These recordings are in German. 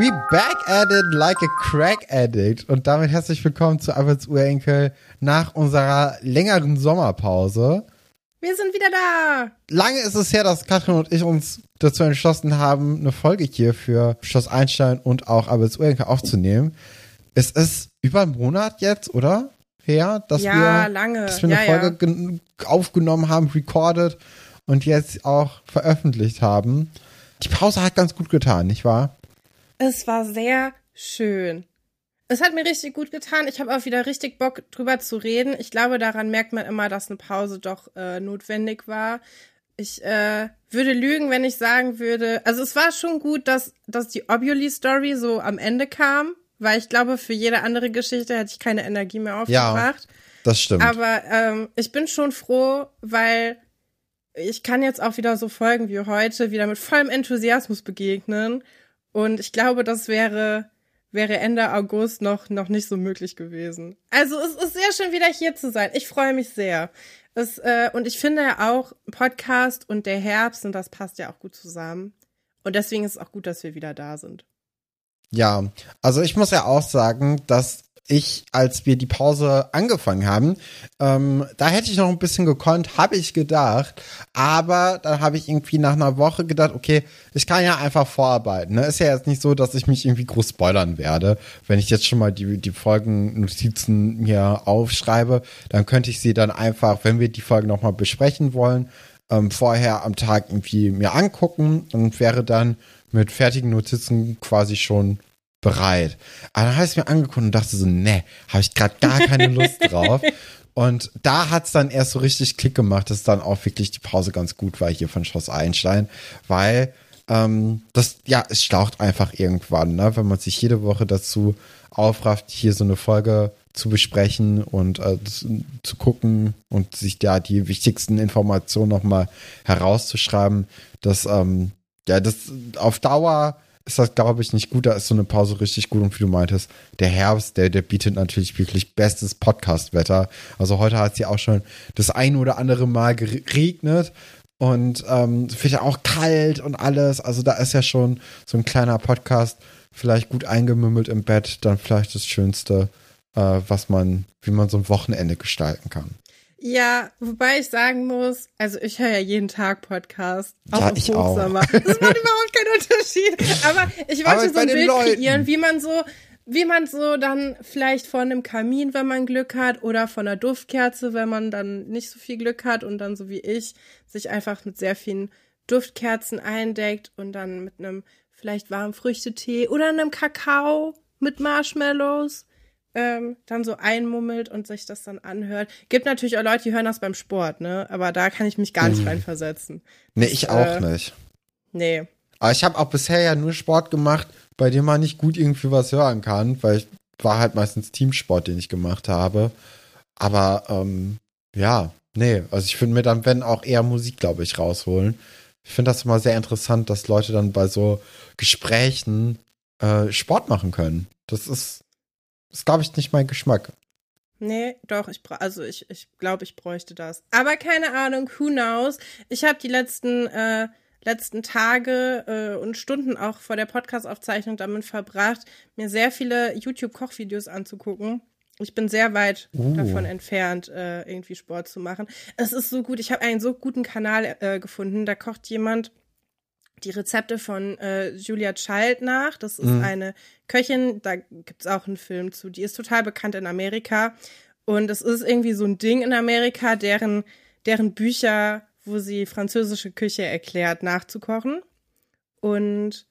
We back at it like a crack addict. Und damit herzlich willkommen zu Alberts Urenkel nach unserer längeren Sommerpause. Wir sind wieder da. Lange ist es her, dass Katrin und ich uns dazu entschlossen haben, eine Folge hier für Schloss Einstein und auch Alberts Urenkel aufzunehmen. Es ist über einen Monat jetzt, oder? Her, dass Ja, wir, lange. dass wir eine Ja, Folge gen- aufgenommen haben, recorded und jetzt auch veröffentlicht haben. Die Pause hat ganz gut getan, nicht wahr? Es war sehr schön. Es hat mir richtig gut getan. Ich habe auch wieder richtig Bock drüber zu reden. Ich glaube, daran merkt man immer, dass eine Pause doch äh, notwendig war. Ich äh, würde lügen, wenn ich sagen würde. Also es war schon gut, dass, dass die Obuli-Story so am Ende kam, weil ich glaube, für jede andere Geschichte hätte ich keine Energie mehr aufgebracht. Das stimmt. Aber ähm, ich bin schon froh, weil ich kann jetzt auch wieder so Folgen wie heute wieder mit vollem Enthusiasmus begegnen. Und ich glaube, das wäre, wäre Ende August noch, noch nicht so möglich gewesen. Also es ist sehr schön, wieder hier zu sein. Ich freue mich sehr. Es, äh, und ich finde ja auch Podcast und der Herbst, und das passt ja auch gut zusammen. Und deswegen ist es auch gut, dass wir wieder da sind. Ja, also ich muss ja auch sagen, dass ich, als wir die Pause angefangen haben, ähm, da hätte ich noch ein bisschen gekonnt, habe ich gedacht. Aber dann habe ich irgendwie nach einer Woche gedacht, okay, ich kann ja einfach vorarbeiten. Ne? Ist ja jetzt nicht so, dass ich mich irgendwie groß spoilern werde. Wenn ich jetzt schon mal die, die Folgennotizen mir aufschreibe, dann könnte ich sie dann einfach, wenn wir die Folge nochmal besprechen wollen, ähm, vorher am Tag irgendwie mir angucken und wäre dann mit fertigen Notizen quasi schon bereit. Aber dann habe ich es mir angeguckt und dachte so, ne, habe ich gerade gar keine Lust drauf. Und da hat's dann erst so richtig Klick gemacht, dass dann auch wirklich die Pause ganz gut war hier von Schloss Einstein, weil ähm, das, ja, es schlaucht einfach irgendwann, ne? wenn man sich jede Woche dazu aufrafft, hier so eine Folge zu besprechen und äh, zu, zu gucken und sich da die wichtigsten Informationen nochmal herauszuschreiben, dass ähm, ja, das auf Dauer ist das, glaube ich, nicht gut. Da ist so eine Pause richtig gut. Und wie du meintest, der Herbst, der, der bietet natürlich wirklich bestes Podcast-Wetter. Also heute hat es ja auch schon das ein oder andere Mal geregnet. Und ähm, ja auch kalt und alles. Also da ist ja schon so ein kleiner Podcast vielleicht gut eingemümmelt im Bett. Dann vielleicht das Schönste, äh, was man, wie man so ein Wochenende gestalten kann. Ja, wobei ich sagen muss, also ich höre ja jeden Tag Podcast. Ja, im ich auch. Das macht überhaupt keinen Unterschied. Aber ich Aber wollte so bei ein Bild Leuten. kreieren, wie man so, wie man so dann vielleicht vor einem Kamin, wenn man Glück hat, oder von einer Duftkerze, wenn man dann nicht so viel Glück hat und dann so wie ich sich einfach mit sehr vielen Duftkerzen eindeckt und dann mit einem vielleicht warmen Früchtetee oder einem Kakao mit Marshmallows ähm, dann so einmummelt und sich das dann anhört. Gibt natürlich auch Leute, die hören das beim Sport, ne? Aber da kann ich mich gar nicht reinversetzen. Nee, ich auch äh, nicht. Nee. Aber ich habe auch bisher ja nur Sport gemacht, bei dem man nicht gut irgendwie was hören kann, weil ich war halt meistens Teamsport, den ich gemacht habe. Aber ähm, ja, nee, also ich finde mir dann, wenn auch eher Musik, glaube ich, rausholen. Ich finde das immer sehr interessant, dass Leute dann bei so Gesprächen äh, Sport machen können. Das ist, ist glaube ich, nicht mein Geschmack. Nee, doch, ich also ich, ich glaube, ich bräuchte das. Aber keine Ahnung, who knows? Ich habe die letzten, äh, letzten Tage äh, und Stunden auch vor der Podcast-Aufzeichnung damit verbracht, mir sehr viele YouTube-Kochvideos anzugucken. Ich bin sehr weit Uh. davon entfernt, äh, irgendwie Sport zu machen. Es ist so gut, ich habe einen so guten Kanal äh, gefunden, da kocht jemand die Rezepte von äh, Julia Child nach. Das ist Mhm. eine Köchin, da gibt's auch einen Film zu. Die ist total bekannt in Amerika. Und es ist irgendwie so ein Ding in Amerika, deren, deren Bücher, wo sie französische Küche erklärt, nachzukochen. Und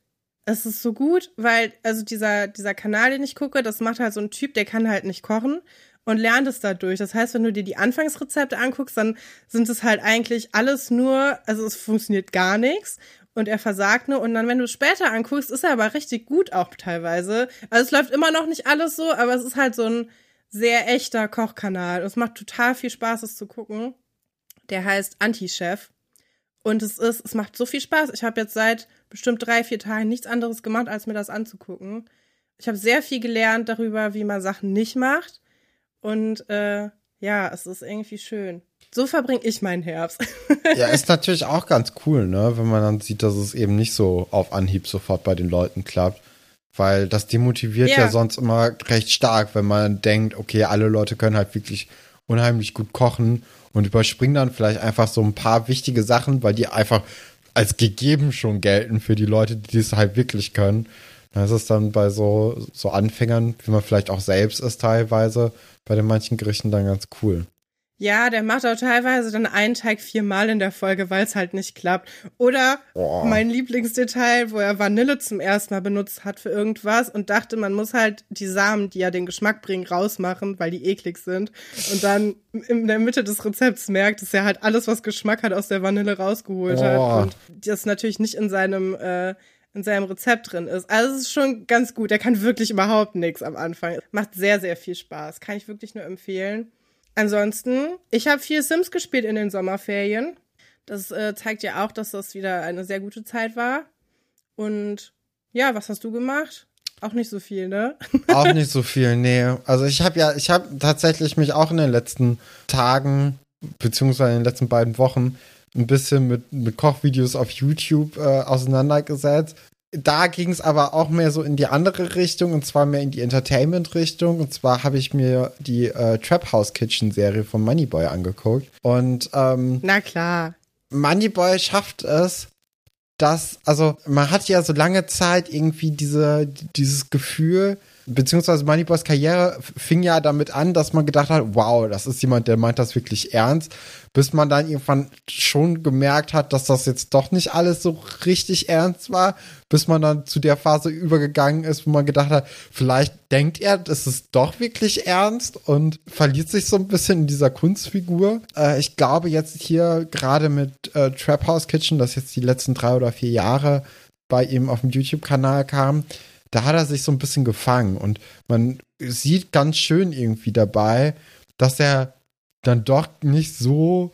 es ist so gut, weil, also dieser, dieser Kanal, den ich gucke, das macht halt so ein Typ, der kann halt nicht kochen und lernt es dadurch. Das heißt, wenn du dir die Anfangsrezepte anguckst, dann sind es halt eigentlich alles nur, also es funktioniert gar nichts und er versagt nur. Und dann, wenn du es später anguckst, ist er aber richtig gut auch teilweise. Also es läuft immer noch nicht alles so, aber es ist halt so ein sehr echter Kochkanal. Es macht total viel Spaß, es zu gucken. Der heißt Anti-Chef. Und es ist, es macht so viel Spaß. Ich habe jetzt seit bestimmt drei, vier Tagen nichts anderes gemacht, als mir das anzugucken. Ich habe sehr viel gelernt darüber, wie man Sachen nicht macht. Und äh, ja, es ist irgendwie schön. So verbringe ich meinen Herbst. ja, ist natürlich auch ganz cool, ne, wenn man dann sieht, dass es eben nicht so auf Anhieb sofort bei den Leuten klappt. Weil das demotiviert ja. ja sonst immer recht stark, wenn man denkt, okay, alle Leute können halt wirklich unheimlich gut kochen und überspringen dann vielleicht einfach so ein paar wichtige Sachen, weil die einfach als gegeben schon gelten für die Leute, die es halt wirklich können. Da ist es dann bei so, so Anfängern, wie man vielleicht auch selbst ist teilweise, bei den manchen Gerichten dann ganz cool. Ja, der macht auch teilweise dann einen Teig viermal in der Folge, weil es halt nicht klappt. Oder oh. mein Lieblingsdetail, wo er Vanille zum ersten Mal benutzt hat für irgendwas und dachte, man muss halt die Samen, die ja den Geschmack bringen, rausmachen, weil die eklig sind. Und dann in der Mitte des Rezepts merkt, dass er halt alles, was Geschmack hat, aus der Vanille rausgeholt oh. hat. Und das natürlich nicht in seinem äh, in seinem Rezept drin ist. Also es ist schon ganz gut. Er kann wirklich überhaupt nichts am Anfang. Macht sehr, sehr viel Spaß. Kann ich wirklich nur empfehlen. Ansonsten, ich habe viel Sims gespielt in den Sommerferien. Das äh, zeigt ja auch, dass das wieder eine sehr gute Zeit war. Und ja, was hast du gemacht? Auch nicht so viel, ne? Auch nicht so viel, nee. Also ich habe ja, ich habe tatsächlich mich auch in den letzten Tagen, beziehungsweise in den letzten beiden Wochen, ein bisschen mit, mit Kochvideos auf YouTube äh, auseinandergesetzt da ging es aber auch mehr so in die andere Richtung und zwar mehr in die Entertainment-Richtung. Und zwar habe ich mir die äh, Trap House Kitchen Serie von Moneyboy angeguckt. Und ähm, na klar. Moneyboy schafft es, dass, also man hat ja so lange Zeit irgendwie diese, dieses Gefühl, beziehungsweise Moneyboys Karriere fing ja damit an, dass man gedacht hat, wow, das ist jemand, der meint das wirklich ernst, bis man dann irgendwann schon gemerkt hat, dass das jetzt doch nicht alles so richtig ernst war, bis man dann zu der Phase übergegangen ist, wo man gedacht hat, vielleicht denkt er, das ist doch wirklich ernst und verliert sich so ein bisschen in dieser Kunstfigur. Äh, ich glaube jetzt hier gerade mit äh, Trap House Kitchen, das jetzt die letzten drei oder vier Jahre bei ihm auf dem YouTube-Kanal kam, da hat er sich so ein bisschen gefangen und man sieht ganz schön irgendwie dabei, dass er dann doch nicht so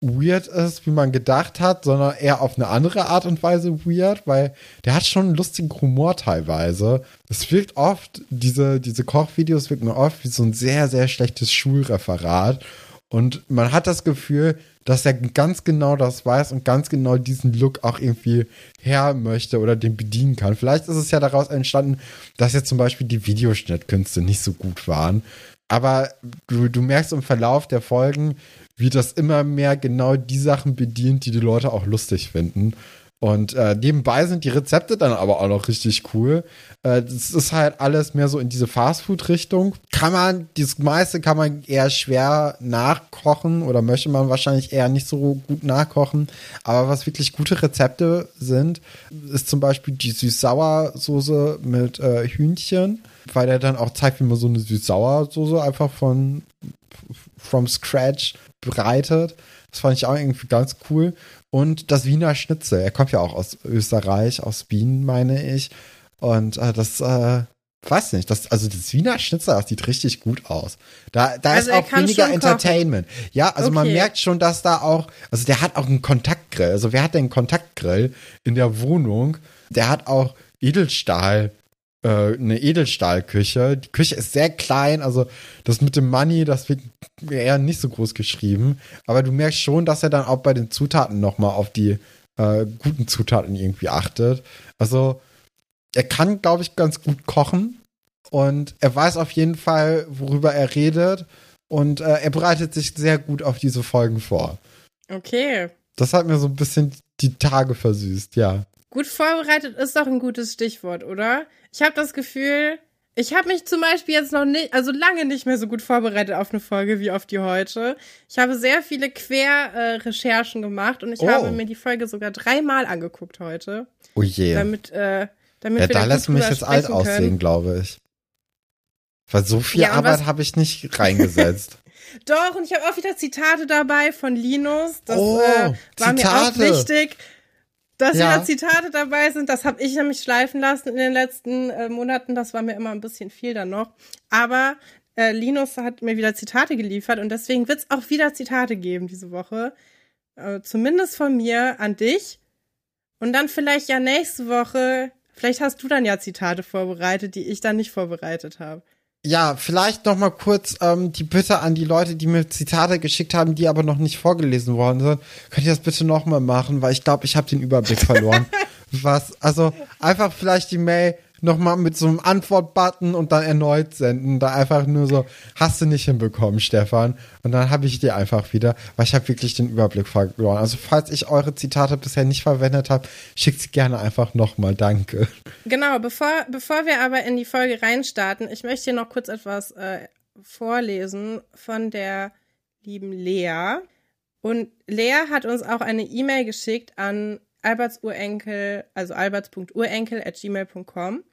weird ist, wie man gedacht hat, sondern eher auf eine andere Art und Weise weird, weil der hat schon einen lustigen Humor teilweise. Es wirkt oft, diese, diese Kochvideos wirken oft wie so ein sehr, sehr schlechtes Schulreferat. Und man hat das Gefühl, dass er ganz genau das weiß und ganz genau diesen Look auch irgendwie her möchte oder den bedienen kann. Vielleicht ist es ja daraus entstanden, dass jetzt zum Beispiel die Videoschnittkünste nicht so gut waren. Aber du, du merkst im Verlauf der Folgen, wie das immer mehr genau die Sachen bedient, die die Leute auch lustig finden. Und äh, nebenbei sind die Rezepte dann aber auch noch richtig cool. Äh, das ist halt alles mehr so in diese Fastfood-Richtung. Kann man, das meiste kann man eher schwer nachkochen oder möchte man wahrscheinlich eher nicht so gut nachkochen. Aber was wirklich gute Rezepte sind, ist zum Beispiel die Süß-Sauer-Soße mit äh, Hühnchen, weil der dann auch zeigt, wie man so eine Süß-Sauer-Soße einfach von from scratch bereitet. Das fand ich auch irgendwie ganz cool. Und das Wiener Schnitzel. Er kommt ja auch aus Österreich, aus Wien, meine ich. Und äh, das, äh, weiß nicht, das, also das Wiener Schnitzel, das sieht richtig gut aus. Da, da also ist auch weniger Entertainment. Kochen. Ja, also okay. man merkt schon, dass da auch, also der hat auch einen Kontaktgrill. Also wer hat denn einen Kontaktgrill in der Wohnung? Der hat auch Edelstahl äh, eine Edelstahlküche. Die Küche ist sehr klein, also das mit dem Money, das wird eher nicht so groß geschrieben. Aber du merkst schon, dass er dann auch bei den Zutaten nochmal auf die äh, guten Zutaten irgendwie achtet. Also er kann, glaube ich, ganz gut kochen und er weiß auf jeden Fall, worüber er redet und äh, er bereitet sich sehr gut auf diese Folgen vor. Okay. Das hat mir so ein bisschen die Tage versüßt, ja. Gut vorbereitet ist doch ein gutes Stichwort, oder? Ich habe das Gefühl, ich habe mich zum Beispiel jetzt noch nicht, also lange nicht mehr so gut vorbereitet auf eine Folge wie auf die heute. Ich habe sehr viele Quer-Recherchen äh, gemacht und ich oh. habe mir die Folge sogar dreimal angeguckt heute. Oh je. Damit, äh, damit ja, wir da lässt mich jetzt alt können. aussehen, glaube ich. Weil so viel ja, Arbeit habe ich nicht reingesetzt. Doch, und ich habe auch wieder Zitate dabei von Linus. Das oh, äh, war Zitate. mir auch wichtig. Dass ja. wieder Zitate dabei sind, das habe ich nämlich schleifen lassen in den letzten äh, Monaten. Das war mir immer ein bisschen viel dann noch. Aber äh, Linus hat mir wieder Zitate geliefert und deswegen wird es auch wieder Zitate geben diese Woche. Äh, zumindest von mir an dich. Und dann vielleicht ja nächste Woche, vielleicht hast du dann ja Zitate vorbereitet, die ich dann nicht vorbereitet habe. Ja, vielleicht noch mal kurz ähm, die Bitte an die Leute, die mir Zitate geschickt haben, die aber noch nicht vorgelesen worden sind. Könnt ihr das bitte noch mal machen, weil ich glaube, ich habe den Überblick verloren. Was, also einfach vielleicht die Mail nochmal mit so einem Antwort-Button und dann erneut senden. Da einfach nur so, hast du nicht hinbekommen, Stefan. Und dann habe ich die einfach wieder, weil ich habe wirklich den Überblick verloren. Also falls ich eure Zitate bisher nicht verwendet habe, schickt sie gerne einfach nochmal. Danke. Genau, bevor, bevor wir aber in die Folge reinstarten, ich möchte hier noch kurz etwas äh, vorlesen von der lieben Lea. Und Lea hat uns auch eine E-Mail geschickt an Alberts Urenkel, also alberts.urenkel at gmail.com.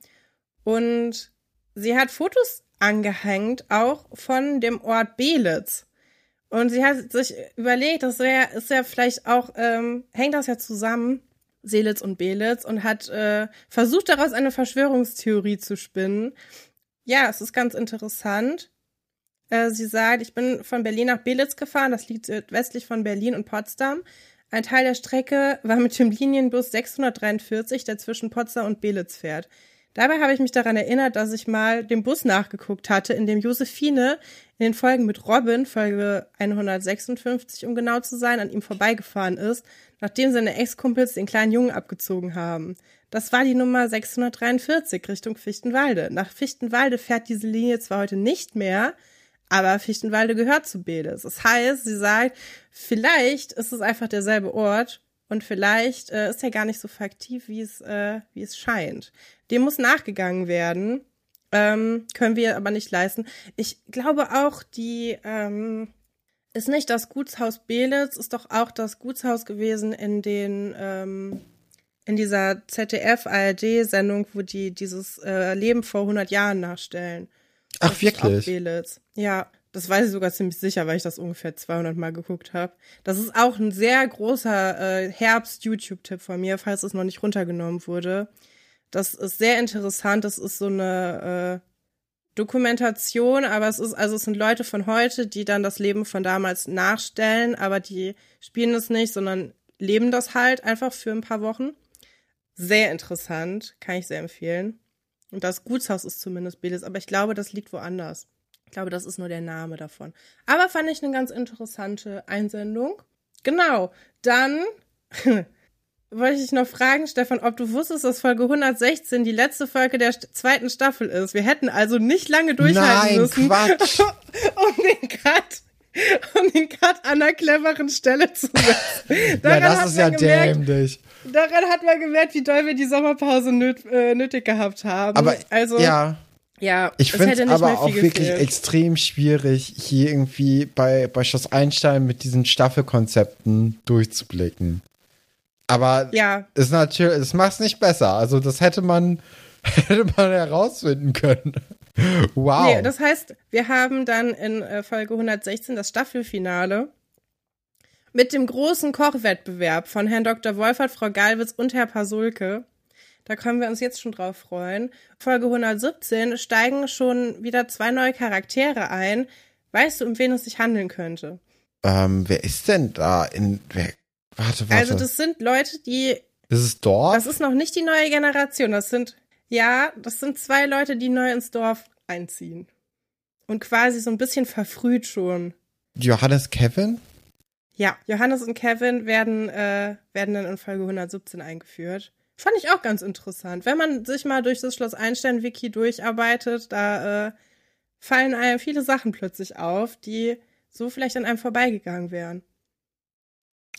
Und sie hat Fotos angehängt, auch von dem Ort Belitz. Und sie hat sich überlegt, das wär, ist ja vielleicht auch, ähm, hängt das ja zusammen, Seelitz und Belitz, und hat äh, versucht, daraus eine Verschwörungstheorie zu spinnen. Ja, es ist ganz interessant. Äh, sie sagt, ich bin von Berlin nach Belitz gefahren, das liegt westlich von Berlin und Potsdam. Ein Teil der Strecke war mit dem Linienbus 643, der zwischen Potsdam und Belitz fährt. Dabei habe ich mich daran erinnert, dass ich mal dem Bus nachgeguckt hatte, in dem Josephine in den Folgen mit Robin, Folge 156, um genau zu sein, an ihm vorbeigefahren ist, nachdem seine Ex-Kumpels den kleinen Jungen abgezogen haben. Das war die Nummer 643 Richtung Fichtenwalde. Nach Fichtenwalde fährt diese Linie zwar heute nicht mehr, aber Fichtenwalde gehört zu Bedes. Das heißt, sie sagt, vielleicht ist es einfach derselbe Ort und vielleicht äh, ist er gar nicht so faktiv, wie es, äh, wie es scheint. Dem muss nachgegangen werden. Ähm, können wir aber nicht leisten. Ich glaube auch, die ähm, ist nicht das Gutshaus Belitz, ist doch auch das Gutshaus gewesen in den ähm, in dieser ZDF-ARD-Sendung, wo die dieses äh, Leben vor 100 Jahren nachstellen. Ach, wirklich? Ja, das weiß ich sogar ziemlich sicher, weil ich das ungefähr 200 Mal geguckt habe. Das ist auch ein sehr großer äh, Herbst-YouTube-Tipp von mir, falls es noch nicht runtergenommen wurde. Das ist sehr interessant. Das ist so eine äh, Dokumentation, aber es ist, also es sind Leute von heute, die dann das Leben von damals nachstellen, aber die spielen es nicht, sondern leben das halt einfach für ein paar Wochen. Sehr interessant, kann ich sehr empfehlen. Und das Gutshaus ist zumindest Belis, aber ich glaube, das liegt woanders. Ich glaube, das ist nur der Name davon. Aber fand ich eine ganz interessante Einsendung. Genau. Dann wollte ich dich noch fragen, Stefan, ob du wusstest, dass Folge 116 die letzte Folge der zweiten Staffel ist. Wir hätten also nicht lange durchhalten Nein, müssen, Quatsch. um den Cut, um den Cut an einer cleveren Stelle zu setzen. ja, das ist ja gemerkt, dämlich. Daran hat man gemerkt, wie doll wir die Sommerpause nöt, äh, nötig gehabt haben. Aber also, ja. Ja, ich finde es aber auch gefehlt. wirklich extrem schwierig, hier irgendwie bei, bei Schloss Einstein mit diesen Staffelkonzepten durchzublicken. Aber ja. ist natürlich, es macht es nicht besser. Also das hätte man, hätte man herausfinden können. Wow. Nee, das heißt, wir haben dann in äh, Folge 116 das Staffelfinale mit dem großen Kochwettbewerb von Herrn Dr. Wolfert, Frau Galwitz und Herr Pasulke. Da können wir uns jetzt schon drauf freuen. Folge 117 steigen schon wieder zwei neue Charaktere ein. Weißt du, um wen es sich handeln könnte? Ähm, wer ist denn da in, wer, warte, warte. Also das sind Leute, die. Das ist Dorf? Das ist noch nicht die neue Generation. Das sind, ja, das sind zwei Leute, die neu ins Dorf einziehen. Und quasi so ein bisschen verfrüht schon. Johannes Kevin? Ja, Johannes und Kevin werden, äh, werden dann in Folge 117 eingeführt. Fand ich auch ganz interessant. Wenn man sich mal durch das Schloss Einstein-Wiki durcharbeitet, da äh, fallen einem viele Sachen plötzlich auf, die so vielleicht an einem vorbeigegangen wären.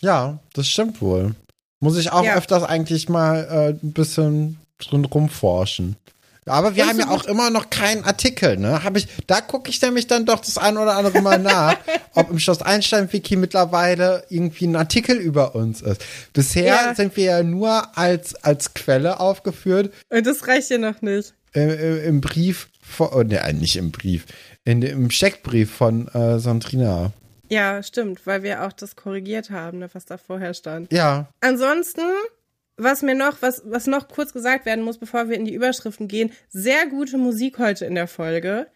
Ja, das stimmt wohl. Muss ich auch ja. öfters eigentlich mal äh, ein bisschen drin rumforschen. Aber wir haben ja auch immer noch keinen Artikel, ne? Hab ich, da gucke ich nämlich dann doch das ein oder andere Mal nach, ob im Schloss Einstein-Wiki mittlerweile irgendwie ein Artikel über uns ist. Bisher ja. sind wir ja nur als, als Quelle aufgeführt. Und das reicht ja noch nicht. Im, im Brief von, oh, ne, nicht im Brief, in, im Steckbrief von äh, Sandrina. Ja, stimmt, weil wir auch das korrigiert haben, ne, was da vorher stand. Ja. Ansonsten was mir noch, was, was noch kurz gesagt werden muss, bevor wir in die Überschriften gehen, sehr gute Musik heute in der Folge.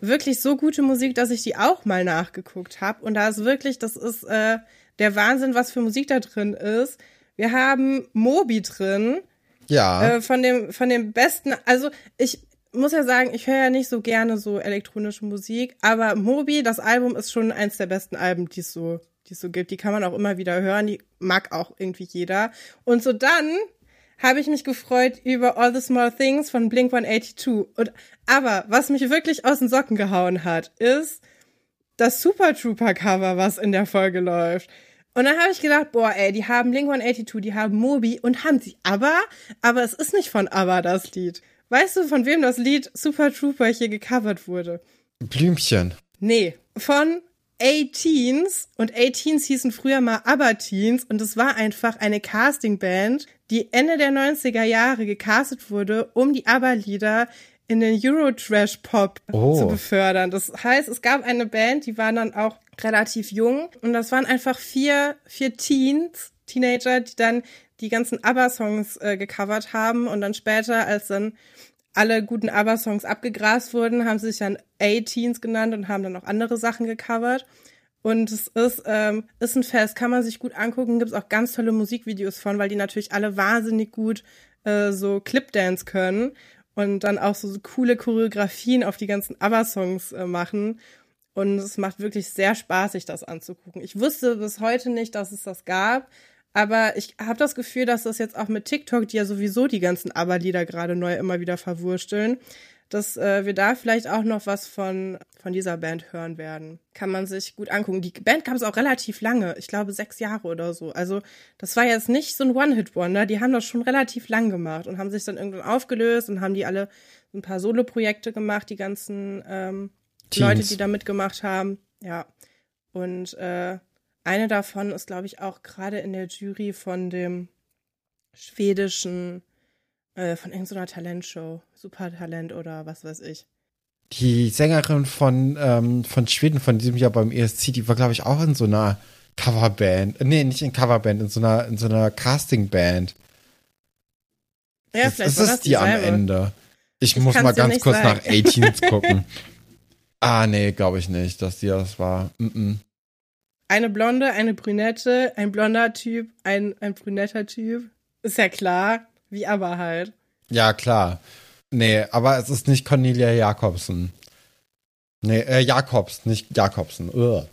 Wirklich so gute Musik, dass ich die auch mal nachgeguckt habe. Und da ist wirklich, das ist äh, der Wahnsinn, was für Musik da drin ist. Wir haben Moby drin. Ja. Äh, von dem, von dem besten, also ich muss ja sagen, ich höre ja nicht so gerne so elektronische Musik, aber Moby, das Album ist schon eins der besten Alben, die es so, die es so gibt. Die kann man auch immer wieder hören, die mag auch irgendwie jeder. Und so dann habe ich mich gefreut über All the Small Things von Blink 182. Und, aber was mich wirklich aus den Socken gehauen hat, ist das Super Trooper Cover, was in der Folge läuft. Und dann habe ich gedacht, boah, ey, die haben Blink 182, die haben Moby und haben sie aber, aber es ist nicht von ABBA das Lied. Weißt du, von wem das Lied Super Trooper hier gecovert wurde? Blümchen. Nee, von A-Teens und A-Teens hießen früher mal ABBA-Teens und es war einfach eine Castingband, die Ende der 90er Jahre gecastet wurde, um die ABBA-Lieder in den Euro-Trash-Pop Oh. zu befördern. Das heißt, es gab eine Band, die waren dann auch relativ jung und das waren einfach vier, vier Teens, Teenager, die dann die ganzen ABBA-Songs äh, gecovert haben und dann später, als dann alle guten ABBA-Songs abgegrast wurden, haben sie sich dann A-Teens genannt und haben dann auch andere Sachen gecovert. Und es ist, ähm, ist ein Fest, kann man sich gut angucken, gibt es auch ganz tolle Musikvideos von, weil die natürlich alle wahnsinnig gut äh, so Clipdance können und dann auch so, so coole Choreografien auf die ganzen ABBA-Songs äh, machen. Und es macht wirklich sehr Spaß, sich das anzugucken. Ich wusste bis heute nicht, dass es das gab, aber ich habe das Gefühl, dass das jetzt auch mit TikTok, die ja sowieso die ganzen ABBA-Lieder gerade neu immer wieder verwursteln, dass äh, wir da vielleicht auch noch was von, von dieser Band hören werden. Kann man sich gut angucken. Die Band gab es auch relativ lange, ich glaube sechs Jahre oder so. Also das war jetzt nicht so ein One-Hit-Wonder, die haben das schon relativ lang gemacht und haben sich dann irgendwann aufgelöst und haben die alle ein paar Solo-Projekte gemacht, die ganzen ähm. Leute, die da mitgemacht haben. Ja. Und äh, eine davon ist, glaube ich, auch gerade in der Jury von dem schwedischen, äh, von irgendeiner Talentshow, Supertalent oder was weiß ich. Die Sängerin von, ähm, von Schweden von diesem Jahr beim ESC, die war, glaube ich, auch in so einer Coverband. Äh, Nee, nicht in Coverband, in so einer, in so einer Castingband. Ja, Ist- vielleicht ist war das die am dieselbe. Ende. Ich, Ich muss mal ganz kurz sagen. nach 18 gucken. ah, nee, glaube ich nicht, dass die das war. Mm -mm. Eine Blonde, eine Brünette, ein blonder Typ, ein, ein brünetter Typ. Ist ja klar, wie aber halt. Ja, klar. Nee, aber es ist nicht Cornelia Jakobsen. Nee, äh, Jakobs, nicht Jakobsen. Ugh.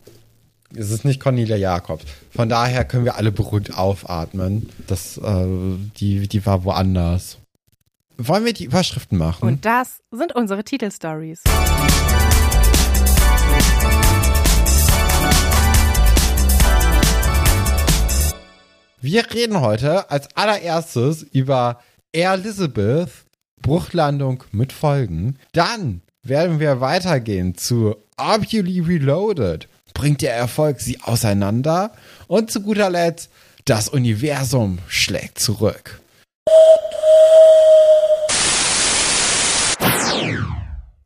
Es ist nicht Cornelia Jakobs. Von daher können wir alle beruhigt aufatmen. Das, äh, die, die war woanders. Wollen wir die Überschriften machen? Und das sind unsere Titelstories. Wir reden heute als allererstes über Air Elizabeth, Bruchlandung mit Folgen. Dann werden wir weitergehen zu Obviously Reloaded. Bringt der Erfolg sie auseinander? Und zu guter Letzt, das Universum schlägt zurück.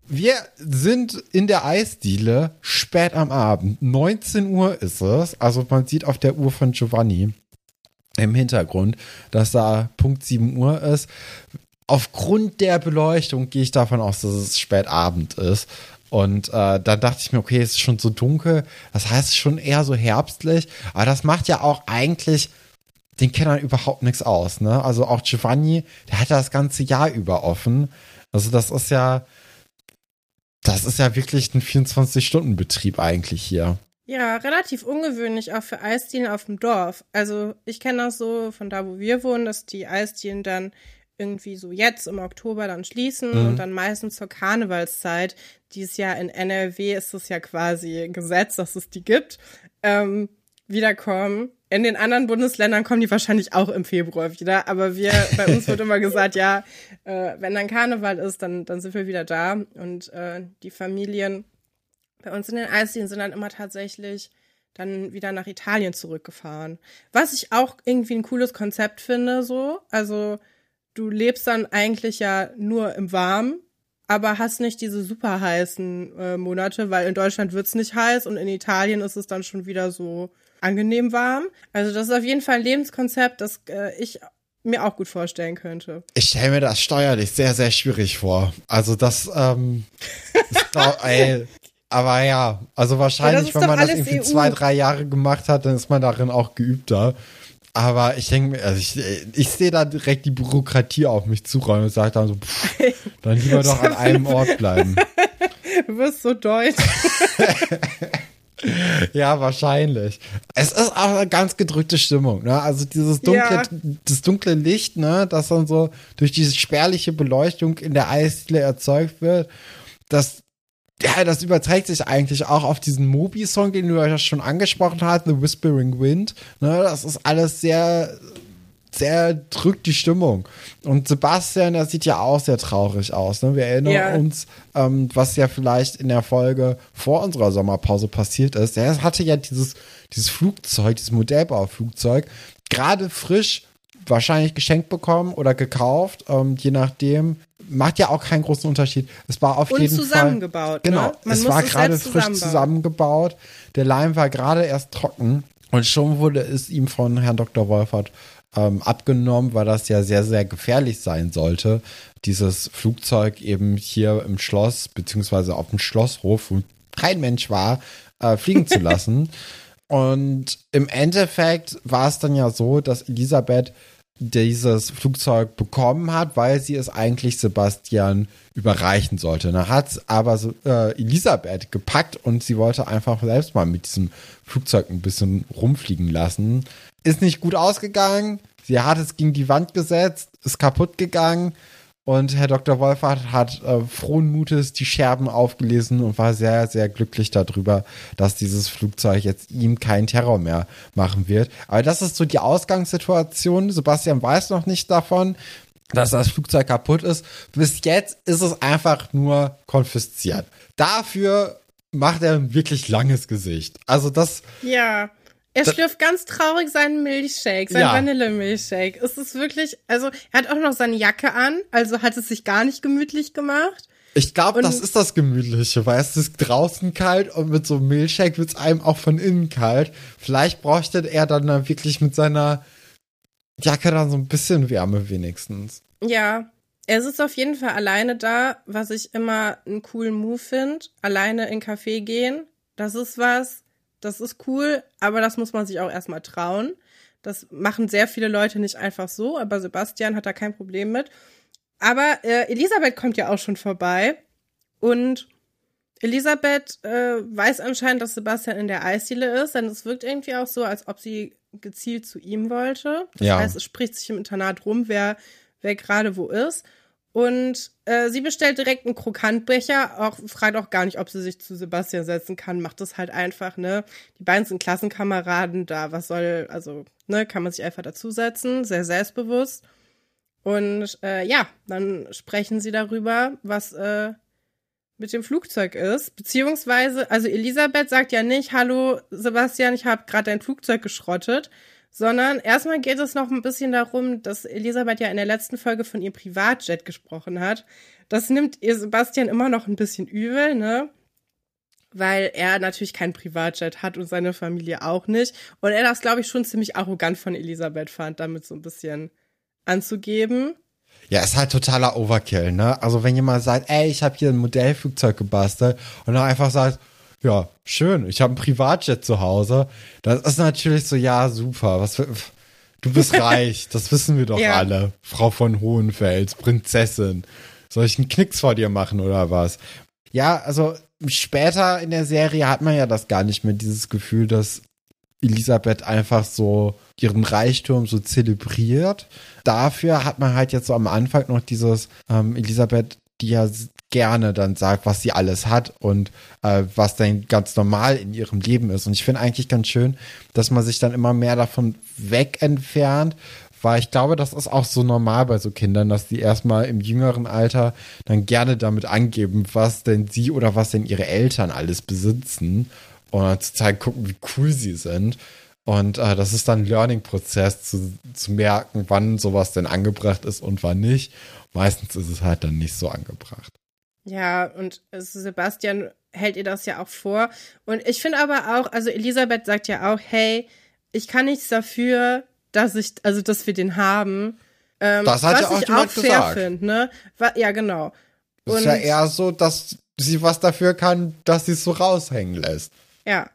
Wir sind in der Eisdiele spät am Abend. 19 Uhr ist es. Also man sieht auf der Uhr von Giovanni im Hintergrund, dass da Punkt 7 Uhr ist. Aufgrund der Beleuchtung gehe ich davon aus, dass es spät Abend ist. Und äh, da dachte ich mir, okay, es ist schon so dunkel. Das heißt, schon eher so herbstlich. Aber das macht ja auch eigentlich den Kennern überhaupt nichts aus. Ne? Also auch Giovanni, der hat das ganze Jahr über offen. Also das ist ja, das ist ja wirklich ein 24-Stunden-Betrieb eigentlich hier. Ja, relativ ungewöhnlich auch für Eisdielen auf dem Dorf. Also ich kenne das so von da, wo wir wohnen, dass die Eisdielen dann irgendwie so jetzt im Oktober dann schließen Mhm. und dann meistens zur Karnevalszeit. Dieses Jahr in NRW ist es ja quasi Gesetz, dass es die gibt, ähm, wiederkommen. In den anderen Bundesländern kommen die wahrscheinlich auch im Februar wieder, aber wir, bei uns wird immer gesagt, ja, äh, wenn dann Karneval ist, dann, dann sind wir wieder da und äh, die Familien bei uns in den Eisdielen sind dann immer tatsächlich dann wieder nach Italien zurückgefahren. Was ich auch irgendwie ein cooles Konzept finde, so. Also, du lebst dann eigentlich ja nur im Warmen, aber hast nicht diese super heißen äh, Monate, weil in Deutschland wird's nicht heiß und in Italien ist es dann schon wieder so angenehm warm. Also, das ist auf jeden Fall ein Lebenskonzept, das äh, ich mir auch gut vorstellen könnte. Ich stelle mir das steuerlich sehr, sehr schwierig vor. Also das, ähm, ist glaub, ey, aber ja, also Ja, wahrscheinlich, ist wenn man das irgendwie EU. zwei, drei Jahre gemacht hat, dann ist man darin auch geübter. Aber ich denke mir, also ich, ich sehe da direkt die Bürokratie auf mich zuräumen und sage dann so, pff, dann lieber doch an einem Ort bleiben. Du wirst so deutsch. Ja, wahrscheinlich. Es ist auch eine ganz gedrückte Stimmung, ne? Also dieses dunkle, Ja. das dunkle Licht, ne, das dann so durch diese spärliche Beleuchtung in der Eisdiele erzeugt wird, das ja, das überträgt sich eigentlich auch auf diesen Moby-Song, den du ja schon angesprochen hast, The Whispering Wind. Ne, das ist alles sehr, sehr drückt die Stimmung. Und Sebastian, der sieht ja auch sehr traurig aus. Ne? Wir erinnern Ja. uns, ähm, was ja vielleicht in der Folge vor unserer Sommerpause passiert ist. Der hatte ja dieses, dieses Flugzeug, dieses Modellbauflugzeug, gerade frisch wahrscheinlich geschenkt bekommen oder gekauft, ähm, je nachdem. Macht ja auch keinen großen Unterschied. Es war auf Und jeden Fall. zusammengebaut, Genau, ne? Es war gerade frisch zusammengebaut. Der Leim war gerade erst trocken und schon wurde es ihm von Herrn Dr. Wolfert ähm, abgenommen, weil das ja sehr, sehr gefährlich sein sollte, dieses Flugzeug eben hier im Schloss, beziehungsweise auf dem Schlosshof, wo kein Mensch war, äh, fliegen zu lassen. Und im Endeffekt war es dann ja so, dass Elisabeth dieses Flugzeug bekommen hat, weil sie es eigentlich Sebastian überreichen sollte. Da hat aber so, äh, Elisabeth gepackt und sie wollte einfach selbst mal mit diesem Flugzeug ein bisschen rumfliegen lassen. Ist nicht gut ausgegangen. Sie hat es gegen die Wand gesetzt, ist kaputt gegangen. Und Herr Dr. Wolfert hat äh, frohen Mutes die Scherben aufgelesen und war sehr, sehr glücklich darüber, dass dieses Flugzeug jetzt ihm keinen Terror mehr machen wird. Aber das ist so die Ausgangssituation. Sebastian weiß noch nicht davon, dass das Flugzeug kaputt ist. Bis jetzt ist es einfach nur konfisziert. Dafür macht er ein wirklich langes Gesicht. Also das, Ja. Er Das- schlürft ganz traurig seinen Milchshake, seinen Ja. Vanillemilchshake. Es ist wirklich, also er hat auch noch seine Jacke an, also hat es sich gar nicht gemütlich gemacht. Ich glaube, das ist das Gemütliche, weil es ist draußen kalt und mit so einem Milchshake wird es einem auch von innen kalt. Vielleicht bräuchte er dann, dann wirklich mit seiner Jacke dann so ein bisschen Wärme wenigstens. Ja, er sitzt auf jeden Fall alleine da, was ich immer einen coolen Move finde. Alleine in Café gehen, das ist was, das ist cool, aber das muss man sich auch erstmal trauen. Das machen sehr viele Leute nicht einfach so, aber Sebastian hat da kein Problem mit. Aber äh, Elisabeth kommt ja auch schon vorbei und Elisabeth äh, weiß anscheinend, dass Sebastian in der Eisdiele ist, denn es wirkt irgendwie auch so, als ob sie gezielt zu ihm wollte. Das Ja. heißt, es spricht sich im Internat rum, wer, wer gerade wo ist. Und äh, sie bestellt direkt einen Krokantbecher, auch fragt auch gar nicht, ob sie sich zu Sebastian setzen kann, macht das halt einfach, ne? Die beiden sind Klassenkameraden, da was soll, also, ne, kann man sich einfach dazusetzen, sehr selbstbewusst. Und äh, ja, dann sprechen sie darüber, was äh, mit dem Flugzeug ist. Beziehungsweise, also Elisabeth sagt ja nicht, hallo Sebastian, ich habe gerade dein Flugzeug geschrottet, sondern erstmal geht es noch ein bisschen darum, dass Elisabeth ja in der letzten Folge von ihrem Privatjet gesprochen hat. Das nimmt ihr Sebastian immer noch ein bisschen übel, ne? Weil er natürlich kein Privatjet hat und seine Familie auch nicht. Und er das, glaube ich, schon ziemlich arrogant von Elisabeth fand, damit so ein bisschen anzugeben. Ja, ist halt totaler Overkill, ne? Also wenn jemand sagt, ey, ich habe hier ein Modellflugzeug gebastelt und dann einfach sagt, ja, schön, ich habe ein Privatjet zu Hause, das ist natürlich so, ja, super, was für, du bist reich, das wissen wir doch Ja. alle, Frau von Hohenfels, Prinzessin. Soll ich einen Knicks vor dir machen oder was? Ja, also später in der Serie hat man ja das gar nicht mehr, dieses Gefühl, dass Elisabeth einfach so ihren Reichtum so zelebriert. Dafür hat man halt jetzt so am Anfang noch dieses ähm, Elisabeth, die ja gerne dann sagt, was sie alles hat und äh, was dann ganz normal in ihrem Leben ist. Und ich finde eigentlich ganz schön, dass man sich dann immer mehr davon weg entfernt, weil ich glaube, das ist auch so normal bei so Kindern, dass die erstmal im jüngeren Alter dann gerne damit angeben, was denn sie oder was denn ihre Eltern alles besitzen und zu zeigen, gucken, wie cool sie sind. Und äh, das ist dann ein Learning-Prozess, zu, zu merken, wann sowas denn angebracht ist und wann nicht. Meistens ist es halt dann nicht so angebracht. Ja, und Sebastian hält ihr das ja auch vor. Und ich finde aber auch, also Elisabeth sagt ja auch, hey, ich kann nichts dafür, dass ich, also dass wir den haben. Ähm, Das hat was ja auch ich jemand auch fair gesagt. finde, ne? Ja, genau. Es ist Und- ja eher so, dass sie was dafür kann, dass sie es so raushängen lässt. Ja.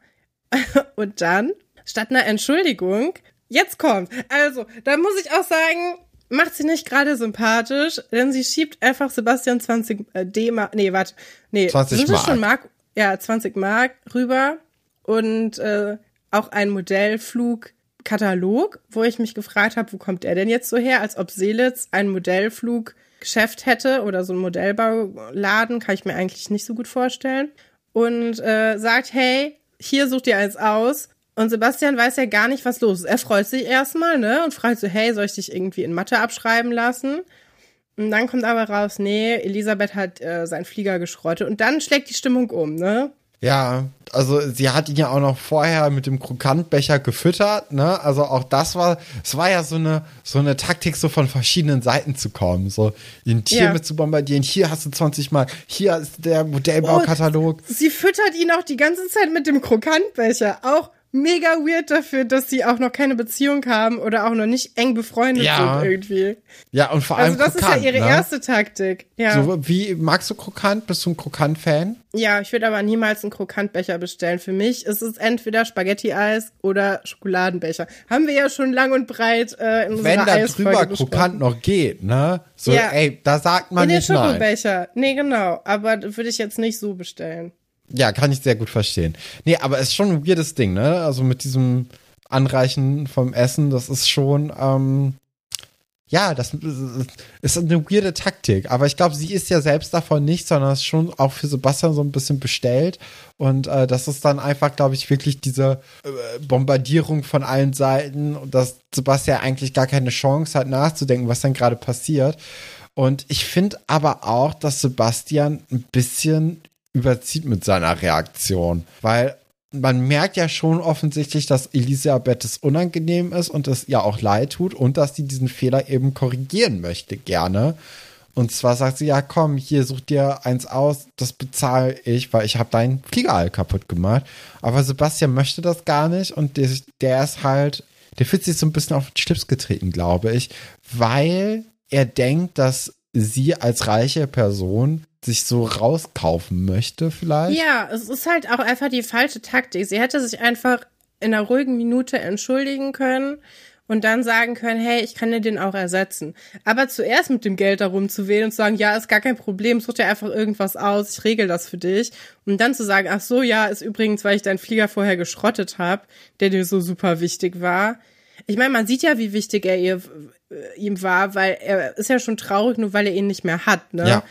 Und dann, statt einer Entschuldigung, jetzt kommt. Also, da muss ich auch sagen, macht sie nicht gerade sympathisch, denn sie schiebt einfach Sebastian 20 äh, D-Mark, nee, warte, nee, 20 sind es Mark. schon Mark, ja, 20 Mark rüber und äh, auch ein Modellflugkatalog, wo ich mich gefragt habe, wo kommt der denn jetzt so her, als ob Seelitz ein Modellfluggeschäft hätte oder so ein Modellbauladen, kann ich mir eigentlich nicht so gut vorstellen. Und äh, sagt, hey, hier sucht ihr eins aus. Und Sebastian weiß ja gar nicht, was los ist. Er freut sich erstmal, ne? Und fragt so, hey, soll ich dich irgendwie in Mathe abschreiben lassen? Und dann kommt aber raus, nee, Elisabeth hat äh, seinen Flieger geschrottet. Und dann schlägt die Stimmung um, ne? Ja, also sie hat ihn ja auch noch vorher mit dem Krokantbecher gefüttert, ne? Also auch das war, es war ja so eine so eine Taktik, so von verschiedenen Seiten zu kommen, so ihn hier Ja. mit zu bombardieren. Hier hast du 20 Mal, hier ist der Modellbaukatalog. Sie füttert ihn auch die ganze Zeit mit dem Krokantbecher. Auch mega weird dafür, dass sie auch noch keine Beziehung haben oder auch noch nicht eng befreundet Ja. sind irgendwie. Ja, und vor allem Also das krokant, ist ja ihre ne? erste Taktik. Ja. So wie magst du krokant? Bist du ein krokant-Fan? Ja, ich würde aber niemals einen Krokantbecher bestellen. Für mich ist es entweder Spaghetti-Eis oder Schokoladenbecher. Haben wir ja schon lang und breit äh, in Wenn unserer da Eisfolge drüber besprochen. krokant noch geht, ne? So, Ja. ey, da sagt man In den nicht nein. Schokobecher. Nee, genau. Aber würde ich jetzt nicht so bestellen. Ja, kann ich sehr gut verstehen. Nee, aber es ist schon ein weirdes Ding, ne? Also mit diesem Anreichen vom Essen, das ist schon, ähm, ja, das ist eine weirde Taktik. Aber ich glaube, sie ist ja selbst davon nicht, sondern ist schon auch für Sebastian so ein bisschen bestellt. Und äh, das ist dann einfach, glaube ich, wirklich diese äh, Bombardierung von allen Seiten dass Sebastian eigentlich gar keine Chance hat, nachzudenken, was dann gerade passiert. Und ich finde aber auch, dass Sebastian ein bisschen überzieht mit seiner Reaktion, weil man merkt ja schon offensichtlich, dass Elisabeth es unangenehm ist und es ihr auch leid tut und dass sie diesen Fehler eben korrigieren möchte gerne. Und zwar sagt sie, ja komm, hier such dir eins aus, das bezahle ich, weil ich habe deinen Flieger all kaputt gemacht. Aber Sebastian möchte das gar nicht und der, der ist halt, der fühlt sich so ein bisschen auf den Schlips getreten, glaube ich, weil er denkt, dass sie als reiche Person sich so rauskaufen möchte vielleicht. Ja, es ist halt auch einfach die falsche Taktik. Sie hätte sich einfach in einer ruhigen Minute entschuldigen können und dann sagen können, hey, ich kann dir den auch ersetzen. Aber zuerst mit dem Geld darum zu wählen und zu sagen, ja, ist gar kein Problem, such dir einfach irgendwas aus, ich regel das für dich. Und dann zu sagen, ach so, ja, ist übrigens, weil ich deinen Flieger vorher geschrottet habe, der dir so super wichtig war. Ich meine, man sieht ja, wie wichtig er ihr, äh, ihm war, weil er ist ja schon traurig, nur weil er ihn nicht mehr hat, ne? Ja.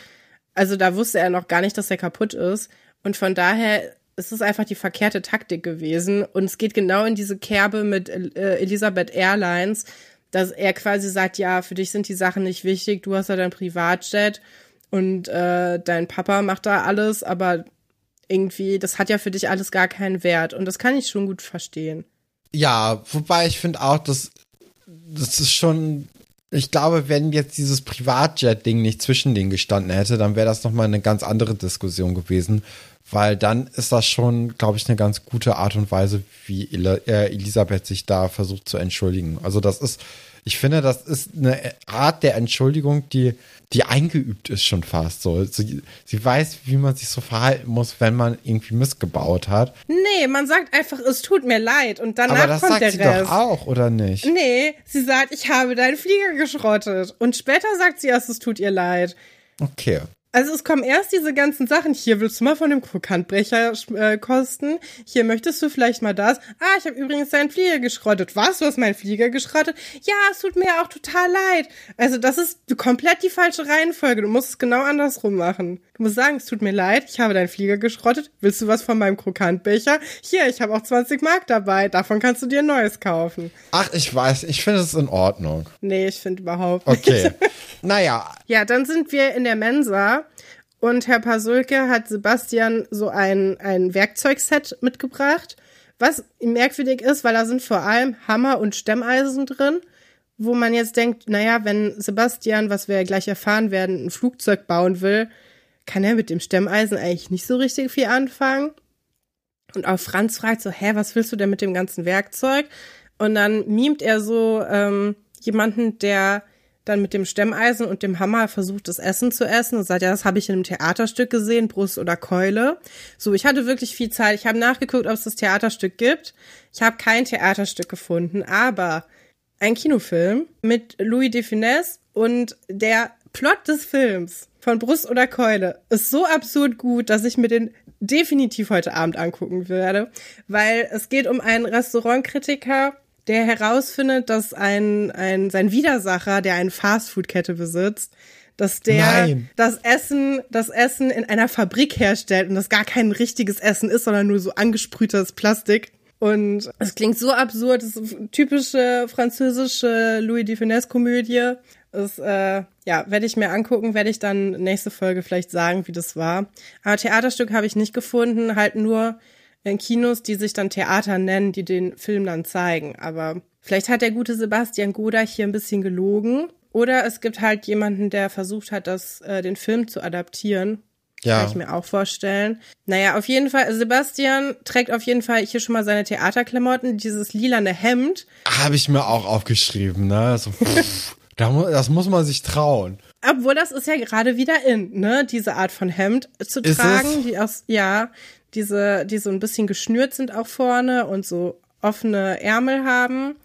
Also da wusste er noch gar nicht, dass er kaputt ist. Und von daher ist es einfach die verkehrte Taktik gewesen. Und es geht genau in diese Kerbe mit äh, Elisabeth Airlines, dass er quasi sagt, ja, für dich sind die Sachen nicht wichtig, du hast ja dein Privatjet und äh, dein Papa macht da alles, aber irgendwie, das hat ja für dich alles gar keinen Wert. Und das kann ich schon gut verstehen. Ja, wobei ich finde auch, dass das ist schon, ich glaube, wenn jetzt dieses Privatjet-Ding nicht zwischen denen gestanden hätte, dann wäre das nochmal eine ganz andere Diskussion gewesen, weil dann ist das schon, glaube ich, eine ganz gute Art und Weise, wie äh, Elisabeth sich da versucht zu entschuldigen. Also das ist, ich finde, das ist eine Art der Entschuldigung, die, die eingeübt ist schon fast so. Sie, sie weiß, wie man sich so verhalten muss, wenn man irgendwie missgebaut hat. Nee, man sagt einfach, es tut mir leid und danach Aber das kommt sagt der sie Rest. doch auch, oder nicht? Nee, sie sagt, ich habe deinen Flieger geschrottet. Und später sagt sie erst, es tut ihr leid. Okay. Also es kommen erst diese ganzen Sachen. Hier willst du mal von dem Krokantbrecher äh, kosten. Hier möchtest du vielleicht mal das. Ah, ich habe übrigens deinen Flieger geschrottet. Was? Du hast meinen Flieger geschrottet? Ja, es tut mir auch total leid. Also das ist komplett die falsche Reihenfolge. Du musst es genau andersrum machen. Du musst sagen, es tut mir leid, ich habe deinen Flieger geschrottet. Willst du was von meinem Krokantbecher? Hier, ich habe auch 20 Mark dabei. Davon kannst du dir ein neues kaufen. Ach, ich weiß, ich finde es in Ordnung. Nee, ich finde überhaupt nicht. Okay. naja, Ja, dann sind wir in der Mensa und Herr Pasulke hat Sebastian so ein, ein Werkzeugset mitgebracht, was merkwürdig ist, weil da sind vor allem Hammer und Stemmeisen drin, wo man jetzt denkt, naja, wenn Sebastian, was wir ja gleich erfahren werden, ein Flugzeug bauen will, kann er mit dem Stemmeisen eigentlich nicht so richtig viel anfangen. Und auch Franz fragt so, hä, was willst du denn mit dem ganzen Werkzeug? Und dann mimt er so ähm, jemanden, der dann mit dem Stemmeisen und dem Hammer versucht, das Essen zu essen und sagt, ja, das habe ich in einem Theaterstück gesehen, Brust oder Keule. So, ich hatte wirklich viel Zeit. Ich habe nachgeguckt, ob es das Theaterstück gibt. Ich habe kein Theaterstück gefunden, aber ein Kinofilm mit Louis de Finesse und der Plot des Films von Brust oder Keule ist so absurd gut, dass ich mir den definitiv heute Abend angucken werde, weil es geht um einen Restaurantkritiker, der herausfindet, dass ein, ein sein Widersacher, der eine Fastfood-Kette besitzt, dass der Nein. das Essen, das Essen in einer Fabrik herstellt und das gar kein richtiges Essen ist, sondern nur so angesprühtes Plastik. Und es klingt so absurd, das ist eine typische französische Louis de Finesse-Komödie. Das, äh, ja, werde ich mir angucken, werde ich dann nächste Folge vielleicht sagen, wie das war. Aber Theaterstück habe ich nicht gefunden, halt nur in Kinos, die sich dann Theater nennen, die den Film dann zeigen. Aber vielleicht hat der gute Sebastian Godach hier ein bisschen gelogen. Oder es gibt halt jemanden, der versucht hat, das, äh, den Film zu adaptieren. Ja. Kann ich mir auch vorstellen. Naja, auf jeden Fall, Sebastian trägt auf jeden Fall hier schon mal seine Theaterklamotten, dieses lilane Hemd. Habe ich mir auch aufgeschrieben, ne? So, pff, da mu das muss man sich trauen. Obwohl das ist ja gerade wieder in, ne, diese Art von Hemd zu Ist tragen, es? die aus, ja, diese, die so ein bisschen geschnürt sind auch vorne und so offene Ärmel haben.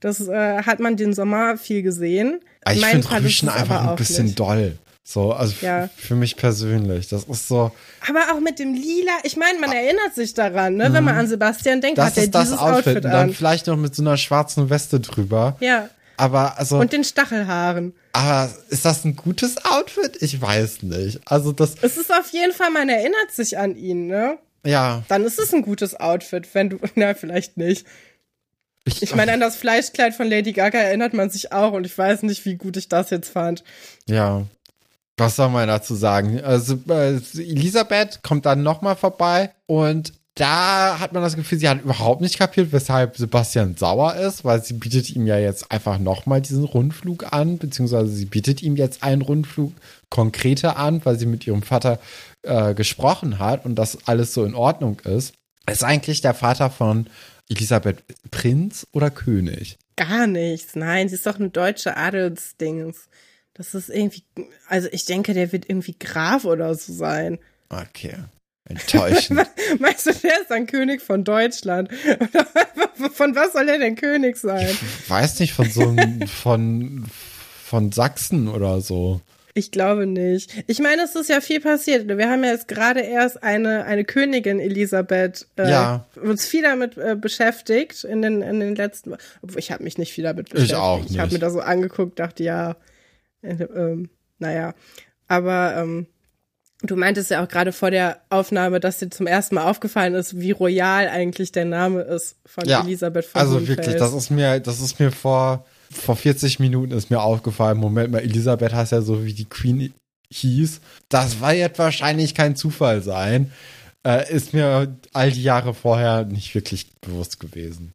Das äh, hat man den Sommer viel gesehen. Aber ich finde Rüschen einfach ein bisschen nicht. doll. So, also Ja. für mich persönlich. Das ist so, Aber auch mit dem Lila, ich meine, man erinnert sich daran, ne, wenn man an Sebastian denkt, Mhm. das hat er ist das dieses Outfit. Outfit, Und dann an. vielleicht noch mit so einer schwarzen Weste drüber. Ja. Aber also, Und den Stachelhaaren. aber ist das ein gutes Outfit? Ich weiß nicht. Also das, Es ist auf jeden Fall, man erinnert sich an ihn, ne? Ja. Dann ist es ein gutes Outfit, wenn du, na, vielleicht nicht. Ich meine, an das Fleischkleid von Lady Gaga erinnert man sich auch und ich weiß nicht, wie gut ich das jetzt fand. Ja. Was soll man dazu sagen? Also, äh, Elisabeth kommt dann nochmal vorbei und da hat man das Gefühl, sie hat überhaupt nicht kapiert, weshalb Sebastian sauer ist, weil sie bietet ihm ja jetzt einfach nochmal diesen Rundflug an, beziehungsweise sie bietet ihm jetzt einen Rundflug konkreter an, weil sie mit ihrem Vater äh, gesprochen hat und das alles so in Ordnung ist. Ist eigentlich der Vater von Elisabeth Prinz oder König? Gar nichts. Nein, sie ist doch eine deutsche Adelsdings. Das ist irgendwie, also ich denke, der wird irgendwie Graf oder so sein. Okay. Enttäuschend. Meinst du, der ist dann König von Deutschland? Von was soll er denn König sein? weiß nicht, von so einem, von, von Sachsen oder so. Ich glaube nicht. Ich meine, es ist ja viel passiert. Wir haben ja jetzt gerade erst eine, eine Königin Elisabeth äh, Ja. uns viel damit äh, beschäftigt in den, in den letzten. Obwohl ich habe mich nicht viel damit beschäftigt. auch Ich habe nicht. mir da so angeguckt, dachte ja, äh, ähm, naja. Aber ähm, du meintest ja auch gerade vor der Aufnahme, dass dir zum ersten Mal aufgefallen ist, wie royal eigentlich der Name ist von Ja, Elisabeth von Also Hohenfels. wirklich, das ist mir, das ist mir vor, vor 40 Minuten ist mir aufgefallen. Moment mal, Elisabeth heißt ja so, wie die Queen hieß. Das war jetzt wahrscheinlich kein Zufall sein. Äh, ist mir all die Jahre vorher nicht wirklich bewusst gewesen.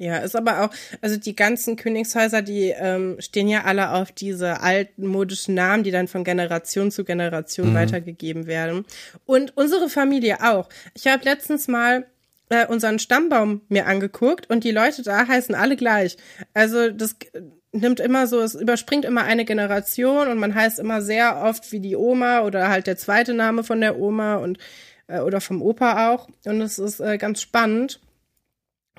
Ja, ist aber auch, also die ganzen Königshäuser, die ähm, stehen ja alle auf diese alten modischen Namen, die dann von Generation zu Generation weitergegeben werden. Und unsere Familie auch. Ich habe letztens mal äh, unseren Stammbaum mir angeguckt und die Leute da heißen alle gleich. Also das nimmt immer so, es überspringt immer eine Generation und man heißt immer sehr oft wie die Oma oder halt der zweite Name von der Oma und äh, oder vom Opa auch. Und es ist äh, ganz spannend.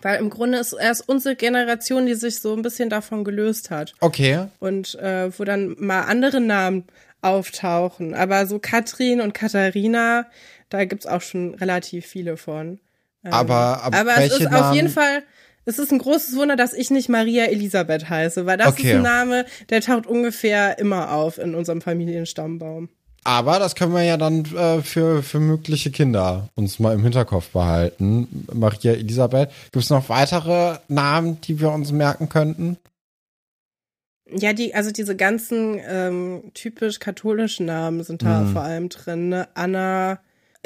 Weil im Grunde ist erst unsere Generation, die sich so ein bisschen davon gelöst hat. Okay. Und äh, wo dann mal andere Namen auftauchen. Aber so Katrin und Katharina, da gibt's auch schon relativ viele von. Aber, aber, aber es ist auf jeden Fall, es ist ein großes Wunder, dass ich nicht Maria Elisabeth heiße, weil das Okay. ist ein Name, der taucht ungefähr immer auf in unserem Familienstammbaum. Aber das können wir ja dann äh, für, für mögliche Kinder uns mal im Hinterkopf behalten. Maria Elisabeth. Gibt es noch weitere Namen, die wir uns merken könnten? Ja, die, also diese ganzen ähm, typisch katholischen Namen sind da Mhm. vor allem drin. Ne? Anna,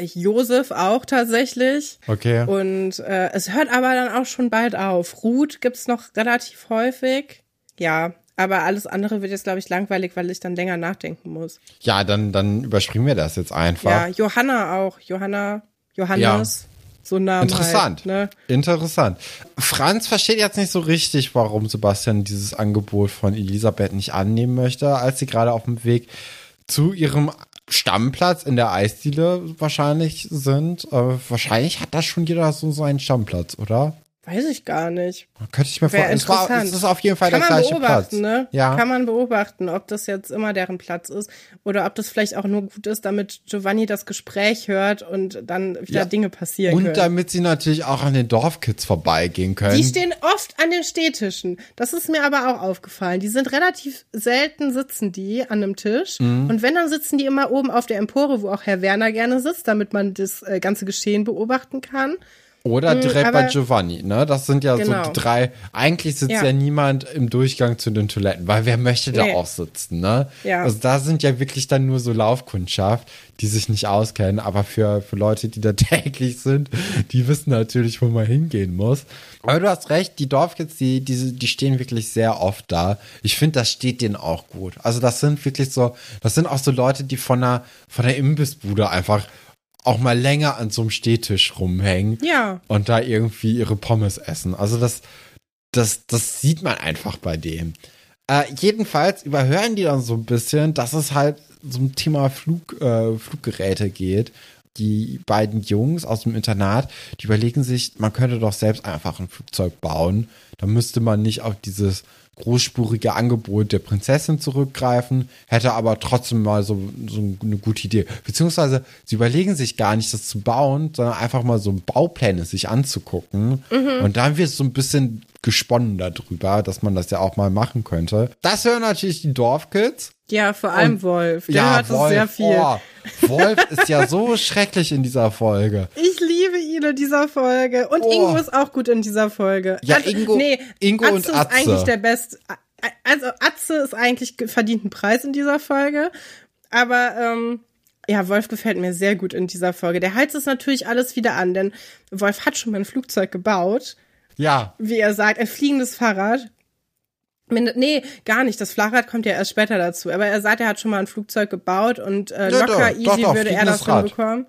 äh, Josef auch tatsächlich. Okay. Und äh, es hört aber dann auch schon bald auf. Ruth gibt's noch relativ häufig. Ja, aber alles andere wird jetzt, glaube ich, langweilig, weil ich dann länger nachdenken muss. Ja, dann, dann überspringen wir das jetzt einfach. Ja, Johanna auch. Johanna, Johannes. so Namen Interessant. Halt, ne? Interessant. Franz versteht jetzt nicht so richtig, warum Sebastian dieses Angebot von Elisabeth nicht annehmen möchte, als sie gerade auf dem Weg zu ihrem Stammplatz in der Eisdiele wahrscheinlich sind. Äh, wahrscheinlich hat da schon jeder so seinen Stammplatz, oder? Weiß ich gar nicht. Könnte ich mir vorstellen. Es, war, es ist auf jeden Fall Kann der gleiche Platz. Ne? Ja. Kann man beobachten, ob das jetzt immer deren Platz ist oder ob das vielleicht auch nur gut ist, damit Giovanni das Gespräch hört und dann wieder ja. Dinge passieren und können. Und damit sie natürlich auch an den Dorfkids vorbeigehen können. Die stehen oft an den Stehtischen. Das ist mir aber auch aufgefallen. Die sind relativ selten sitzen die an einem Tisch. Mhm. Und wenn, dann sitzen die immer oben auf der Empore, wo auch Herr Werner gerne sitzt, damit man das äh, ganze Geschehen beobachten kann. Oder direkt hm, bei Giovanni, ne? Das sind ja genau. so die drei. Eigentlich sitzt ja. ja. niemand im Durchgang zu den Toiletten, weil wer möchte da nee. auch sitzen, ne? Ja. Also da sind ja wirklich dann nur so Laufkundschaft, die sich nicht auskennen, aber für, für Leute, die da täglich sind, die wissen natürlich, wo man hingehen muss. Aber du hast recht, die Dorfkids, die, die, die stehen wirklich sehr oft da. Ich finde, das steht denen auch gut. Also das sind wirklich so, das sind auch so Leute, die von der, von der Imbissbude einfach auch mal länger an so einem Stehtisch rumhängen. Ja. Und da irgendwie ihre Pommes essen. Also das, das, das sieht man einfach bei dem. Äh, jedenfalls überhören die dann so ein bisschen, dass es halt zum Thema Flug, äh, Fluggeräte geht. Die beiden Jungs aus dem Internat, die überlegen sich, man könnte doch selbst einfach ein Flugzeug bauen. Da müsste man nicht auf dieses großspurige Angebot der Prinzessin zurückgreifen, hätte aber trotzdem mal so, so eine gute Idee. Beziehungsweise sie überlegen sich gar nicht, das zu bauen, sondern einfach mal so Baupläne sich anzugucken. Mhm. Und dann wird es so ein bisschen gesponnen darüber, dass man das ja auch mal machen könnte. Das hören natürlich die Dorfkids. Ja, vor allem und, Wolf. Der ja, hört Wolf, sehr viel. Oh, Wolf ist ja so schrecklich in dieser Folge. Ich liebe ihn in dieser Folge. Und oh. Ingo ist auch gut in dieser Folge. Ja, also, Ingo, nee, Ingo Atze und Atze. ist eigentlich der beste. Also Atze ist eigentlich verdient ein Preis in dieser Folge. Aber ähm, ja, Wolf gefällt mir sehr gut in dieser Folge. Der heizt es natürlich alles wieder an, denn Wolf hat schon mal ein Flugzeug gebaut. Ja. Wie er sagt, ein fliegendes Fahrrad. Nee, gar nicht. Das Fahrrad kommt ja erst später dazu. Aber er sagt, er hat schon mal ein Flugzeug gebaut und äh, ja, locker doch, easy doch, doch, würde er das Rad. hinbekommen.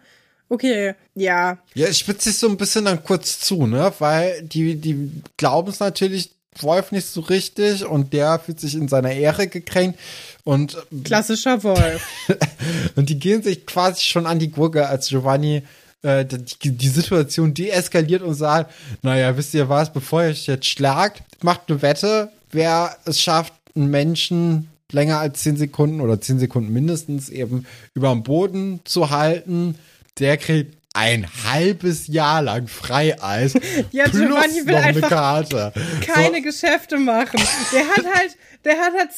Okay, ja. Ja, es spitzt sich so ein bisschen dann kurz zu, ne? Weil die, die glauben es natürlich Wolf nicht so richtig und der fühlt sich in seiner Ehre gekränkt und klassischer Wolf. und die gehen sich quasi schon an die Gurke, als Giovanni äh, die, die Situation deeskaliert und sagt, naja, wisst ihr was, bevor ihr euch jetzt schlagt, macht eine Wette, wer es schafft, einen Menschen länger als zehn Sekunden oder zehn Sekunden mindestens eben über dem Boden zu halten, der kriegt ein halbes Jahr lang Freieis. ja, plus Giovanni will noch einfach Karte. keine so. Geschäfte machen. Der hat halt, der hat halt,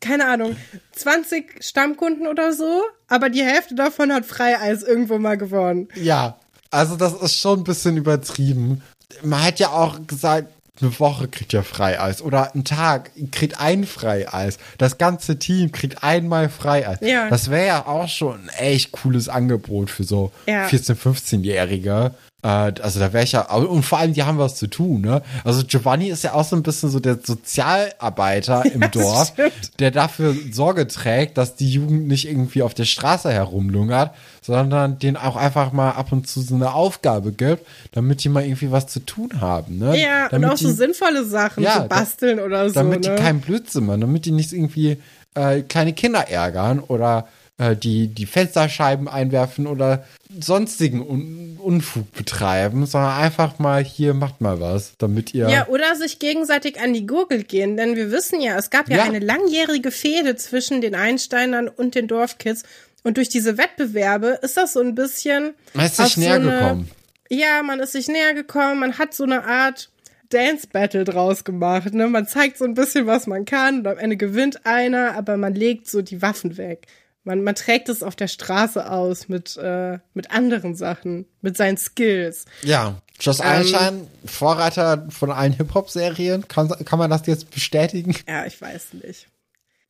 keine Ahnung, 20 Stammkunden oder so, aber die Hälfte davon hat Freieis irgendwo mal gewonnen. Ja, also das ist schon ein bisschen übertrieben. Man hat ja auch gesagt, eine Woche kriegt ihr Freieis oder ein Tag kriegt ein Freieis. Das ganze Team kriegt einmal Freieis. Ja. Das wäre ja auch schon ein echt cooles Angebot für so ja. 14-, 15-Jährige. Äh, also da wäre ich ja, und vor allem, die haben was zu tun, ne? Also Giovanni ist ja auch so ein bisschen so der Sozialarbeiter im ja, Dorf, der dafür Sorge trägt, dass die Jugend nicht irgendwie auf der Straße herumlungert, sondern denen auch einfach mal ab und zu so eine Aufgabe gibt, damit die mal irgendwie was zu tun haben, ne? Ja, damit und auch die, so sinnvolle Sachen, ja, so basteln oder so, Damit ne? die keinen Blödsinn machen, damit die nicht irgendwie äh, kleine Kinder ärgern oder äh, die, die Fensterscheiben einwerfen oder sonstigen Un Unfug betreiben, sondern einfach mal hier macht mal was, damit ihr. Ja, oder sich gegenseitig an die Gurgel gehen, denn wir wissen ja, es gab ja, ja. eine langjährige Fehde zwischen den Einsteinern und den Dorfkids. Und durch diese Wettbewerbe ist das so ein bisschen. Man ist sich näher so eine, gekommen. Ja, man ist sich näher gekommen, man hat so eine Art Dance Battle draus gemacht. Ne? Man zeigt so ein bisschen, was man kann und am Ende gewinnt einer, aber man legt so die Waffen weg. Man, man trägt es auf der Straße aus mit, äh, mit anderen Sachen, mit seinen Skills. Ja, Joss ähm, Einstein, Vorreiter von allen Hip-Hop-Serien. Kann, kann man das jetzt bestätigen? Ja, ich weiß nicht.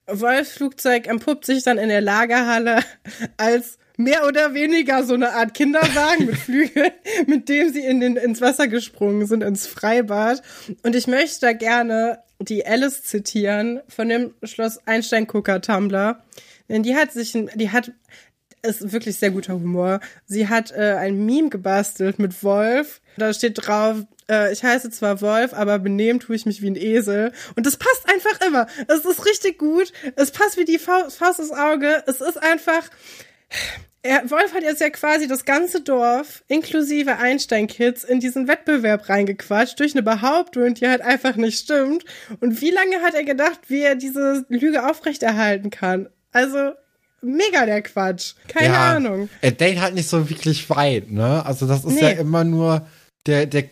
Wolfs Flugzeug empuppt sich dann in der Lagerhalle als mehr oder weniger so eine Art Kinderwagen mit Flügeln, mit dem sie in den, ins Wasser gesprungen sind, ins Freibad. Und ich möchte da gerne die Alice zitieren von dem Schloss Einstein Cooker Tumblr. Denn die hat sich, die hat, ist wirklich sehr guter Humor. Sie hat äh, ein Meme gebastelt mit Wolf. Da steht drauf, äh, ich heiße zwar Wolf, aber benehmen tue ich mich wie ein Esel. Und das passt einfach immer. Es ist richtig gut. Es passt wie die Faust, Faust ins Auge. Es ist einfach. Er, Wolf hat jetzt ja quasi das ganze Dorf inklusive Einstein-Kids in diesen Wettbewerb reingequatscht durch eine Behauptung, die halt einfach nicht stimmt. Und wie lange hat er gedacht, wie er diese Lüge aufrechterhalten kann? Also mega der Quatsch. Keine ja, Ahnung. Er denkt halt nicht so wirklich weit, ne? Also das ist nee. ja immer nur der, der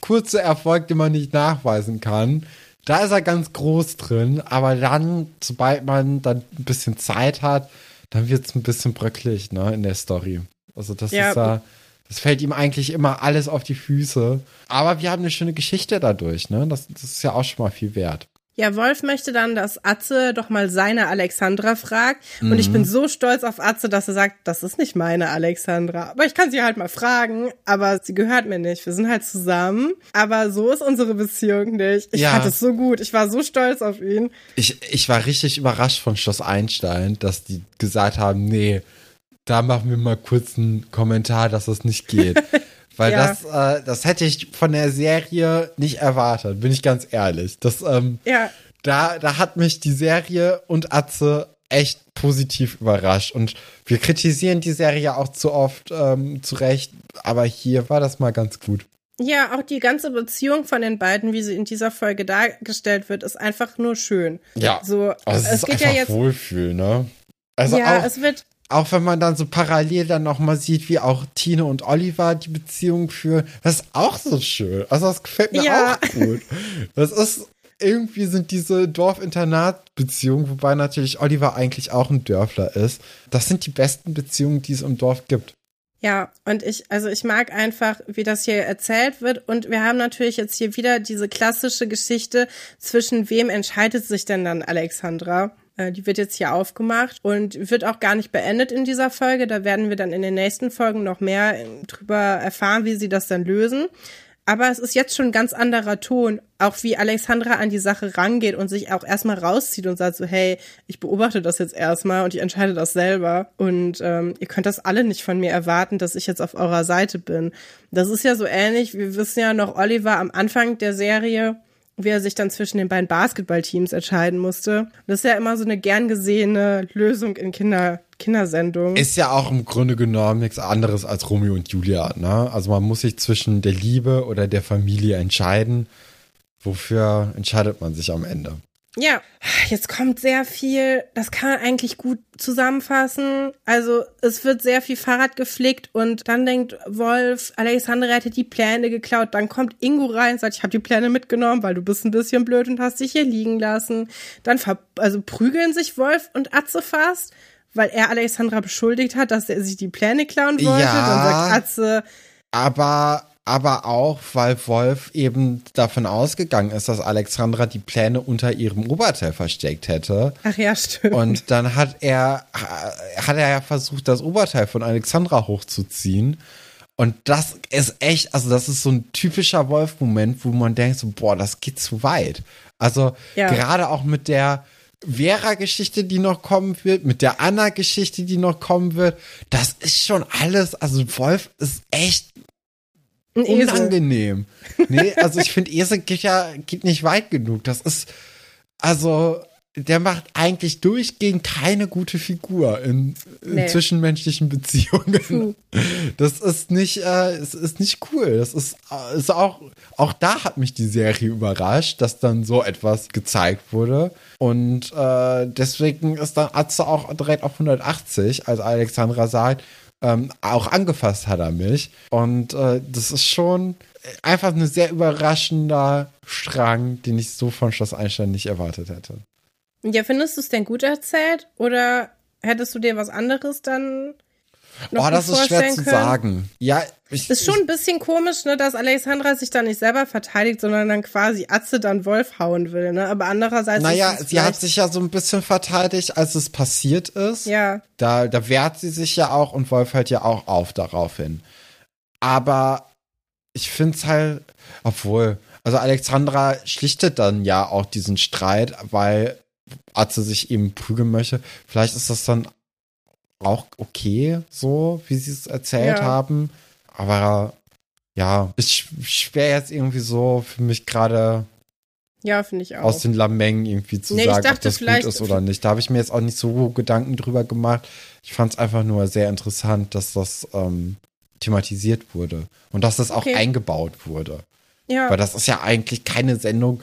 kurze Erfolg, den man nicht nachweisen kann. Da ist er ganz groß drin, aber dann, sobald man dann ein bisschen Zeit hat, dann wird es ein bisschen bröcklig, ne, in der Story. Also das ja. ist ja, das fällt ihm eigentlich immer alles auf die Füße. Aber wir haben eine schöne Geschichte dadurch, ne? Das, das ist ja auch schon mal viel wert. Ja, Wolf möchte dann, dass Atze doch mal seine Alexandra fragt. Mhm. Und ich bin mhm. so stolz auf Atze, dass er sagt, das ist nicht meine Alexandra. Aber ich kann sie halt mal fragen, aber sie gehört mir nicht. Wir sind halt zusammen. Aber so ist unsere Beziehung nicht. Ich ja. fand es so gut. Ich war so stolz auf ihn. Ich, ich war richtig überrascht von Schloss Einstein, dass die gesagt haben, nee, da machen wir mal kurz einen Kommentar, dass das nicht geht. Weil ja. das, äh, das hätte ich von der Serie nicht erwartet, bin ich ganz ehrlich. Das, ähm, ja. da, da hat mich die Serie und Atze echt positiv überrascht. Und wir kritisieren die Serie auch zu oft ähm, zu Recht, aber hier war das mal ganz gut. Ja, auch die ganze Beziehung von den beiden, wie sie in dieser Folge dargestellt wird, ist einfach nur schön. Ja. So, also es, es geht ja jetzt Wohlfühl, ne? Also ja, auch, es wird auch wenn man dann so parallel dann nochmal sieht, wie auch Tine und Oliver die Beziehung führen, das ist auch so schön. Also das gefällt mir ja. auch gut. Das ist, irgendwie sind diese Dorf-Internat-Beziehungen, wobei natürlich Oliver eigentlich auch ein Dörfler ist, das sind die besten Beziehungen, die es im Dorf gibt. Ja, und ich, also ich mag einfach, wie das hier erzählt wird. Und wir haben natürlich jetzt hier wieder diese klassische Geschichte, zwischen wem entscheidet sich denn dann Alexandra? Äh, die wird jetzt hier aufgemacht und wird auch gar nicht beendet in dieser Folge. Da werden wir dann in den nächsten Folgen noch mehr äh, drüber erfahren, wie sie das dann lösen. Aber es ist jetzt schon ein ganz anderer Ton, auch wie Alexandra an die Sache rangeht und sich auch erstmal rauszieht und sagt so, hey, ich beobachte das jetzt erstmal und ich entscheide das selber. Und ähm, ihr könnt das alle nicht von mir erwarten, dass ich jetzt auf eurer Seite bin. Das ist ja so ähnlich, wir wissen ja noch, Oliver am Anfang der Serie wie er sich dann zwischen den beiden Basketballteams entscheiden musste. Das ist ja immer so eine gern gesehene Lösung in Kinder, Kindersendungen. Ist ja auch im Grunde genommen nichts anderes als Romeo und Julia. Ne? Also man muss sich zwischen der Liebe oder der Familie entscheiden. Wofür entscheidet man sich am Ende? Ja, jetzt kommt sehr viel, das kann man eigentlich gut zusammenfassen. Also es wird sehr viel Fahrrad gepflegt und dann denkt Wolf, Alexandre hätte die Pläne geklaut. Dann kommt Ingo rein und sagt, ich habe die Pläne mitgenommen, weil du bist ein bisschen blöd und hast dich hier liegen lassen. Dann ver also prügeln sich Wolf und Atze fast, weil er Alexandra beschuldigt hat, dass er sich die Pläne klauen wollte. Ja, dann sagt Atze, aber aber auch, weil Wolf eben davon ausgegangen ist, dass Alexandra die Pläne unter ihrem Oberteil versteckt hätte. Ach ja, stimmt. Und dann hat er, hat er ja versucht, das Oberteil von Alexandra hochzuziehen. Und das ist echt, also das ist so ein typischer Wolf-Moment, wo man denkt so, boah, das geht zu weit. Also ja. gerade auch mit der Vera-Geschichte, die noch kommen wird, mit der Anna-Geschichte, die noch kommen wird, das ist schon alles, also Wolf ist echt unangenehm. Nee, also ich finde, Esel geht ja geht nicht weit genug. Das ist, also, der macht eigentlich durchgehend keine gute Figur in, in nee. zwischenmenschlichen Beziehungen. Puh. Das ist nicht, äh, es ist nicht cool. Das ist, äh, ist auch, auch da hat mich die Serie überrascht, dass dann so etwas gezeigt wurde. Und äh, deswegen ist dann Atze auch direkt auf 180, als Alexandra sagt, ähm, auch angefasst hat er mich. Und äh, das ist schon einfach ein sehr überraschender Strang, den ich so von Schloss Einstein nicht erwartet hätte. Ja, findest du es denn gut erzählt? Oder hättest du dir was anderes dann noch oh, das ist schwer zu können. sagen. Ja, ich, ist schon ein bisschen komisch, ne, dass Alexandra sich da nicht selber verteidigt, sondern dann quasi Atze dann Wolf hauen will, ne? Aber andererseits. Naja, sie hat sich ja so ein bisschen verteidigt, als es passiert ist. Ja. Da, da wehrt sie sich ja auch und Wolf hört ja auch auf daraufhin. Aber ich finde es halt, obwohl, also Alexandra schlichtet dann ja auch diesen Streit, weil Atze sich eben prügeln möchte. Vielleicht ist das dann auch okay, so wie sie es erzählt Ja. haben. Aber ja, ist sch- schwer jetzt irgendwie so für mich gerade Ja, finde ich auch. aus den Lameng irgendwie zu Nee, sagen, ob dachte das gut ist oder nicht. Da habe ich mir jetzt auch nicht so Gedanken drüber gemacht. Ich fand es einfach nur sehr interessant, dass das ähm, thematisiert wurde und dass das auch Okay. eingebaut wurde. ja. Weil das ist ja eigentlich keine Sendung,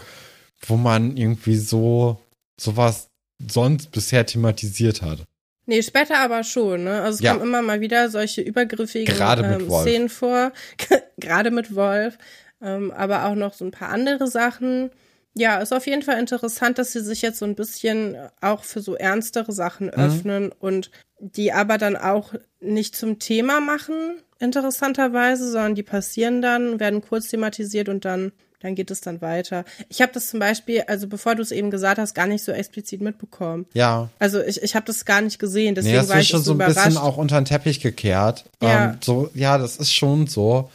wo man irgendwie so sowas sonst bisher thematisiert hat. Nee, später aber schon, ne? Also es Ja. kommen immer mal wieder solche übergriffigen ähm. Szenen vor. Gerade mit Wolf. Ähm, aber auch noch so ein paar andere Sachen. Ja, ist auf jeden Fall interessant, dass sie sich jetzt so ein bisschen auch für so ernstere Sachen Mhm. öffnen und die aber dann auch nicht zum Thema machen, interessanterweise, sondern die passieren dann, werden kurz thematisiert und dann, dann geht es dann weiter. Ich habe das zum Beispiel, also bevor du es eben gesagt hast, gar nicht so explizit mitbekommen. Ja. Also ich, ich habe das gar nicht gesehen, deswegen Nee, das war ich schon so ein überrascht. bisschen auch unter den Teppich gekehrt. Ja. Ähm, so, ja, das ist schon so.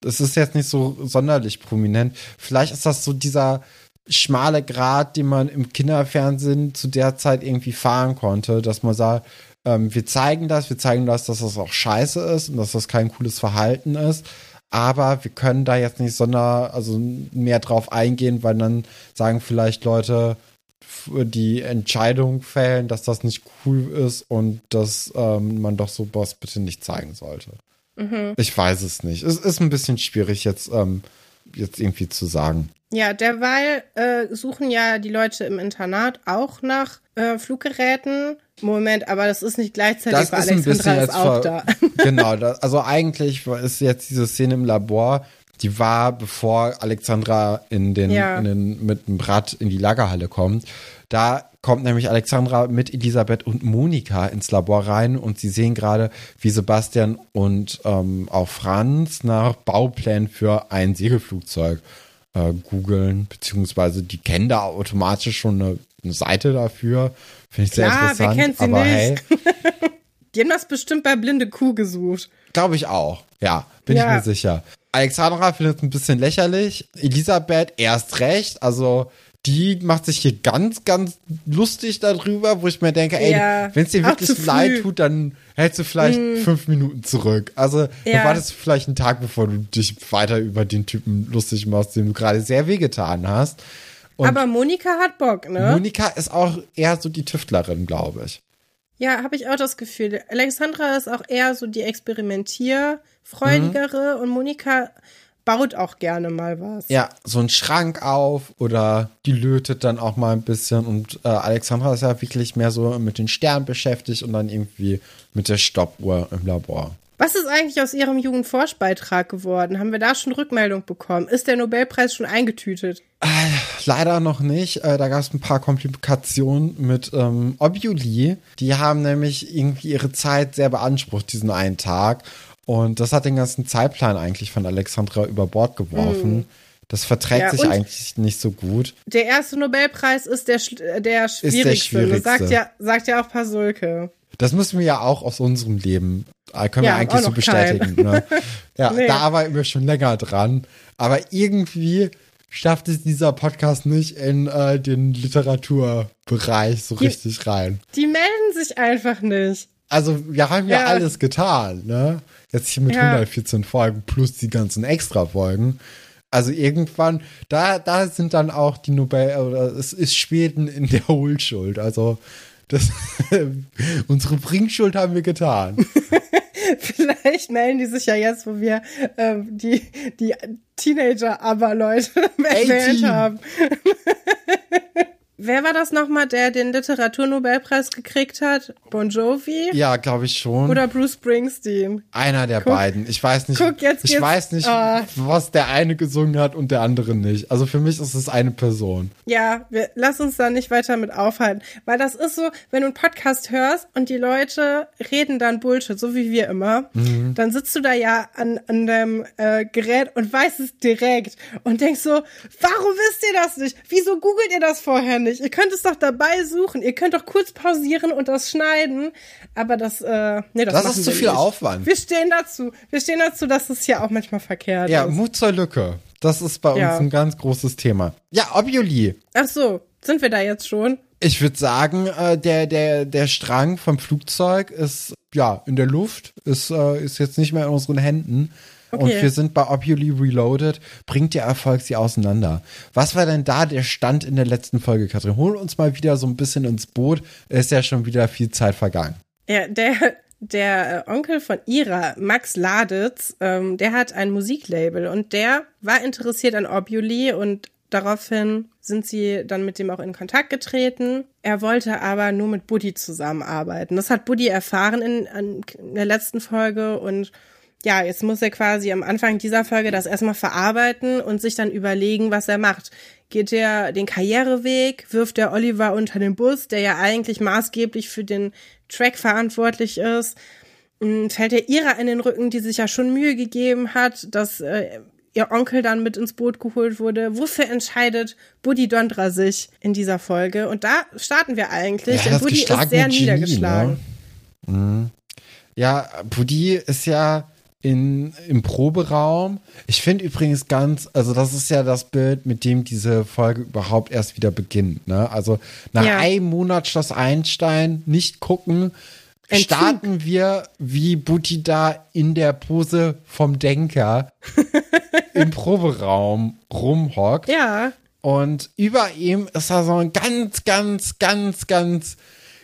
Das ist jetzt nicht so sonderlich prominent. Vielleicht ist das so dieser schmale Grad, den man im Kinderfernsehen zu der Zeit irgendwie fahren konnte, dass man sagt, ähm, wir zeigen das, wir zeigen das, dass das auch scheiße ist und dass das kein cooles Verhalten ist. Aber wir können da jetzt nicht sonder, also mehr drauf eingehen, weil dann sagen vielleicht Leute, die Entscheidung fällen, dass das nicht cool ist und dass ähm, man doch sowas bitte nicht zeigen sollte. Ich weiß es nicht. Es ist ein bisschen schwierig jetzt, ähm, jetzt irgendwie zu sagen. Ja, derweil äh, suchen ja die Leute im Internat auch nach äh, Fluggeräten. Moment, aber das ist nicht gleichzeitig, Das weil ist ein bisschen Alexandra ist jetzt auch da. genau. Das, also eigentlich ist jetzt diese Szene im Labor, die war bevor Alexandra in den, Ja. in den mit dem Rad in die Lagerhalle kommt. Da kommt nämlich Alexandra mit Elisabeth und Monika ins Labor rein und sie sehen gerade, wie Sebastian und ähm, auch Franz nach Bauplänen für ein Segelflugzeug äh, googeln, beziehungsweise die kennen da automatisch schon eine, eine Seite dafür. Finde ich sehr Klar, wer interessant. kennt sie aber nicht? hey, Die haben das bestimmt bei Blinde Kuh gesucht. Glaube ich auch. Ja, bin Ja. ich mir sicher. Alexandra findet es ein bisschen lächerlich. Elisabeth erst recht. Also, die macht sich hier ganz, ganz lustig darüber, wo ich mir denke, ey, Ja, wenn es dir wirklich früh. leid tut, dann hältst du vielleicht fünf Minuten zurück. Also, Ja. dann wartest du vielleicht einen Tag, bevor du dich weiter über den Typen lustig machst, dem du gerade sehr wehgetan hast. Und aber Monika hat Bock, ne? Monika ist auch eher so die Tüftlerin, glaube ich. ja, habe ich auch das Gefühl. Alexandra ist auch eher so die experimentierfreudigere und Monika baut auch gerne mal was. Ja, so ein Schrank auf oder die lötet dann auch mal ein bisschen und äh, Alexandra ist ja wirklich mehr so mit den Sternen beschäftigt und dann irgendwie mit der Stoppuhr im Labor. Was ist eigentlich aus ihrem Jugendforschbeitrag geworden? Haben wir da schon Rückmeldung bekommen? Ist der Nobelpreis schon eingetütet? Leider noch nicht. Äh, da gab es ein paar Komplikationen mit ähm, Obiuli. Die haben nämlich irgendwie ihre Zeit sehr beansprucht, diesen einen Tag. Und das hat den ganzen Zeitplan eigentlich von Alexandra über Bord geworfen. Das verträgt Ja, sich eigentlich nicht so gut. Der erste Nobelpreis ist der, äh, der schwierigste. schwierigste. Das sagt ja, sagt ja auch Pasulke. Das müssen wir ja auch aus unserem Leben, äh, können Ja, wir eigentlich so bestätigen. Ne? Ja, Nee. da arbeiten wir schon länger dran. Aber irgendwie schafft es dieser Podcast nicht in äh, den Literaturbereich so Die- richtig rein. Die melden sich einfach nicht. Also wir haben ja, Ja. alles getan, ne? Jetzt hier mit Ja. 114 Folgen plus die ganzen Extra-Folgen. Also irgendwann, da, da sind dann auch die Nobel, oder es ist Schweden in der Hohlschuld. Also das, unsere Bringschuld haben wir getan. Vielleicht melden die sich ja jetzt, wo wir ähm, die, die Teenager-Aber-Leute erwähnt 18. haben. Wer war das nochmal, der den Literaturnobelpreis gekriegt hat? Bon Jovi Ja, glaube ich schon. oder Bruce Springsteen? Einer der beiden. Ich weiß nicht. guck, jetzt ich weiß nicht, ah. was der eine gesungen hat und der andere nicht. Also für mich ist es eine Person. Ja, wir, lass uns da nicht weiter mit aufhalten. Weil das ist so, wenn du einen Podcast hörst und die Leute reden dann Bullshit, so wie wir immer, Mhm. dann sitzt du da ja an, an deinem äh, Gerät und weißt es direkt und denkst so, warum wisst ihr das nicht? Wieso googelt ihr das vorher nicht? Ihr könnt es doch dabei suchen. Ihr könnt doch kurz pausieren und das schneiden. Aber das, äh, nee, das, Das ist zu viel nicht. Aufwand. Wir stehen dazu. Wir stehen dazu, dass es hier auch manchmal verkehrt Ja, ist. Mut zur Lücke. Das ist bei Ja. uns ein ganz großes Thema. Ja, Obioli. Ach so, sind wir da jetzt schon? Ich würde sagen, äh, der, der, der Strang vom Flugzeug ist ja, in der Luft, ist, äh, ist jetzt nicht mehr in unseren Händen. Okay. Und wir sind bei Obuli Reloaded. Bringt der Erfolg sie auseinander? Was war denn da der Stand in der letzten Folge, Katrin? Hol uns mal wieder so ein bisschen ins Boot. Ist ja schon wieder viel Zeit vergangen. Ja, der, der äh, Onkel von Ira, Max Laditz, ähm, der hat ein Musiklabel und der war interessiert an Obuli und daraufhin sind sie dann mit dem auch in Kontakt getreten. Er wollte aber nur mit Buddy zusammenarbeiten. Das hat Buddy erfahren in, in der letzten Folge und ja, jetzt muss er quasi am Anfang dieser Folge das erstmal verarbeiten und sich dann überlegen, was er macht. Geht er den Karriereweg, wirft er Oliver unter den Bus, der ja eigentlich maßgeblich für den Track verantwortlich ist, hm, fällt er ihrer in den Rücken, die sich ja schon Mühe gegeben hat, dass äh, ihr Onkel dann mit ins Boot geholt wurde. Wofür entscheidet Buddy Dondra sich in dieser Folge? Und da starten wir eigentlich, Ja, Buddy ist sehr Genie, niedergeschlagen. ne? Mhm. Ja, Buddy ist ja in, im Proberaum. Ich finde übrigens ganz, also das ist ja das Bild, mit dem diese Folge überhaupt erst wieder beginnt. Ne? Also nach Ja. einem Monat Schloss Einstein nicht gucken, Entzug. starten wir wie Buddy da in der Pose vom Denker im Proberaum rumhockt. Ja, Und über ihm ist da so ein ganz, ganz, ganz, ganz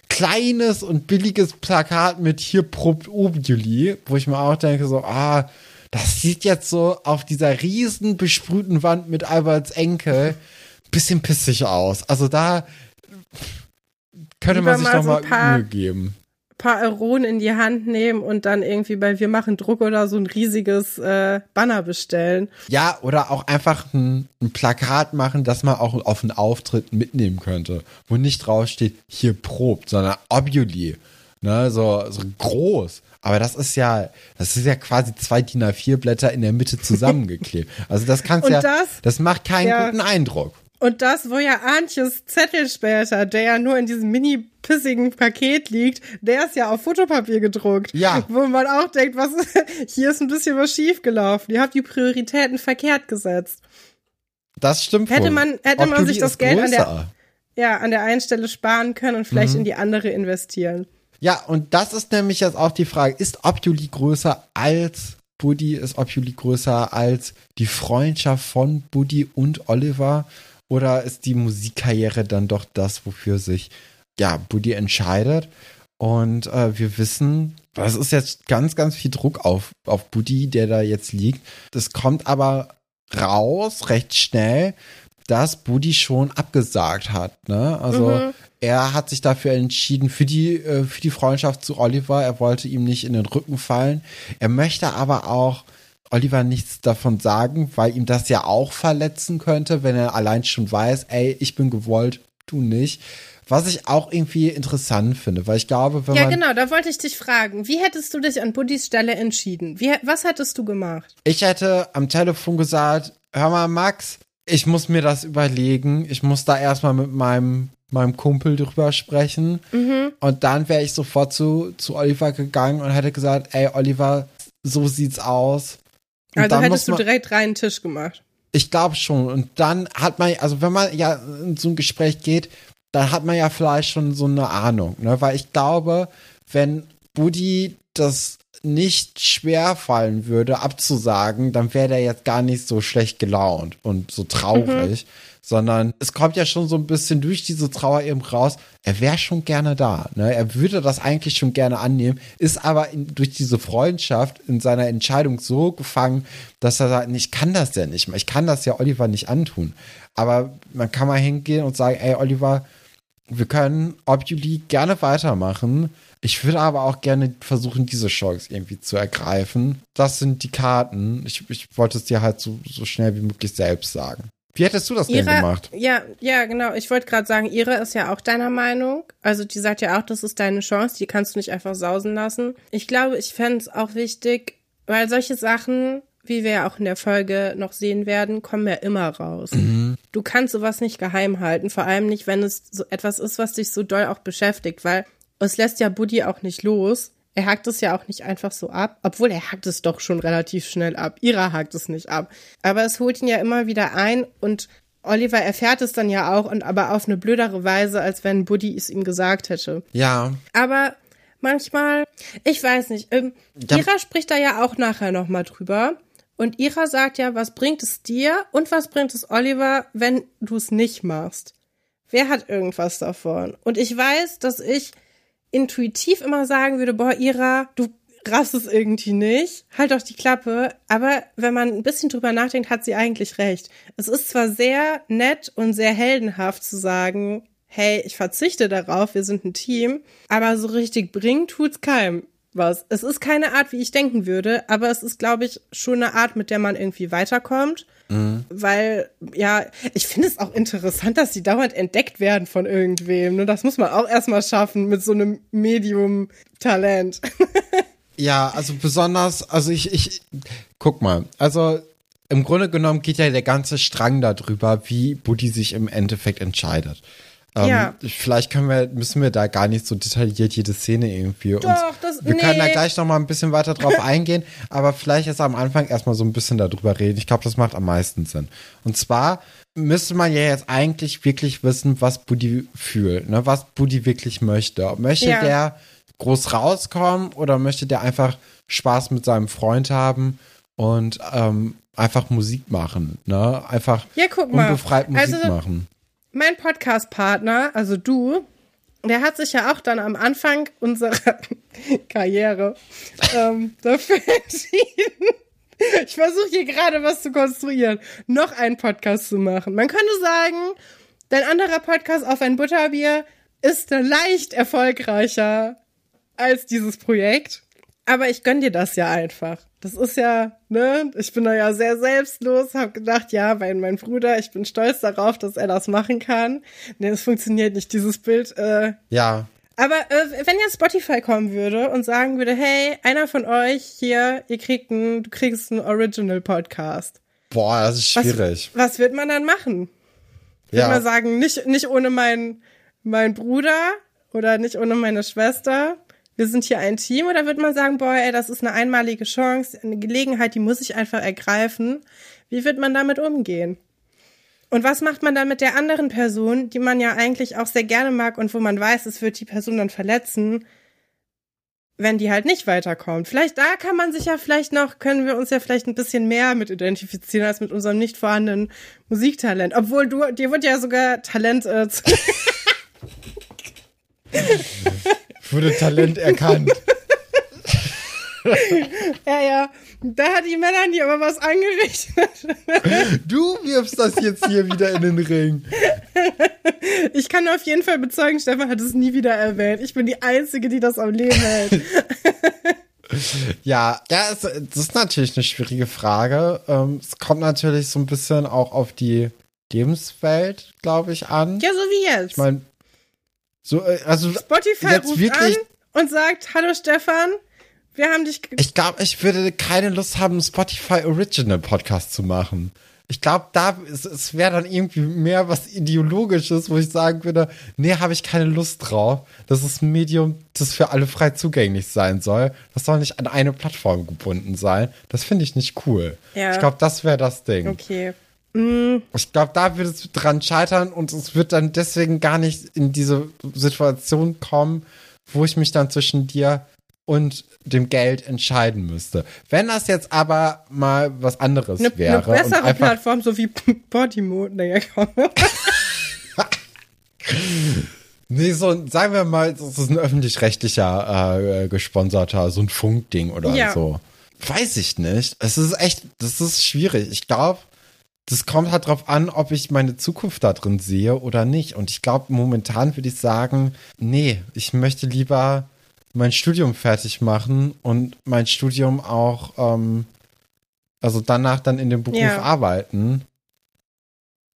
kleines und billiges Plakat mit hier probt Obuli, wo ich mir auch denke, so, ah, das sieht jetzt so auf dieser riesen besprühten Wand mit Alberts Enkel bisschen pissig aus. Also da könnte Lieber man sich mal doch so mal paar- Mühe geben. Paar Euronen in die Hand nehmen und dann irgendwie bei Wir machen Druck oder so ein riesiges äh, Banner bestellen. Ja, oder auch einfach ein, ein Plakat machen, das man auch auf einen Auftritt mitnehmen könnte, wo nicht draufsteht, hier probt, sondern Obuli. Ne, so, so groß. Aber das ist ja, das ist ja quasi zwei DIN A4 Blätter in der Mitte zusammengeklebt. Also das kannst ja, das- das macht keinen ja. guten Eindruck. Und das, wo ja Antjes Zettel später, der ja nur in diesem mini-pissigen Paket liegt, der ist ja auf Fotopapier gedruckt. Ja. Wo man auch denkt, was, hier ist ein bisschen was schiefgelaufen. Ihr habt die Prioritäten verkehrt gesetzt. Das stimmt Hätte wohl. man- hätte man sich das Geld an der-. Ja, an der einen Stelle sparen können und vielleicht Mhm. in die andere investieren. Ja, und das ist nämlich jetzt auch die Frage, ist Obuli größer als Buddy? Ist Obuli größer als die Freundschaft von Buddy und Oliver? Oder ist die Musikkarriere dann doch das, wofür sich ja Buddy entscheidet? Und äh, wir wissen, das ist jetzt ganz, ganz viel Druck auf, auf Buddy, der da jetzt liegt. Das kommt aber raus, recht schnell, dass Buddy schon abgesagt hat. Ne? Also Mhm. er hat sich dafür entschieden, für die, äh, für die Freundschaft zu Oliver. Er wollte ihm nicht in den Rücken fallen. Er möchte aber auch Oliver nichts davon sagen, weil ihm das ja auch verletzen könnte, wenn er allein schon weiß, ey, ich bin gewollt, du nicht. Was ich auch irgendwie interessant finde, weil ich glaube, wenn Ja, man. genau, da wollte ich dich fragen. Wie hättest du dich an Buddys Stelle entschieden? Wie, was hättest du gemacht? Ich hätte am Telefon gesagt, hör mal, Max, ich muss mir das überlegen. Ich muss da erstmal mit meinem, meinem Kumpel drüber sprechen. Mhm. Und dann wäre ich sofort zu, zu Oliver gegangen und hätte gesagt, ey, Oliver, so sieht's aus. Und Also hättest du direkt reinen Tisch gemacht. Ich glaube schon. Und dann hat man, also wenn man ja in so ein Gespräch geht, dann hat man ja vielleicht schon so eine Ahnung, ne? Weil ich glaube, wenn Buddy das nicht schwer fallen würde, abzusagen, dann wäre der jetzt gar nicht so schlecht gelaunt und so traurig, sondern es kommt ja schon so ein bisschen durch diese Trauer eben raus. Er wäre schon gerne da, ne? Er würde das eigentlich schon gerne annehmen, ist aber in, durch diese Freundschaft in seiner Entscheidung so gefangen, dass er sagt, ich kann das ja nicht mehr, ich kann das ja Oliver nicht antun. Aber man kann mal hingehen und sagen, ey Oliver, wir können Obuli gerne weitermachen. Ich würde aber auch gerne versuchen, diese Chance irgendwie zu ergreifen. Das sind die Karten. Ich, ich wollte es dir halt so, so schnell wie möglich selbst sagen. Wie hättest du das denn Ira, gemacht? ja, ja, genau. Ich wollte gerade sagen, Ira ist ja auch deiner Meinung. Also die sagt ja auch, das ist deine Chance, die kannst du nicht einfach sausen lassen. Ich glaube, ich fände es auch wichtig, weil solche Sachen, wie wir ja auch in der Folge noch sehen werden, kommen ja immer raus. Du kannst sowas nicht geheim halten, vor allem nicht, wenn es so etwas ist, was dich so doll auch beschäftigt, weil es lässt ja Buddy auch nicht los. Er hakt es ja auch nicht einfach so ab, obwohl er hakt es doch schon relativ schnell ab. Ira hakt es nicht ab. Aber es holt ihn ja immer wieder ein und Oliver erfährt es dann ja auch und aber auf eine blödere Weise, als wenn Buddy es ihm gesagt hätte. Ja, Aber manchmal. Ich weiß nicht. Ähm, Ja. Ira spricht da ja auch nachher nochmal drüber. Und Ira sagt ja, was bringt es dir und was bringt es Oliver, wenn du es nicht machst? Wer hat irgendwas davon? Und ich weiß, dass ich intuitiv immer sagen würde, boah, Ira, du raffst es irgendwie nicht, halt doch die Klappe. Aber wenn man ein bisschen drüber nachdenkt, hat sie eigentlich recht. Es ist zwar sehr nett und sehr heldenhaft zu sagen, hey, ich verzichte darauf, wir sind ein Team, aber so richtig bringen tut's keinem was. Es ist keine Art, wie ich denken würde, aber es ist, glaube ich, schon eine Art, mit der man irgendwie weiterkommt. Weil, ja, ich finde es auch interessant, dass sie dauernd entdeckt werden von irgendwem. Nur das muss man auch erstmal schaffen mit so einem Medium-Talent. Ja, also besonders, also ich, ich, guck mal, also im Grunde genommen geht ja der ganze Strang darüber, wie Buddy sich im Endeffekt entscheidet. Ähm, Ja. Vielleicht können wir, müssen wir da gar nicht so detailliert jede Szene irgendwie uns, Doch, das- wir können da nee. gleich noch mal ein bisschen weiter drauf eingehen, aber vielleicht erst am Anfang erstmal so ein bisschen darüber reden. Ich glaube, das macht am meisten Sinn. Und zwar müsste man ja jetzt eigentlich wirklich wissen, was Buddy fühlt, ne, was Buddy wirklich möchte. Möchte Ja. der groß rauskommen oder möchte der einfach Spaß mit seinem Freund haben und ähm, einfach Musik machen, ne? Einfach Ja, guck mal. unbefreit Musik Also- machen. Mein Podcast-Partner, also du, der hat sich ja auch dann am Anfang unserer Karriere ähm, dafür entschieden. Ich versuche hier gerade was zu konstruieren, noch einen Podcast zu machen. Man könnte sagen, dein anderer Podcast auf ein Butterbier ist leicht erfolgreicher als dieses Projekt. Aber ich gönn dir das ja einfach. Das ist ja, ne, ich bin da ja sehr selbstlos, hab gedacht, ja, mein, mein Bruder, ich bin stolz darauf, dass er das machen kann. Ne, es funktioniert nicht, dieses Bild. Äh. Ja, Aber äh, wenn jetzt Spotify kommen würde und sagen würde, hey, einer von euch hier, ihr kriegt einen, du kriegst einen Original-Podcast. boah, das ist Was, schwierig. was wird man dann machen? Wird ja. man sagen, nicht, nicht ohne meinen mein Bruder oder nicht ohne meine Schwester. Wir sind hier ein Team oder wird man sagen, boah, ey, das ist eine einmalige Chance, eine Gelegenheit, die muss ich einfach ergreifen. Wie wird man damit umgehen? Und was macht man dann mit der anderen Person, die man ja eigentlich auch sehr gerne mag und wo man weiß, es wird die Person dann verletzen, wenn die halt nicht weiterkommt? Vielleicht da kann man sich ja vielleicht noch, können wir uns ja vielleicht ein bisschen mehr mit identifizieren als mit unserem nicht vorhandenen Musiktalent. Obwohl du, dir wird ja sogar Talent äh, zu Wurde Talent erkannt. Ja, ja. Da hat die Melanie aber was angerichtet. Du wirfst das jetzt hier wieder in den Ring. Ich kann auf jeden Fall bezeugen, Stefan hat es nie wieder erwähnt. Ich bin die Einzige, die das am Leben hält. Ja, ja, es, das ist natürlich eine schwierige Frage. Ähm, es kommt natürlich so ein bisschen auch auf die Lebenswelt, glaube ich, an. Ja, so wie jetzt. Ich meine, so, äh, also Spotify ruft wirklich- an und sagt, hallo Stefan, wir haben dich... ich glaube, ich würde keine Lust haben, einen Spotify Original Podcast zu machen. Ich glaube, da es, es wäre dann irgendwie mehr was ideologisches, wo ich sagen würde, nee, habe ich keine Lust drauf. Das ist ein Medium, das für alle frei zugänglich sein soll. Das soll nicht an eine Plattform gebunden sein. Das finde ich nicht cool. Ja. Ich glaube, das wäre das Ding. Okay. Ich glaube, da wird es dran scheitern und es wird dann deswegen gar nicht in diese Situation kommen, wo ich mich dann zwischen dir und dem Geld entscheiden müsste. Wenn das jetzt aber mal was anderes Eine, wäre eine bessere einfach Plattform, so wie Podimo. Naja, komm. nee, so sagen wir mal, das ist ein öffentlich-rechtlicher äh, gesponserter so ein Funkding oder Ja. so. Weiß ich nicht. Es ist echt, das ist schwierig. Ich glaube, das kommt halt drauf an, ob ich meine Zukunft da drin sehe oder nicht. Und ich glaube, momentan würde ich sagen, nee, ich möchte lieber mein Studium fertig machen und mein Studium auch, ähm, also danach dann in dem Beruf Ja. arbeiten.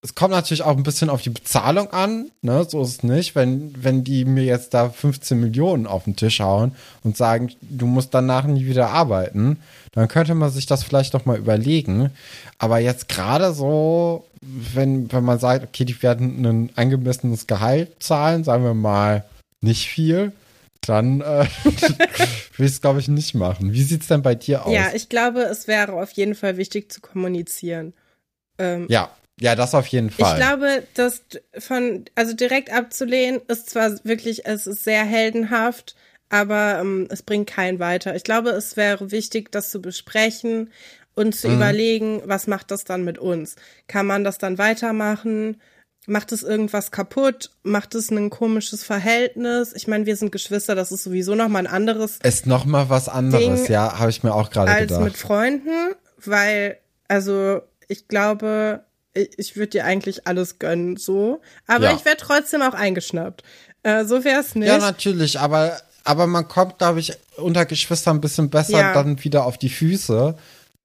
Es kommt natürlich auch ein bisschen auf die Bezahlung an, ne? So ist es nicht. Wenn, wenn die mir jetzt da 15 Millionen auf den Tisch hauen und sagen, du musst danach nie wieder arbeiten, dann könnte man sich das vielleicht noch mal überlegen. Aber jetzt gerade so, wenn, wenn man sagt, okay, die werden ein angemessenes Gehalt zahlen, sagen wir mal nicht viel, dann äh, will ich es, glaube ich, nicht machen. Wie sieht's denn bei dir aus? Ja, ich glaube, es wäre auf jeden Fall wichtig zu kommunizieren. Ähm, ja, ja, das auf jeden Fall. Ich glaube, das von, also direkt abzulehnen, ist zwar wirklich, es ist sehr heldenhaft, aber ähm, es bringt keinen weiter. Ich glaube, es wäre wichtig, das zu besprechen und zu Mhm. überlegen, was macht das dann mit uns? Kann man das dann weitermachen? Macht es irgendwas kaputt? Macht es ein komisches Verhältnis? Ich meine, wir sind Geschwister, das ist sowieso noch mal ein anderes Ist noch mal was anderes, Ding ja, habe ich mir auch gerade als gedacht. mit Freunden, weil, also, ich glaube, ich, ich würde dir eigentlich alles gönnen, so. Aber Ja. ich wäre trotzdem auch eingeschnappt. Äh, so wäre es nicht. Ja, natürlich, aber, aber man kommt, glaube ich, unter Geschwistern ein bisschen besser Ja. dann wieder auf die Füße.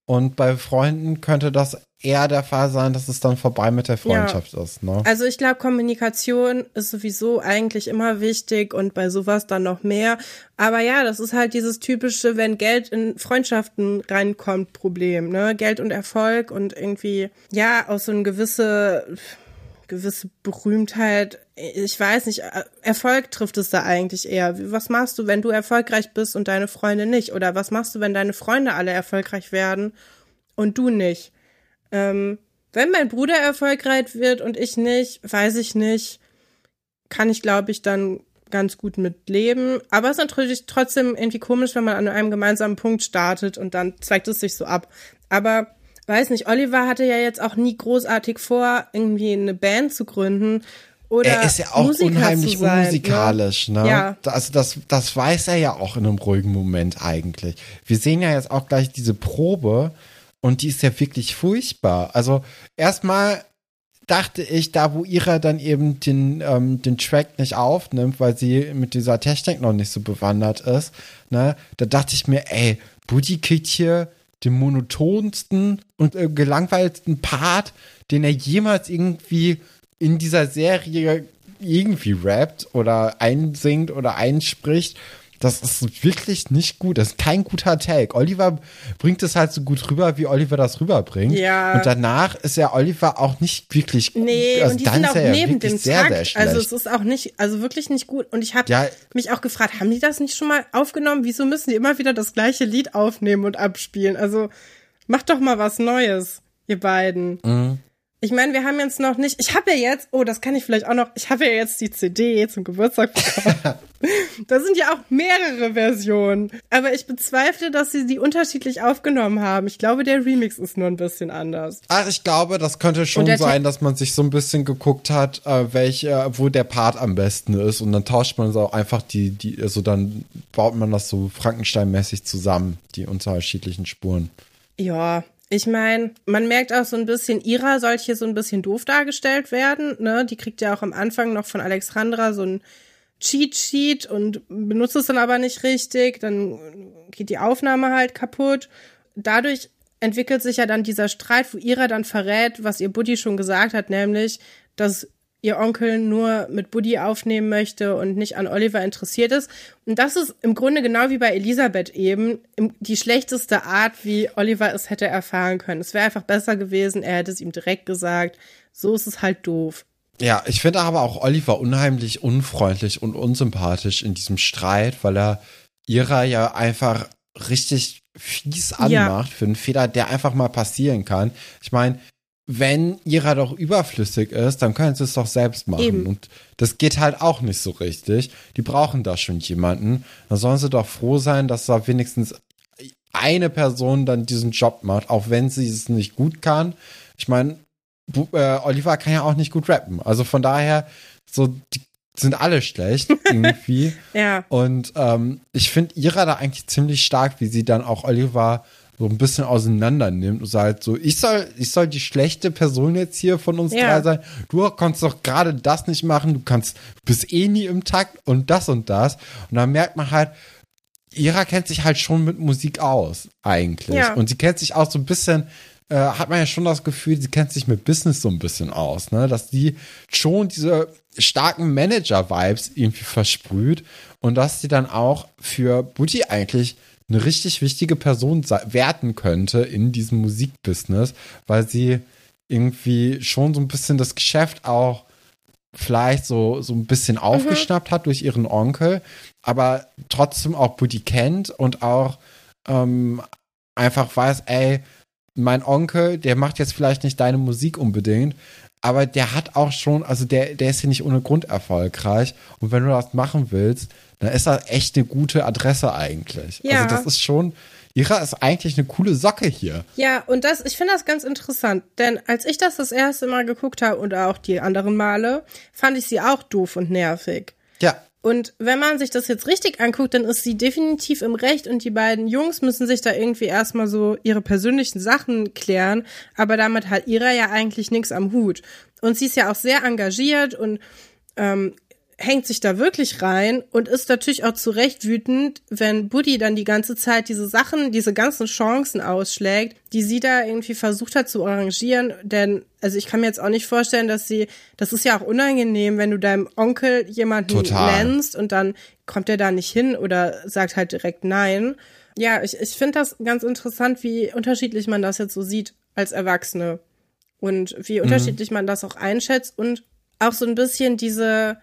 Und bei Freunden könnte das eher der Fall sein, dass es dann vorbei mit der Freundschaft ist. Ne? Also ich glaube, Kommunikation ist sowieso eigentlich immer wichtig und bei sowas dann noch mehr. Aber ja, das ist halt dieses typische, wenn Geld in Freundschaften reinkommt, Problem. Ne? Geld und Erfolg und irgendwie, ja, auch so eine gewisse, gewisse Berühmtheit. Ich weiß nicht, Erfolg trifft es da eigentlich eher. Was machst du, wenn du erfolgreich bist und deine Freunde nicht? Oder was machst du, wenn deine Freunde alle erfolgreich werden und du nicht? Ähm, wenn mein Bruder erfolgreich wird und ich nicht, weiß ich nicht, kann ich, glaube ich, dann ganz gut mit leben. Aber es ist natürlich trotzdem irgendwie komisch, wenn man an einem gemeinsamen Punkt startet und dann zweigt es sich so ab. Aber weiß nicht, Oliver hatte ja jetzt auch nie großartig vor, irgendwie eine Band zu gründen. Oder er ist ja auch Musiker unheimlich sein, unmusikalisch, ne? Ja. Da- Also das, das weiß er ja auch in einem ruhigen Moment eigentlich. Wir sehen ja jetzt auch gleich diese Probe und die ist ja wirklich furchtbar. Also erstmal dachte ich, da wo Ira dann eben den, ähm, den Track nicht aufnimmt, weil sie mit dieser Technik noch nicht so bewandert ist, ne, da dachte ich mir, ey, Buddy kriegt hier den monotonsten und äh, gelangweilsten Part, den er jemals irgendwie in dieser Serie irgendwie rappt oder einsingt oder einspricht. Das ist wirklich nicht gut. Das ist kein guter Take. Oliver bringt es halt so gut rüber, wie Oliver das rüberbringt. Ja. Und danach ist ja Oliver auch nicht wirklich gut. Nee, also und die dann sind auch ja neben dem sehr, Takt. sehr schlecht. also es ist auch nicht, also wirklich nicht gut. Und ich habe Ja. mich auch gefragt, haben die das nicht schon mal aufgenommen? Wieso müssen die immer wieder das gleiche Lied aufnehmen und abspielen? Also macht doch mal was Neues, ihr beiden. Mhm. Ich meine, wir haben jetzt noch nicht, ich habe ja jetzt, oh, das kann ich vielleicht auch noch, ich habe ja jetzt die CD zum Geburtstag bekommen. da sind ja auch mehrere Versionen. Aber ich bezweifle, dass sie die unterschiedlich aufgenommen haben. Ich glaube, der Remix ist nur ein bisschen anders. Ach, ich glaube, das könnte schon sein, dass man sich so ein bisschen geguckt hat, äh, welche, wo der Part am besten ist und dann tauscht man so auch einfach die, die, also dann baut man das so Frankenstein-mäßig zusammen, die unterschiedlichen Spuren. Ja, ich meine, man merkt auch so ein bisschen, Ira soll hier so ein bisschen doof dargestellt werden. Ne? Die kriegt ja auch am Anfang noch von Alexandra so ein Cheat Sheet und benutzt es dann aber nicht richtig. Dann geht die Aufnahme halt kaputt. Dadurch entwickelt sich ja dann dieser Streit, wo Ira dann verrät, was ihr Buddy schon gesagt hat, nämlich, dass ihr Onkel nur mit Buddy aufnehmen möchte und nicht an Oliver interessiert ist. Und das ist im Grunde genau wie bei Elisabeth eben die schlechteste Art, wie Oliver es hätte erfahren können. Es wäre einfach besser gewesen, er hätte es ihm direkt gesagt. So ist es halt doof. Ja, ich finde aber auch Oliver unheimlich unfreundlich und unsympathisch in diesem Streit, weil er Ira ja einfach richtig fies anmacht für einen Fehler, der einfach mal passieren kann. Ich meine, wenn Ira doch überflüssig ist, dann können sie es doch selbst machen. Eben. Und das geht halt auch nicht so richtig. Die brauchen da schon jemanden. Da sollen sie doch froh sein, dass da wenigstens eine Person dann diesen Job macht, auch wenn sie es nicht gut kann. Ich meine, äh, Oliver kann ja auch nicht gut rappen. Also von daher, so, die sind alle schlecht irgendwie. Ja. Und ähm, ich finde Ira da eigentlich ziemlich stark, wie sie dann auch Oliver so ein bisschen auseinander nimmt und sagt so, ich soll, ich soll die schlechte Person jetzt hier von uns Ja. drei sein. Du kannst doch gerade das nicht machen, du kannst, du bist eh nie im Takt und das und das. Und dann merkt man halt, Ira kennt sich halt schon mit Musik aus, eigentlich. Ja. Und sie kennt sich auch so ein bisschen, äh, hat man ja schon das Gefühl, sie kennt sich mit Business so ein bisschen aus, ne? Dass die schon diese starken Manager-Vibes irgendwie versprüht und dass sie dann auch für Buddy eigentlich eine richtig wichtige Person werten könnte in diesem Musikbusiness, weil sie irgendwie schon so ein bisschen das Geschäft auch vielleicht so, so ein bisschen aufgeschnappt hat durch ihren Onkel, aber trotzdem auch Buddy kennt und auch ähm, einfach weiß, ey, mein Onkel, der macht jetzt vielleicht nicht deine Musik unbedingt, aber der hat auch schon, also der, der ist hier nicht ohne Grund erfolgreich. Und wenn du das machen willst, dann ist das echt eine gute Adresse eigentlich. Ja. Also das ist schon, Ira ist eigentlich eine coole Socke hier. Ja, und das, ich finde das ganz interessant, denn als ich das das erste Mal geguckt habe und auch die anderen Male, fand ich sie auch doof und nervig. Ja. Und wenn man sich das jetzt richtig anguckt, dann ist sie definitiv im Recht und die beiden Jungs müssen sich da irgendwie erstmal so ihre persönlichen Sachen klären, aber damit hat Ira ja eigentlich nichts am Hut. Und sie ist ja auch sehr engagiert und ähm, hängt sich da wirklich rein und ist natürlich auch zu Recht wütend, wenn Buddy dann die ganze Zeit diese Sachen, diese ganzen Chancen ausschlägt, die sie da irgendwie versucht hat zu arrangieren. Denn, also ich kann mir jetzt auch nicht vorstellen, dass sie, das ist ja auch unangenehm, wenn du deinem Onkel jemanden Total. nennst und dann kommt er da nicht hin oder sagt halt direkt nein. Ja, ich, ich finde das ganz interessant, wie unterschiedlich man das jetzt so sieht als Erwachsene und wie unterschiedlich man das auch einschätzt und auch so ein bisschen diese,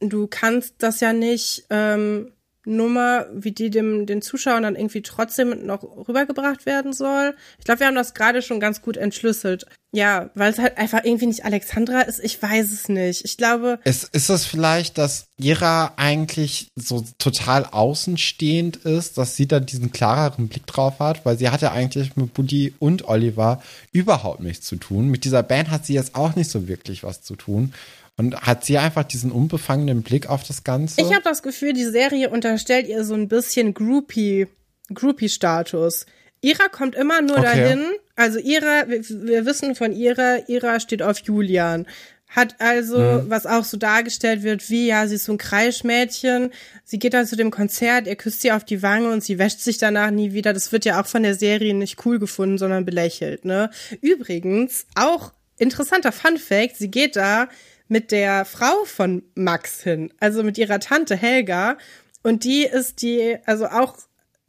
du kannst das ja nicht ähm, Nummer, wie die dem den Zuschauern dann irgendwie trotzdem noch rübergebracht werden soll. Ich glaube, wir haben das gerade schon ganz gut entschlüsselt. Ja, weil es halt einfach irgendwie nicht Alexandra ist. Ich weiß es nicht. Ich glaube, Ist, ist es vielleicht, dass Ira eigentlich so total außenstehend ist, dass sie da diesen klareren Blick drauf hat? Weil sie hat ja eigentlich mit Buddy und Oliver überhaupt nichts zu tun. Mit dieser Band hat sie jetzt auch nicht so wirklich was zu tun. Und hat sie einfach diesen unbefangenen Blick auf das Ganze? ich habe das Gefühl, die Serie unterstellt ihr so ein bisschen Groupie, Groupie-Status. Ira kommt immer nur Okay. dahin. Also Ira, wir, wir wissen von Ira, Ira steht auf Julian. Hat also, Mhm. was auch so dargestellt wird, wie, ja, sie ist so ein Kreischmädchen. Sie geht dann zu dem Konzert, er küsst sie auf die Wange und sie wäscht sich danach nie wieder. Das wird ja auch von der Serie nicht cool gefunden, sondern belächelt, ne? Übrigens, auch interessanter Fun Fact, sie geht da mit der Frau von Max hin, also mit ihrer Tante Helga. Und die ist die, also auch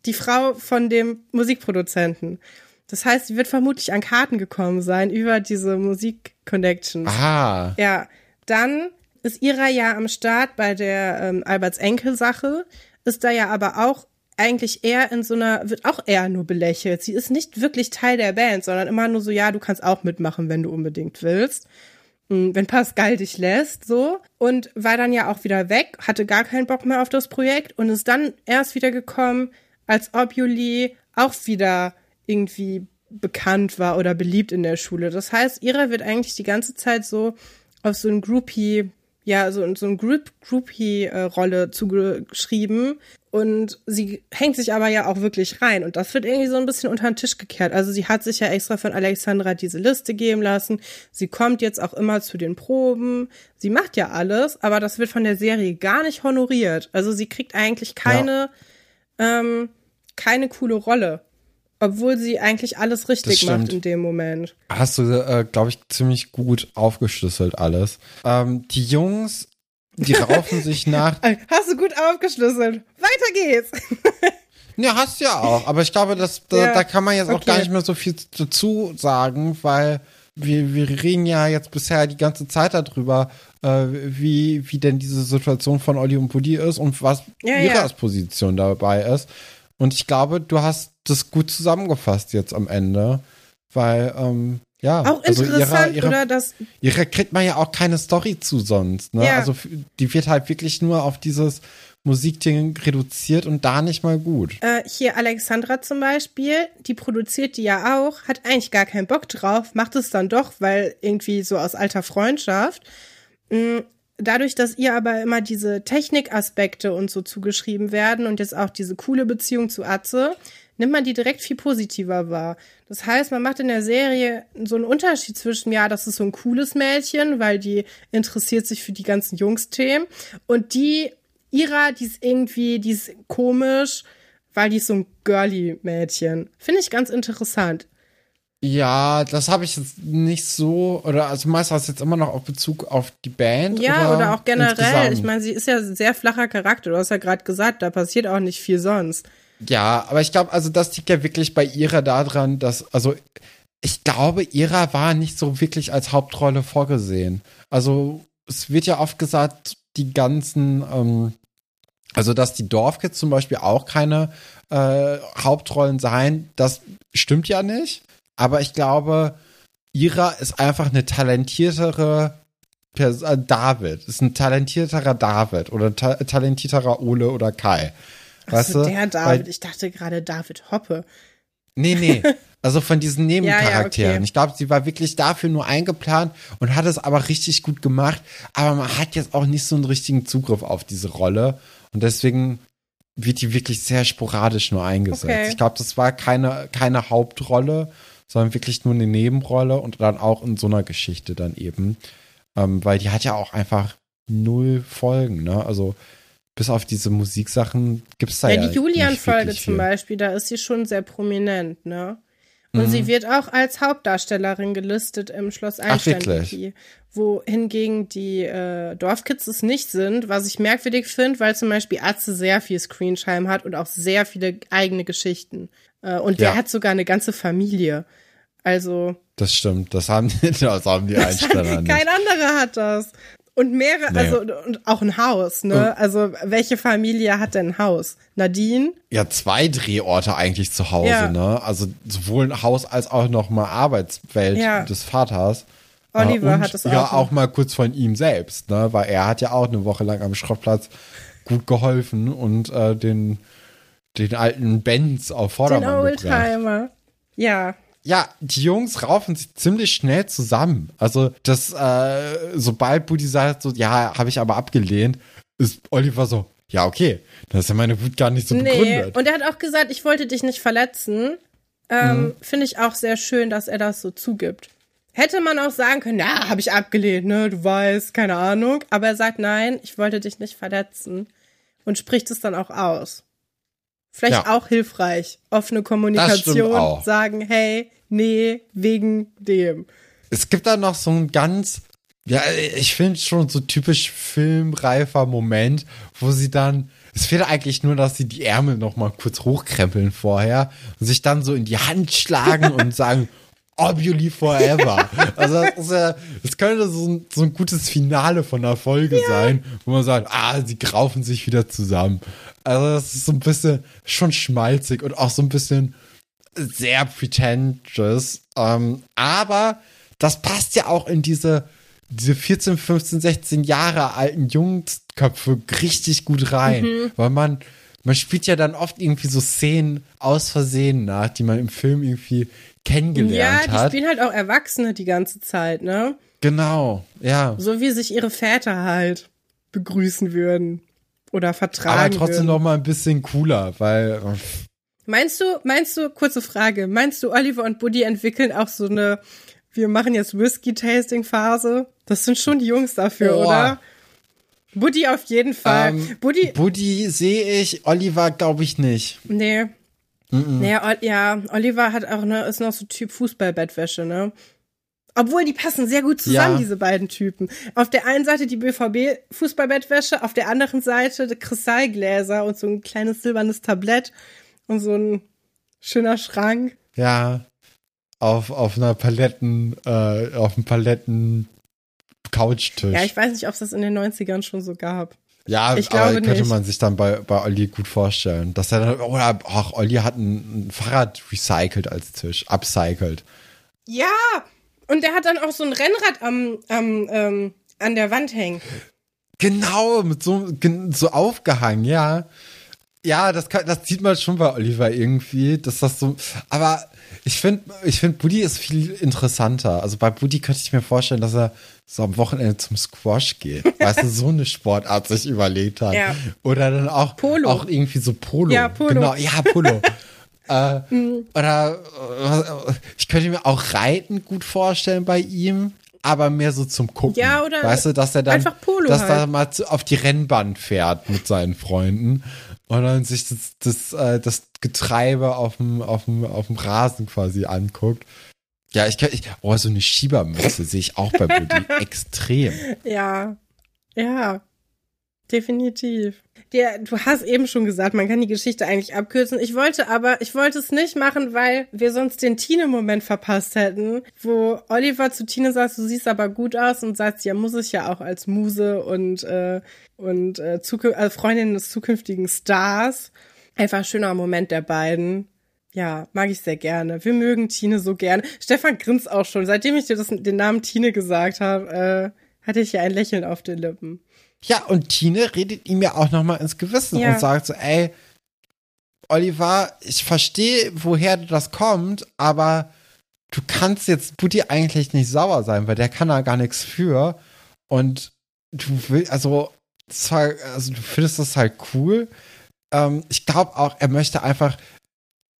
die Frau von dem Musikproduzenten. Das heißt, sie wird vermutlich an Karten gekommen sein über diese Musik-Connections. Ah, Ja, dann ist Ira ja am Start bei der ähm, Alberts Enkel-Sache, ist da ja aber auch eigentlich eher in so einer, wird auch eher nur belächelt. Sie ist nicht wirklich Teil der Band, sondern immer nur so, ja, du kannst auch mitmachen, wenn du unbedingt willst. Mm, Wenn Pascal dich lässt, so. Und war dann ja auch wieder weg, hatte gar keinen Bock mehr auf das Projekt und ist dann erst wieder gekommen, als ob Juli auch wieder irgendwie bekannt war oder beliebt in der Schule. Das heißt, Ira wird eigentlich die ganze Zeit so auf so ein Groupie, ja, so, so ein Group, Groupie-Rolle zugeschrieben. Und sie hängt sich aber ja auch wirklich rein. Und das wird irgendwie so ein bisschen unter den Tisch gekehrt. Also sie hat sich ja extra von Alexandra diese Liste geben lassen. Sie kommt jetzt auch immer zu den Proben. Sie macht ja alles, aber das wird von der Serie gar nicht honoriert. Also sie kriegt eigentlich keine, ähm, keine coole Rolle. Obwohl sie eigentlich alles richtig macht in dem Moment. hast du, äh, glaube ich, ziemlich gut aufgeschlüsselt alles. Ähm, die Jungs, die raufen sich nach. Äh, Hast du gut aufgeschlüsselt. Weiter geht's. Ja, hast du ja auch. Aber ich glaube, das, da, Ja, da kann man jetzt auch okay. gar nicht mehr so viel dazu sagen, weil wir, wir reden ja jetzt bisher die ganze Zeit darüber, äh, wie, wie denn diese Situation von Olli und Buddy ist und was Ja, Iras ja. Position dabei ist. Und ich glaube, du hast das gut zusammengefasst jetzt am Ende, weil, ähm, ja, Auch also interessant, ihre, ihre, oder? Dass ihre kriegt man ja auch keine Story zu sonst, ne? Ja. Also die wird halt wirklich nur auf dieses Musikding reduziert und da nicht mal gut. äh, hier Alexandra zum Beispiel, die produziert die ja auch, hat eigentlich gar keinen Bock drauf, macht es dann doch, weil irgendwie so aus alter Freundschaft. Mm, Dadurch, dass ihr aber immer diese Technikaspekte und so zugeschrieben werden und jetzt auch diese coole Beziehung zu Atze, nimmt man die direkt viel positiver wahr. Das heißt, man macht in der Serie so einen Unterschied zwischen, ja, das ist so ein cooles Mädchen, weil die interessiert sich für die ganzen Jungsthemen und die Ira, die ist irgendwie, die ist komisch, weil die ist so ein girly Mädchen. Finde ich ganz interessant. Ja, das habe ich jetzt nicht so, oder also meist hast jetzt immer noch auf Bezug auf die Band. Ja, oder, auch generell. insgesamt? Ich meine, sie ist ja ein sehr flacher Charakter. Du hast ja gerade gesagt, da passiert auch nicht viel sonst. Ja, aber ich glaube, also das liegt ja wirklich bei Ira daran, dass, also ich glaube, Ira war nicht so wirklich als Hauptrolle vorgesehen. Also es wird ja oft gesagt, die ganzen, ähm, also dass die Dorfkids zum Beispiel auch keine äh, Hauptrollen seien, das stimmt ja nicht. aber ich glaube, Ira ist einfach eine talentiertere Person. Äh, David ist ein talentierterer David oder ta talentierterer Ole oder Kai. Weißt also du? der David, Weil, ich dachte gerade David Hoppe. Nee, nee. Also von diesen Nebencharakteren. ja, ja, okay. Ich glaube, sie war wirklich dafür nur eingeplant und hat es aber richtig gut gemacht. Aber man hat jetzt auch nicht so einen richtigen Zugriff auf diese Rolle. Und deswegen wird die wirklich sehr sporadisch nur eingesetzt. Okay. Ich glaube, das war keine, keine Hauptrolle, sondern wirklich nur eine Nebenrolle und dann auch in so einer Geschichte dann eben. Ähm, weil die hat ja auch einfach null Folgen, ne? Also bis auf diese Musiksachen gibt es da ja. Ja, die Julian-Folge zum Beispiel, da ist sie schon sehr prominent, ne? Und mhm. sie wird auch als Hauptdarstellerin gelistet im Schloss Einstein. Wohingegen die äh, Dorfkids es nicht sind, was ich merkwürdig finde, weil zum Beispiel Atze sehr viel Screentime hat und auch sehr viele eigene Geschichten. Äh, und der ja. hat sogar eine ganze Familie. Also. Das stimmt, das haben die, das haben die Einsteller nicht. Kein anderer hat das. Und mehrere, nee. also und auch ein Haus, ne? Und also welche Familie hat denn ein Haus? Nadine? Ja, zwei Drehorte eigentlich zu Hause, ja. ne? Also sowohl ein Haus als auch noch mal Arbeitswelt ja. des Vaters. Oliver und, hat es auch. Ja, auch mal kurz von ihm selbst, ne? Weil er hat ja auch eine Woche lang am Schrottplatz gut geholfen und äh, den, den alten Benz auf Vordermann Den Oldtimer. Gebracht. Ja, ja, die Jungs raufen sich ziemlich schnell zusammen. Also, das, äh, sobald Buddy sagt, so, ja, habe ich aber abgelehnt, ist Oliver so, ja, okay, das ist ja meine Wut gar nicht so nee. begründet. Und er hat auch gesagt, ich wollte dich nicht verletzen. Ähm, mhm. Finde ich auch sehr schön, dass er das so zugibt. Hätte man auch sagen können, ja, habe ich abgelehnt, ne, du weißt, keine Ahnung. Aber er sagt, nein, ich wollte dich nicht verletzen. Und spricht es dann auch aus. Vielleicht ja. auch hilfreich. Offene Kommunikation, sagen, hey, nee, wegen dem. Es gibt da noch so ein ganz, ja, ich finde schon so typisch filmreifer Moment, wo sie dann, es fehlt eigentlich nur, dass sie die Ärmel noch mal kurz hochkrempeln vorher und sich dann so in die Hand schlagen und sagen, Obviously Forever. Also das, ist ja, das könnte so ein, so ein gutes Finale von der Folge ja. sein, wo man sagt, ah, sie graufen sich wieder zusammen. Also das ist so ein bisschen schon schmalzig und auch so ein bisschen sehr pretentious. Ähm, aber das passt ja auch in diese, diese 14, 15, 16 Jahre alten Jungsköpfe richtig gut rein. Mhm. Weil man, man spielt ja dann oft irgendwie so Szenen aus Versehen nach, die man im Film irgendwie kennengelernt hat. Ja, die spielen halt auch Erwachsene die ganze Zeit, ne? Genau, ja. So wie sich ihre Väter halt begrüßen würden oder vertragen. Aber trotzdem noch mal ein bisschen cooler, weil. Meinst du, meinst du, kurze Frage, meinst du, Oliver und Buddy entwickeln auch so eine, wir machen jetzt Whisky-Tasting-Phase? Das sind schon die Jungs dafür, oh. oder? Buddy auf jeden Fall. Ähm, Buddy, Buddy sehe ich, Oliver glaube ich nicht. Nee. Mm -mm. Nee, ja, Oliver hat auch, ne, ist noch so Typ Fußballbettwäsche, ne? Obwohl, die passen sehr gut zusammen, ja. diese beiden Typen. Auf der einen Seite die BVB-Fußballbettwäsche, auf der anderen Seite die Kristallgläser und so ein kleines silbernes Tablett und so ein schöner Schrank. Ja, auf, auf einer Paletten, äh, auf einem Paletten Couchtisch. Ja, ich weiß nicht, ob es das in den 90ern schon so gab. Ja, ich aber könnte nicht. man sich dann bei, bei Olli gut vorstellen. Dass er dann, oder ach, Olli hat ein, ein Fahrrad recycelt als Tisch, upcycled. Ja, und der hat dann auch so ein Rennrad am, am ähm, an der Wand hängen. Genau, mit so, so aufgehangen, ja. Ja, das, kann, das sieht man schon bei Oliver irgendwie, dass das so, aber ich finde, ich finde, Buddy ist viel interessanter. Also bei Buddy könnte ich mir vorstellen, dass er so am Wochenende zum Squash geht. weißt du, so eine Sportart sich überlegt hat. Ja. Oder dann auch, Polo. auch irgendwie so Polo. Ja, Polo. Genau, ja, Polo. äh, mhm. Oder äh, ich könnte mir auch Reiten gut vorstellen bei ihm aber mehr so zum Gucken. Ja, oder weißt du, dass er dann, dass halt. er mal auf die Rennbahn fährt mit seinen Freunden und dann sich das, das, äh, das Getreibe auf dem, auf, dem, auf dem Rasen quasi anguckt. Ja, ich kann, ich, oh, so eine Schiebermütze sehe ich auch bei Buddy extrem. Ja, ja, definitiv. Der, du hast eben schon gesagt, man kann die Geschichte eigentlich abkürzen. Ich wollte aber, ich wollte es nicht machen, weil wir sonst den Tine-Moment verpasst hätten, wo Oliver zu Tine sagt, du siehst aber gut aus und sagt, ja, muss ich ja auch als Muse und äh, und äh, also Freundin des zukünftigen Stars. Einfach ein schöner Moment der beiden. Ja, mag ich sehr gerne. Wir mögen Tine so gerne. Stefan grinst auch schon. Seitdem ich dir das, den Namen Tine gesagt habe, äh, hatte ich ja ein Lächeln auf den Lippen. Ja, und Tine redet ihm ja auch nochmal ins Gewissen ja. und sagt so, ey, Oliver, ich verstehe, woher das kommt, aber du kannst jetzt Buddy eigentlich nicht sauer sein, weil der kann da gar nichts für. Und du willst, also, also du findest das halt cool. Ähm, ich glaube auch, er möchte einfach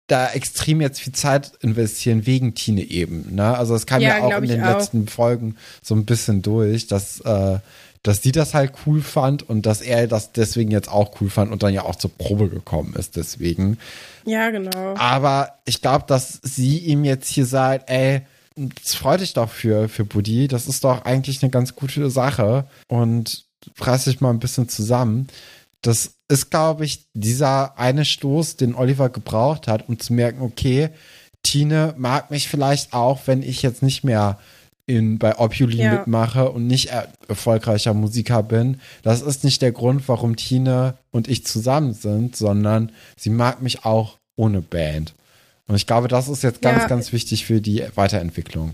da extrem jetzt viel Zeit investieren wegen Tine eben. Ne? Also es kam ja, ja auch in den auch. letzten Folgen so ein bisschen durch, dass äh, dass sie das halt cool fand und dass er das deswegen jetzt auch cool fand und dann ja auch zur Probe gekommen ist deswegen. Ja, genau. Aber ich glaube, dass sie ihm jetzt hier sagt, ey, das freut dich doch für, für Buddy, das ist doch eigentlich eine ganz gute Sache und reiß dich mal ein bisschen zusammen. Das ist, glaube ich, dieser eine Stoß, den Oliver gebraucht hat, um zu merken, okay, Tine mag mich vielleicht auch, wenn ich jetzt nicht mehr in, bei Opuli ja. mitmache und nicht er erfolgreicher Musiker bin. Das ist nicht der Grund, warum Tine und ich zusammen sind, sondern sie mag mich auch ohne Band. Und ich glaube, das ist jetzt ganz, ja. ganz wichtig für die Weiterentwicklung.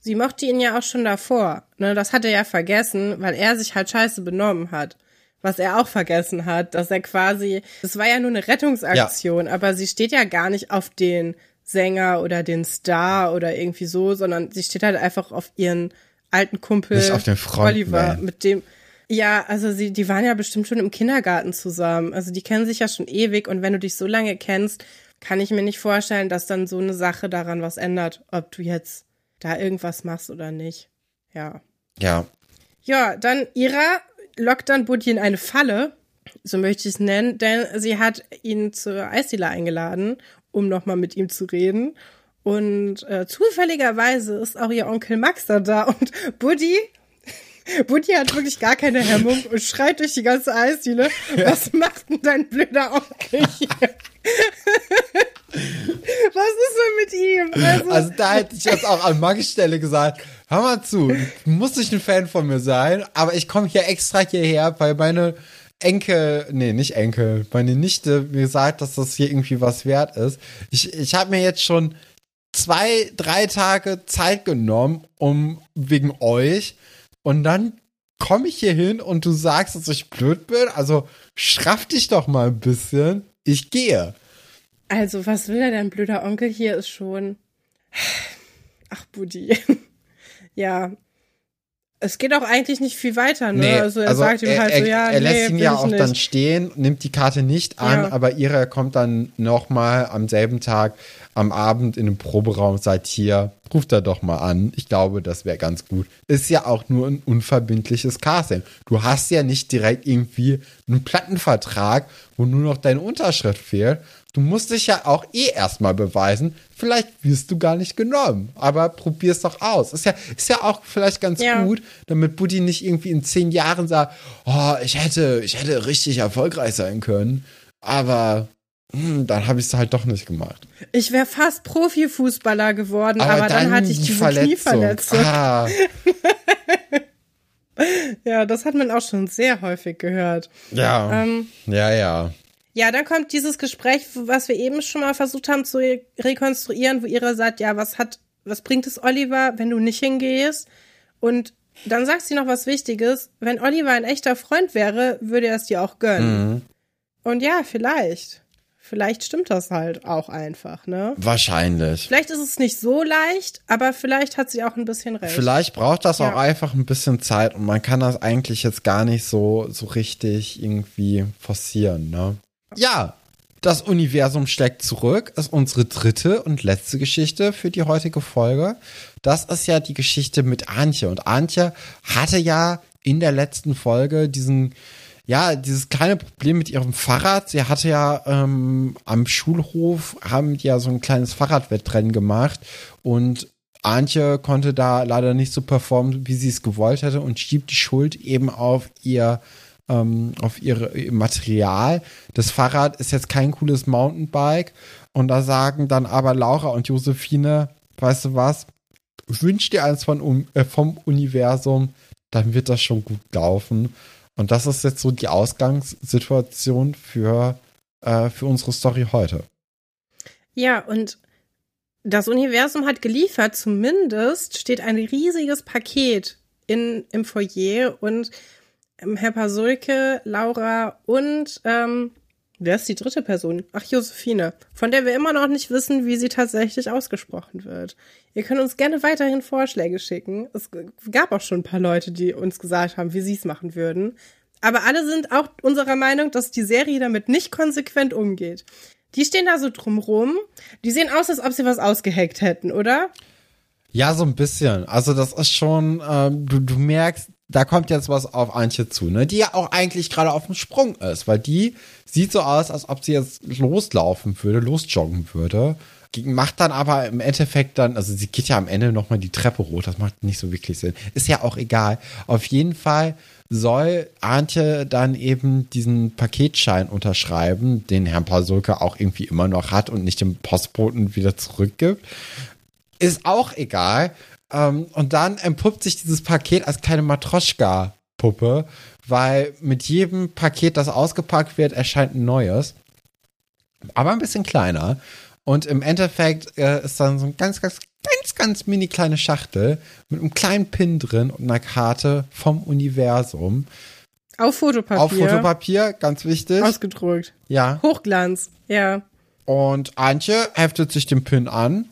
Sie mochte ihn ja auch schon davor. Ne, das hat er ja vergessen, weil er sich halt scheiße benommen hat. Was er auch vergessen hat, dass er quasi, das war ja nur eine Rettungsaktion, ja. aber sie steht ja gar nicht auf den Sänger oder den Star oder irgendwie so, sondern sie steht halt einfach auf ihren alten Kumpel Nicht auf den Freund, Oliver, mit dem ja, also sie, die waren ja bestimmt schon im Kindergarten zusammen. Also die kennen sich ja schon ewig und wenn du dich so lange kennst, kann ich mir nicht vorstellen, dass dann so eine Sache daran was ändert, ob du jetzt da irgendwas machst oder nicht. Ja. Ja. Ja, dann Ira lockt dann Buddy in eine Falle, so möchte ich es nennen, denn sie hat ihn zur Eisdiele eingeladen um nochmal mit ihm zu reden. Und äh, zufälligerweise ist auch ihr Onkel Max da da und Buddy Buddy hat wirklich gar keine Hemmung und schreit durch die ganze Eisdiele. Ja. Was macht denn dein blöder Onkel hier? Was ist denn mit ihm? Also, also, da hätte ich jetzt auch an Magis Stelle gesagt, hör mal zu, du musst nicht ein Fan von mir sein, aber ich komme hier extra hierher, weil meine Enkel, nee, nicht Enkel, meine Nichte mir gesagt, dass das hier irgendwie was wert ist. Ich, ich habe mir jetzt schon zwei, drei Tage Zeit genommen, um wegen euch. Und dann komme ich hier hin und du sagst, dass ich blöd bin. Also schraff dich doch mal ein bisschen. Ich gehe. Also, was will er denn, blöder Onkel? Hier ist schon. Ach, Buddy. ja, es geht auch eigentlich nicht viel weiter, ne? Nee, also er also sagt ihm halt er, so, ja, er lässt nee, ihn ja auch nicht. dann stehen, nimmt die Karte nicht an, ja. aber ihre kommt dann nochmal am selben Tag am Abend in den Proberaum, seid hier, ruft er doch mal an. Ich glaube, das wäre ganz gut. Ist ja auch nur ein unverbindliches Casting. Du hast ja nicht direkt irgendwie einen Plattenvertrag, wo nur noch deine Unterschrift fehlt, Du musst dich ja auch eh erstmal beweisen. Vielleicht wirst du gar nicht genommen. Aber probier's doch aus. Ist ja, ist ja auch vielleicht ganz ja. gut, damit Buddy nicht irgendwie in zehn Jahren sagt, oh, ich hätte, ich hätte richtig erfolgreich sein können. Aber hm, dann habe ich es halt doch nicht gemacht. Ich wäre fast Profifußballer geworden, aber, aber dann, dann, hatte ich Verletzung. Knieverletzung. Ah. ja, das hat man auch schon sehr häufig gehört. Ja. Ähm, ja, ja. Ja, dann kommt dieses Gespräch, was wir eben schon mal versucht haben zu rekonstruieren, wo ihre sagt, ja, was hat, was bringt es Oliver, wenn du nicht hingehst? Und dann sagt sie noch was Wichtiges. Wenn Oliver ein echter Freund wäre, würde er es dir auch gönnen. Mhm. Und ja, vielleicht. Vielleicht stimmt das halt auch einfach, ne? Wahrscheinlich. Vielleicht ist es nicht so leicht, aber vielleicht hat sie auch ein bisschen recht. Vielleicht braucht das ja. auch einfach ein bisschen Zeit und man kann das eigentlich jetzt gar nicht so, so richtig irgendwie forcieren, ne? Ja, das Universum schlägt zurück ist unsere dritte und letzte Geschichte für die heutige Folge. Das ist ja die Geschichte mit Antje. Und Antje hatte ja in der letzten Folge diesen, ja, dieses kleine Problem mit ihrem Fahrrad. Sie hatte ja ähm, am Schulhof, haben die ja so ein kleines Fahrradwettrennen gemacht und Antje konnte da leider nicht so performen, wie sie es gewollt hätte und schiebt die Schuld eben auf ihr ähm, auf ihre ihr Material. Das Fahrrad ist jetzt kein cooles Mountainbike. Und da sagen dann aber Laura und Josephine, weißt du was, wünsch dir eins von, äh, vom Universum, dann wird das schon gut laufen. Und das ist jetzt so die Ausgangssituation für, äh, für unsere Story heute. Ja, und das Universum hat geliefert, zumindest steht ein riesiges Paket in, im Foyer und Herr Pasulke, Laura und ähm, wer ist die dritte Person? Ach, Josephine, von der wir immer noch nicht wissen, wie sie tatsächlich ausgesprochen wird. Ihr könnt uns gerne weiterhin Vorschläge schicken. Es gab auch schon ein paar Leute, die uns gesagt haben, wie sie es machen würden. Aber alle sind auch unserer Meinung, dass die Serie damit nicht konsequent umgeht. Die stehen da so drumrum. Die sehen aus, als ob sie was ausgehackt hätten, oder? Ja, so ein bisschen. Also das ist schon, ähm, du, du merkst, da kommt jetzt was auf Antje zu, ne? Die ja auch eigentlich gerade auf dem Sprung ist, weil die sieht so aus, als ob sie jetzt loslaufen würde, losjoggen würde. Macht dann aber im Endeffekt dann, also sie geht ja am Ende nochmal die Treppe rot, das macht nicht so wirklich Sinn. Ist ja auch egal. Auf jeden Fall soll Antje dann eben diesen Paketschein unterschreiben, den Herrn Pasulke auch irgendwie immer noch hat und nicht dem Postboten wieder zurückgibt. Ist auch egal. Ähm, und dann entpuppt sich dieses Paket als kleine Matroschka-Puppe, weil mit jedem Paket, das ausgepackt wird, erscheint ein neues. Aber ein bisschen kleiner. Und im Endeffekt äh, ist dann so ein ganz, ganz, ganz, ganz mini kleine Schachtel mit einem kleinen Pin drin und einer Karte vom Universum. Auf Fotopapier. Auf Fotopapier, ganz wichtig. Ausgedruckt. Ja. Hochglanz, ja. Und Antje heftet sich den Pin an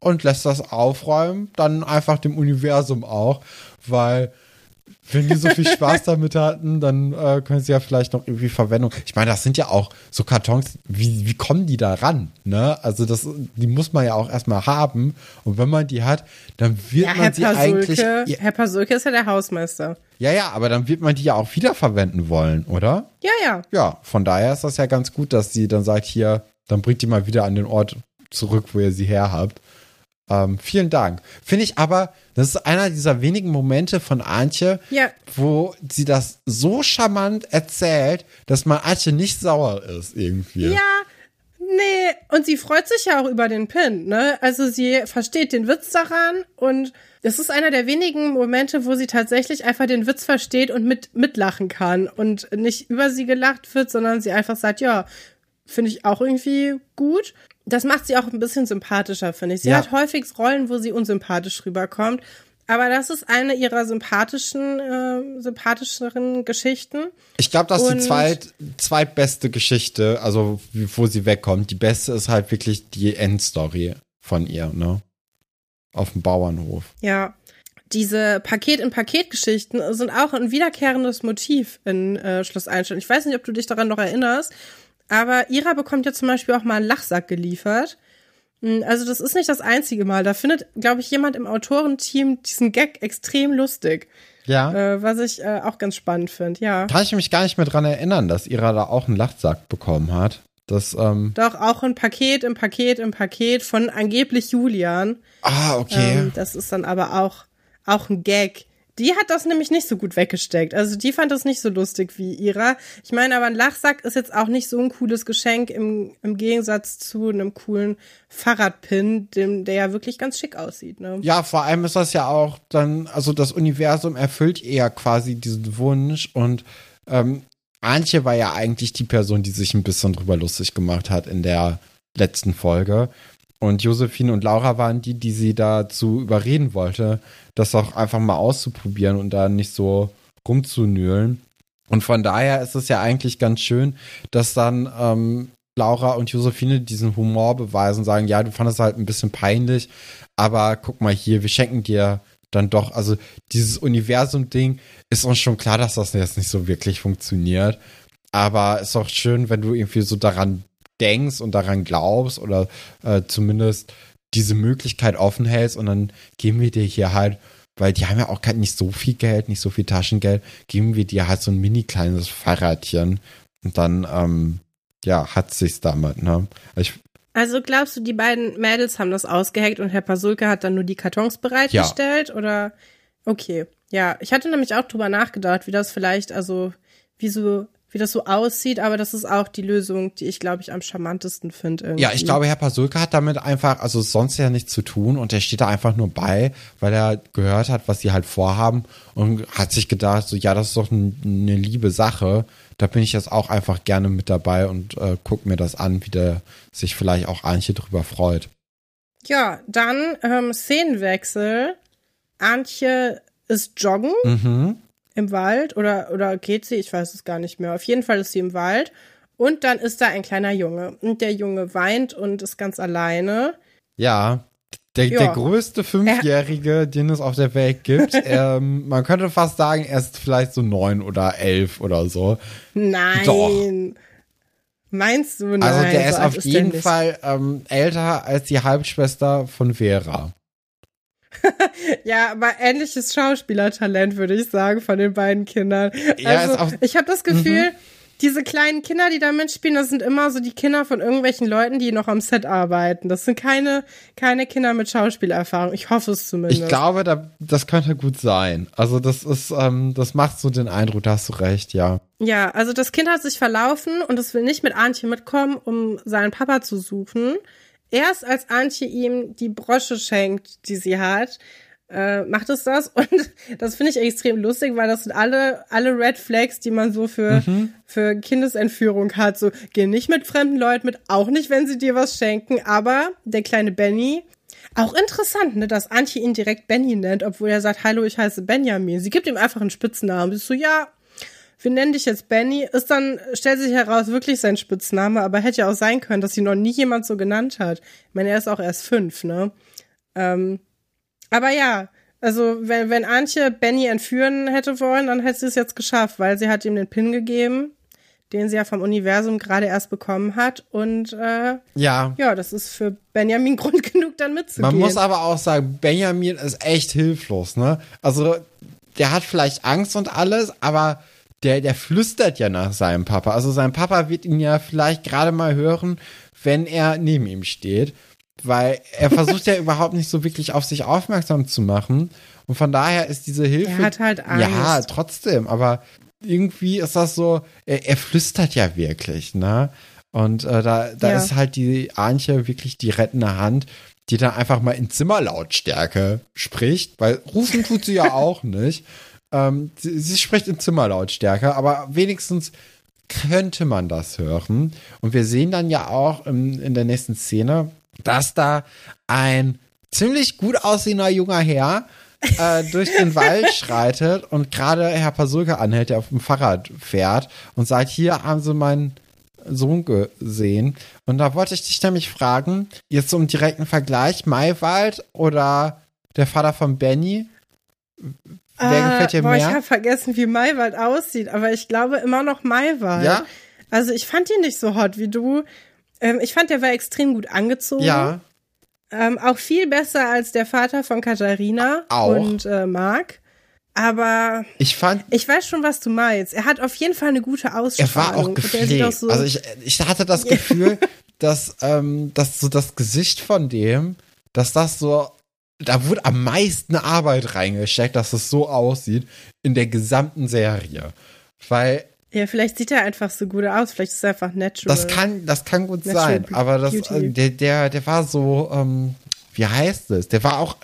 und lässt das aufräumen, dann einfach dem Universum auch, weil wenn die so viel Spaß damit hatten, dann äh, können sie ja vielleicht noch irgendwie Verwendung. Ich meine, das sind ja auch so Kartons, wie, wie kommen die da ran? Ne? Also das, die muss man ja auch erstmal haben. Und wenn man die hat, dann wird ja, man Herr sie Pasulke, eigentlich. Herr Pasulke ist ja der Hausmeister. Ja, ja, aber dann wird man die ja auch wiederverwenden wollen, oder? Ja, ja. Ja, von daher ist das ja ganz gut, dass sie dann sagt, hier, dann bringt die mal wieder an den Ort zurück, wo ihr sie her habt. Ähm, vielen Dank. Finde ich aber, das ist einer dieser wenigen Momente von Antje, Ja. wo sie das so charmant erzählt, dass man Antje nicht sauer ist irgendwie. Ja, nee. Und sie freut sich ja auch über den Pin, ne? Also sie versteht den Witz daran und es ist einer der wenigen Momente, wo sie tatsächlich einfach den Witz versteht und mit mitlachen kann und nicht über sie gelacht wird, sondern sie einfach sagt, ja, finde ich auch irgendwie gut. Das macht sie auch ein bisschen sympathischer, finde ich. Sie Ja. hat häufig Rollen, wo sie unsympathisch rüberkommt. Aber das ist eine ihrer sympathischen, äh, sympathischeren Geschichten. Ich glaube, das ist die zweit, zweitbeste Geschichte, also wo sie wegkommt. Die beste ist halt wirklich die Endstory von ihr, ne? Auf dem Bauernhof. Ja. Diese Paket-in-Paket-Geschichten sind auch ein wiederkehrendes Motiv in äh, Schloss Einstein. Ich weiß nicht, ob du dich daran noch erinnerst, aber Ira bekommt ja zum Beispiel auch mal einen Lachsack geliefert. Mm, Also das ist nicht das einzige Mal. Da findet, glaube ich, jemand im Autorenteam diesen Gag extrem lustig, Ja. äh, was ich äh, auch ganz spannend finde. Ja. Kann ich mich gar nicht mehr dran erinnern, dass Ira da auch einen Lachsack bekommen hat. Das, ähm, Doch auch ein Paket im Paket im Paket von angeblich Julian. ah, okay. Ähm, das ist dann aber auch, auch ein Gag. Die hat das nämlich nicht so gut weggesteckt. Also die fand das nicht so lustig wie ihrer. Ich meine, aber ein Lachsack ist jetzt auch nicht so ein cooles Geschenk im, im Gegensatz zu einem coolen Fahrradpin, dem, der ja wirklich ganz schick aussieht. Ne? Ja, vor allem ist das ja auch dann, also das Universum erfüllt eher quasi diesen Wunsch und ähm, Antje war ja eigentlich die Person, die sich ein bisschen drüber lustig gemacht hat in der letzten Folge. Und Josephine und Laura waren die, die sie dazu überreden wollte, das auch einfach mal auszuprobieren und da nicht so rumzunühlen. Und von daher ist es ja eigentlich ganz schön, dass dann ähm, Laura und Josephine diesen Humor beweisen, sagen, ja, du fandest halt ein bisschen peinlich, aber guck mal hier, wir schenken dir dann doch, also dieses Universum-Ding ist uns schon klar, dass das jetzt nicht so wirklich funktioniert. Aber ist auch schön, wenn du irgendwie so daran denkst und daran glaubst oder äh, zumindest diese Möglichkeit offen hältst und dann geben wir dir hier halt, weil die haben ja auch nicht so viel Geld, nicht so viel Taschengeld, geben wir dir halt so ein mini kleines Fahrradchen und dann, ähm, ja, hat sich's damit, ne? Ich, Also glaubst du, die beiden Mädels haben das ausgeheckt und Herr Pasulke hat dann nur die Kartons bereitgestellt? Oder okay. Ja, ich hatte nämlich auch drüber nachgedacht, wie das vielleicht, also wie so, wie das so aussieht, aber das ist auch die Lösung, die ich, glaube ich, am charmantesten finde. Ja, ich glaube, Herr Pasulke hat damit einfach, also sonst ja nichts zu tun und er steht da einfach nur bei, weil er gehört hat, was sie halt vorhaben und hat sich gedacht, so ja, das ist doch eine liebe Sache, da bin ich jetzt auch einfach gerne mit dabei und äh, guck mir das an, wie der sich vielleicht auch Antje drüber freut. Ja, dann ähm, Szenenwechsel. Antje ist joggen Mhm. Im Wald oder, oder geht sie? Ich weiß es gar nicht mehr. Auf jeden Fall ist sie im Wald. Und dann ist da ein kleiner Junge. Und der Junge weint und ist ganz alleine. Ja. Der, Ja. der größte Fünfjährige, den es auf der Welt gibt. ähm, man könnte fast sagen, er ist vielleicht so neun oder elf oder so. Nein. Doch. Meinst du? Nein, Also der ist auf jeden. Fall ähm, älter als die Halbschwester von Vera. Ja, aber ähnliches Schauspielertalent, würde ich sagen, von den beiden Kindern. Ja, also, Mhm. ich habe das Gefühl, diese kleinen Kinder, die da mitspielen, das sind immer so die Kinder von irgendwelchen Leuten, die noch am Set arbeiten. Das sind keine, keine Kinder mit Schauspielerfahrung. Ich hoffe es zumindest. Ich glaube, da, das könnte gut sein. Also das ist, ähm, das macht so den Eindruck, da hast du recht, ja. Ja, also das Kind hat sich verlaufen und es will nicht mit Antje mitkommen, um seinen Papa zu suchen. Erst als Antje ihm die Brosche schenkt, die sie hat, äh, macht es das. Und das finde ich extrem lustig, weil das sind alle, alle Red Flags, die man so für, für Kindesentführung hat. So, geh nicht mit fremden Leuten mit, auch nicht, wenn sie dir was schenken. Aber der kleine Benny, auch interessant, ne, dass Antje ihn direkt Benny nennt, obwohl er sagt, hallo, ich heiße Benjamin. Sie gibt ihm einfach einen Spitznamen. Sie ist so, ja, wir nennen dich jetzt Benny, ist dann, stellt sich heraus, wirklich sein Spitzname, aber hätte ja auch sein können, dass sie noch nie jemand so genannt hat. Ich meine, er ist auch erst fünf, ne? Ähm, aber ja, also wenn, wenn Antje Benny entführen hätte wollen, dann hätte sie es jetzt geschafft, weil sie hat ihm den Pin gegeben, den sie ja vom Universum gerade erst bekommen hat. Und äh, Ja. ja, das ist für Benjamin Grund genug, dann mitzugehen. Man muss aber auch sagen, Benjamin ist echt hilflos, ne? Also, der hat vielleicht Angst und alles, aber der, der flüstert ja nach seinem Papa. Also sein Papa wird ihn ja vielleicht gerade mal hören, wenn er neben ihm steht. Weil er versucht ja überhaupt nicht so wirklich auf sich aufmerksam zu machen. Und von daher ist diese Hilfe. Er hat halt Angst. Ja, trotzdem, aber irgendwie ist das so, er, er flüstert ja wirklich, ne? Und äh, da, da Ja. ist halt die Antje wirklich die rettende Hand, die dann einfach mal in Zimmerlautstärke spricht, weil rufen tut sie ja auch nicht. Ähm, sie, sie spricht in Zimmerlautstärke, aber wenigstens könnte man das hören. Und wir sehen dann ja auch im, in der nächsten Szene, dass da ein ziemlich gut aussehender junger Herr äh, durch den Wald schreitet und gerade Herr Pasulka anhält, der auf dem Fahrrad fährt und sagt, hier haben Sie meinen Sohn gesehen. Und da wollte ich dich nämlich fragen, jetzt so im direkten Vergleich, Maywald oder der Vater von Benny? Wer gefällt dir Ah, boah, Ich mehr? habe vergessen, wie Maywald aussieht, aber ich glaube immer noch Maywald. Ja? Also ich fand ihn nicht so hot wie du. Ähm, ich fand, der war extrem gut angezogen. Ja, Ähm, auch viel besser als der Vater von Katharina Auch. und äh, Marc. Aber ich fand, ich weiß schon, was du meinst. Er hat auf jeden Fall eine gute er Ausstrahlung. war auch er gepflegt. auch so, also ich, ich hatte das Gefühl, dass, ähm, dass so das Gesicht von dem, dass das so, da wurde am meisten Arbeit reingesteckt, dass es so aussieht in der gesamten Serie. Weil ja, vielleicht sieht er einfach so gut aus. Vielleicht ist er einfach natural. das kann, das kann gut Natural sein, aber das, äh, der, der, der war so, ähm, wie heißt es? Der war auch,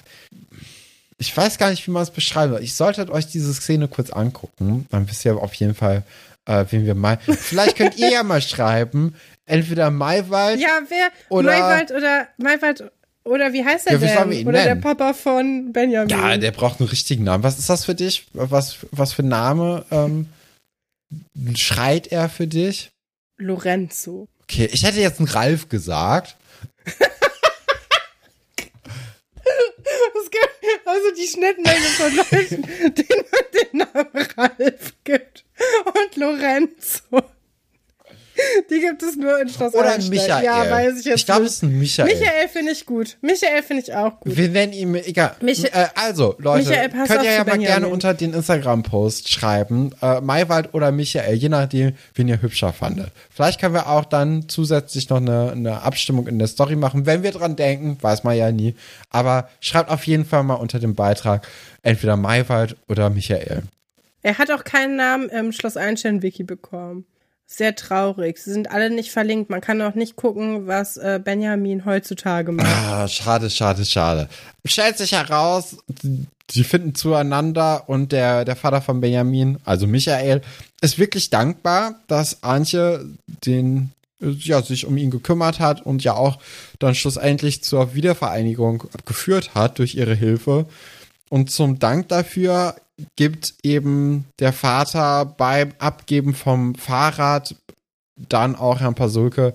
ich weiß gar nicht, wie man es beschreiben soll. Ich sollte euch diese Szene kurz angucken, dann wisst ihr auf jeden Fall, äh, wen wir mal. Vielleicht könnt ihr ja mal schreiben, entweder Maywald Ja, wer? Oder- Maywald oder Maywald oder wie heißt er Ja, denn? oder nennen? der Papa von Benjamin. Ja, der braucht einen richtigen Namen. Was ist das für dich? Was, was für ein Name ähm, schreit er für dich? Lorenzo. Okay, ich hätte jetzt einen Ralf gesagt. Es gibt also die Schnittmenge von Leuten, denen man den Namen Ralf gibt. Und Lorenzo. Die gibt es nur in Schloss Oder Einstein. Michael. Ja, weiß ich jetzt ich glaube, es ist ein Michael. Michael finde ich gut. Michael finde ich auch gut. Wir nennen ihn, egal. Micha- äh, also, Leute, Michael, könnt ihr ja mal gerne Benjamin. unter den Instagram-Post schreiben, äh, Maywald oder Michael, je nachdem, wen ihr hübscher fandet. Vielleicht können wir auch dann zusätzlich noch eine, eine Abstimmung in der Story machen, wenn wir dran denken, weiß man ja nie. Aber schreibt auf jeden Fall mal unter dem Beitrag entweder Maywald oder Michael. Er hat auch keinen Namen im Schloss Einstein Wiki bekommen. Sehr traurig. Sie sind alle nicht verlinkt. Man kann auch nicht gucken, was äh, Benjamin heutzutage macht. Ah, schade, schade, schade. Stellt sich heraus, sie finden zueinander und der, der Vater von Benjamin, also Michael, ist wirklich dankbar, dass Antje den, ja, sich um ihn gekümmert hat und ja auch dann schlussendlich zur Wiedervereinigung geführt hat durch ihre Hilfe. Und zum Dank dafür gibt eben der Vater beim Abgeben vom Fahrrad dann auch Herrn Pasulke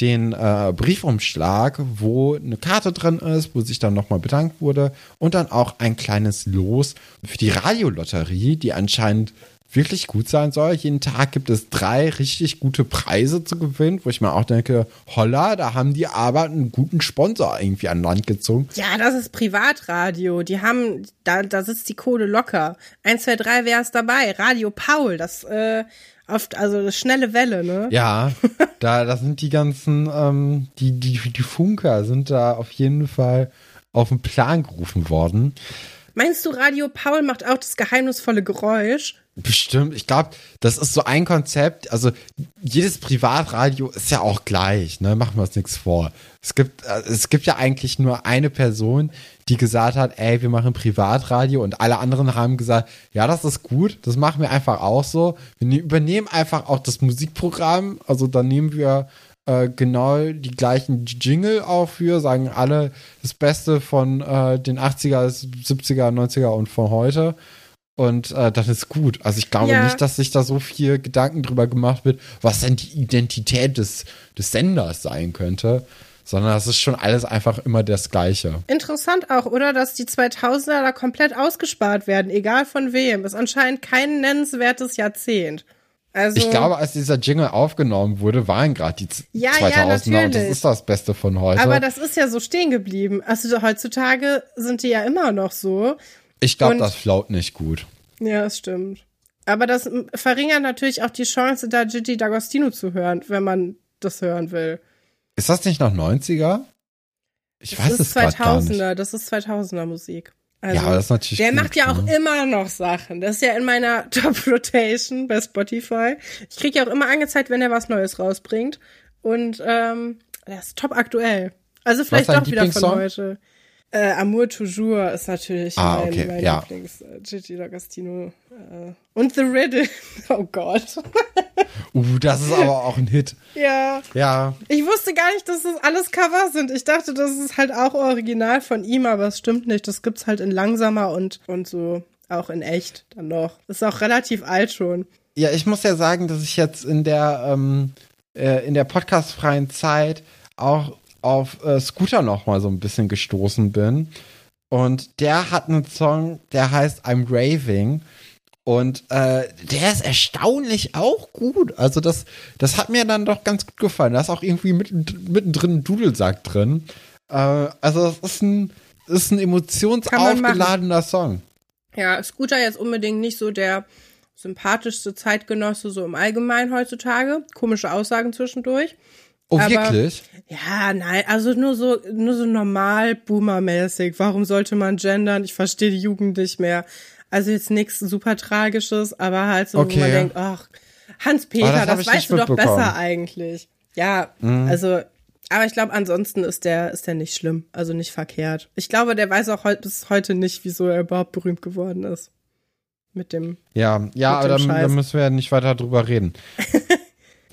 den äh, Briefumschlag, wo eine Karte drin ist, wo sich dann nochmal bedankt wurde und dann auch ein kleines Los für die Radiolotterie, die anscheinend wirklich gut sein soll. Jeden Tag gibt es drei richtig gute Preise zu gewinnen, wo ich mir auch denke, holla, da haben die aber einen guten Sponsor irgendwie an Land gezogen. Ja, das ist Privatradio. Die haben, da, da sitzt die Kohle locker. Eins, zwei, drei wäre es dabei. Radio Paul, das, äh, oft, also das schnelle Welle, ne? Ja, da, da sind die ganzen, ähm, die, die, die Funker sind da auf jeden Fall auf den Plan gerufen worden. Meinst du, Radio Paul macht auch das geheimnisvolle Geräusch? Bestimmt. Ich glaube, das ist so ein Konzept. Also jedes Privatradio ist ja auch gleich. Ne, machen wir uns nichts vor. Es gibt, äh, es gibt ja eigentlich nur eine Person, die gesagt hat, ey, wir machen Privatradio und alle anderen haben gesagt, ja, das ist gut. Das machen wir einfach auch so. Wir ne-, übernehmen einfach auch das Musikprogramm. Also dann nehmen wir äh, genau die gleichen Jingle auch für, sagen alle das Beste von äh, den 80er, 70er, 90er und von heute. Und äh, das ist gut. Also ich glaube ja. nicht, dass sich da so viel Gedanken drüber gemacht wird, was denn die Identität des, des Senders sein könnte. Sondern das ist schon alles einfach immer das Gleiche. Interessant auch, oder? Dass die 2000er da komplett ausgespart werden, egal von wem. Ist anscheinend kein nennenswertes Jahrzehnt. Also, ich glaube, als dieser Jingle aufgenommen wurde, waren gerade die ja, 2000er ja, und das ist das Beste von heute. Aber das ist ja so stehen geblieben. Also heutzutage sind die ja immer noch so. Ich glaube, das flaut nicht gut. Ja, das stimmt. Aber das verringert natürlich auch die Chance, da Gigi D'Agostino zu hören, wenn man das hören will. Ist das nicht noch 90er? Ich das weiß es 2000er, gar nicht. Das ist 2000er Musik. Also, ja, aber das ist natürlich. Der gut, macht ja auch ne? immer noch Sachen. Das ist ja in meiner Top Rotation bei Spotify. Ich kriege ja auch immer angezeigt, wenn er was Neues rausbringt. Und ähm, der ist top aktuell. Also vielleicht doch wieder von heute. Äh, Amour Toujours ist natürlich ah, mein, okay. mein ja. Lieblings. Äh, Gigi D'Agostino. Äh, und The Riddle. Oh Gott. uh, das ist aber auch ein Hit. Ja. Ja. Ich wusste gar nicht, dass das alles Cover sind. Ich dachte, das ist halt auch original von ihm, aber es stimmt nicht. Das gibt's halt in langsamer und, und so auch in echt dann noch. Ist auch relativ alt schon. Ja, ich muss ja sagen, dass ich jetzt in der, ähm, äh, in der podcastfreien Zeit auch auf äh, Scooter noch mal so ein bisschen gestoßen bin. Und der hat einen Song, der heißt I'm Raving. Und äh, der ist erstaunlich auch gut. Also das, das hat mir dann doch ganz gut gefallen. Da ist auch irgendwie mitten, mittendrin ein Dudelsack drin. Äh, also das ist ein, das ist ein emotionsaufgeladener Song. Ja, Scooter jetzt unbedingt nicht so der sympathischste Zeitgenosse so im Allgemeinen heutzutage. Komische Aussagen zwischendurch. Oh, Aber, wirklich? Ja, nein, also nur so, nur so normal boomermäßig. Warum sollte man gendern? Ich verstehe die Jugend nicht mehr. Also jetzt nichts super Tragisches, aber halt so, okay. wo man denkt, ach, Hans-Peter, das, das weißt du doch besser eigentlich. Ja, mhm. also, aber ich glaube, ansonsten ist der, ist der nicht schlimm, also nicht verkehrt. Ich glaube, der weiß auch heut, bis heute nicht, wieso er überhaupt berühmt geworden ist. Mit dem. Ja, ja, aber dann, dann müssen wir ja nicht weiter drüber reden.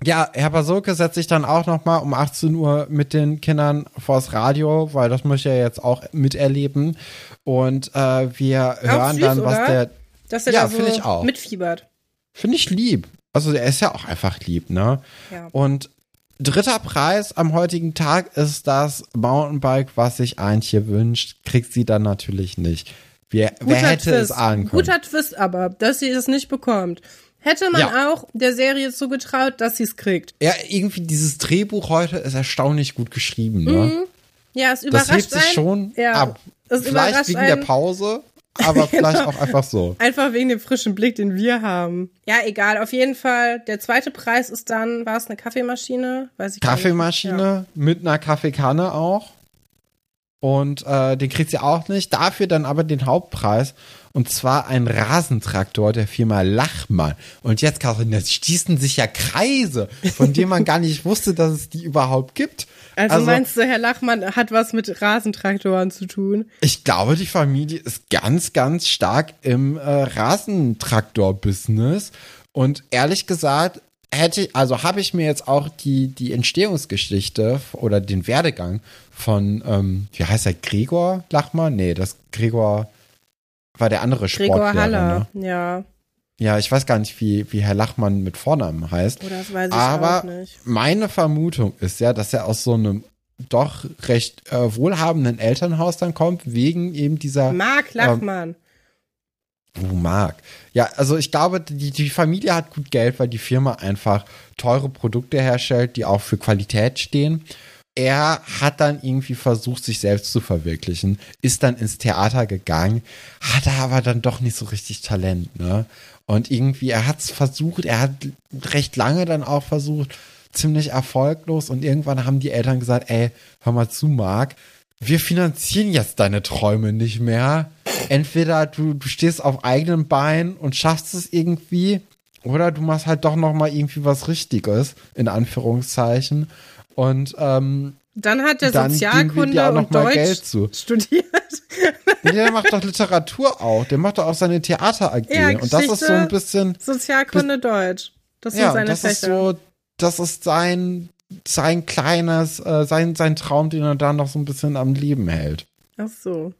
Ja, Herr Basoke setzt sich dann auch noch mal um 18 Uhr mit den Kindern vors Radio, weil das möchte er jetzt auch miterleben. Und äh, wir hören süß, dann, was oder? der. Dass er ja, da so ich auch. mitfiebert. Finde ich lieb. Also er ist ja auch einfach lieb, ne? Ja. Und dritter Preis am heutigen Tag ist das Mountainbike, was sich Antje wünscht. Kriegt sie dann natürlich nicht. Wer, wer hätte Twist. es ahnen können? Guter Twist aber, dass sie es nicht bekommt. Hätte man ja. auch der Serie zugetraut, dass sie es kriegt. Ja, irgendwie dieses Drehbuch heute ist erstaunlich gut geschrieben, ne? Mhm. Ja, es überrascht Das hebt sich schon ja, ab. Vielleicht wegen einen. der Pause, aber genau. vielleicht auch einfach so. Einfach wegen dem frischen Blick, den wir haben. Ja, egal. Auf jeden Fall. Der zweite Preis ist dann, war es eine Kaffeemaschine? Weiß ich Kaffeemaschine ja. mit einer Kaffeekanne auch. Und äh, den kriegt sie auch nicht. Dafür dann aber den Hauptpreis. Und zwar ein Rasentraktor der Firma Lachmann. Und jetzt, Karin, jetzt stießen sich ja Kreise, von denen man gar nicht wusste, dass es die überhaupt gibt. Also, also, meinst du, Herr Lachmann hat was mit Rasentraktoren zu tun? Ich glaube, die Familie ist ganz, ganz stark im äh, Rasentraktor-Business. Und ehrlich gesagt, hätte ich, also habe ich mir jetzt auch die, die Entstehungsgeschichte oder den Werdegang von, ähm, wie heißt er, Gregor Lachmann? Nee, das Gregor war der andere Sportlehrer. Gregor Haller, ne? ja. Ja, ich weiß gar nicht, wie, wie Herr Lachmann mit Vornamen heißt. Oh, das weiß ich Aber auch nicht. meine Vermutung ist ja, dass er aus so einem doch recht äh, wohlhabenden Elternhaus dann kommt, wegen eben dieser. Mark Lachmann. Ähm, oh, Mark. Ja, also ich glaube, die, die Familie hat gut Geld, weil die Firma einfach teure Produkte herstellt, die auch für Qualität stehen er hat dann irgendwie versucht, sich selbst zu verwirklichen, ist dann ins Theater gegangen, hatte aber dann doch nicht so richtig Talent, ne? Und irgendwie, er hat es versucht, er hat recht lange dann auch versucht, ziemlich erfolglos und irgendwann haben die Eltern gesagt, ey, hör mal zu, Marc, wir finanzieren jetzt deine Träume nicht mehr. Entweder du, du stehst auf eigenen Beinen und schaffst es irgendwie, oder du machst halt doch noch mal irgendwie was Richtiges, in Anführungszeichen. Und ähm, dann hat der Sozialkunde und Deutsch studiert. Nee, der macht doch Literatur auch. Der macht doch auch seine Theater AG. Ja, und das ist so ein bisschen Sozialkunde Deutsch. Das sind ja, seine das Fächer. ist so, das ist sein sein kleines, äh, sein sein Traum, den er da noch so ein bisschen am Leben hält. Ach so.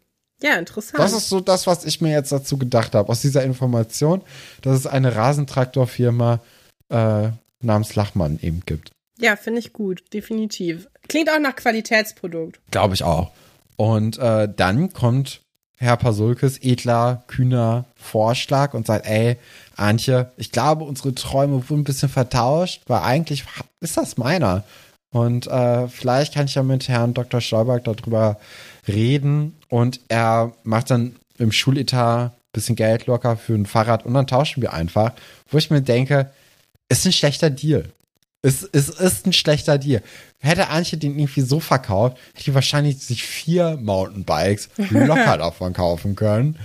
Ja, interessant. Das ist so das, was ich mir jetzt dazu gedacht habe, aus dieser Information, dass es eine Rasentraktorfirma äh, namens Lachmann eben gibt. Ja, finde ich gut, definitiv. Klingt auch nach Qualitätsprodukt. Glaube ich auch. Und äh, dann kommt Herr Pasulkes edler, kühner Vorschlag und sagt, ey, Antje, ich glaube, unsere Träume wurden ein bisschen vertauscht, weil eigentlich ist das meiner. Und äh, vielleicht kann ich ja mit Herrn Dr. Stolberg darüber reden. Und er macht dann im Schuletat ein bisschen Geld locker für ein Fahrrad und dann tauschen wir einfach. Wo ich mir denke, ist ein schlechter Deal. Es, es ist ein schlechter Deal. Hätte Antje den irgendwie so verkauft, hätte die wahrscheinlich sich vier Mountainbikes locker davon kaufen können.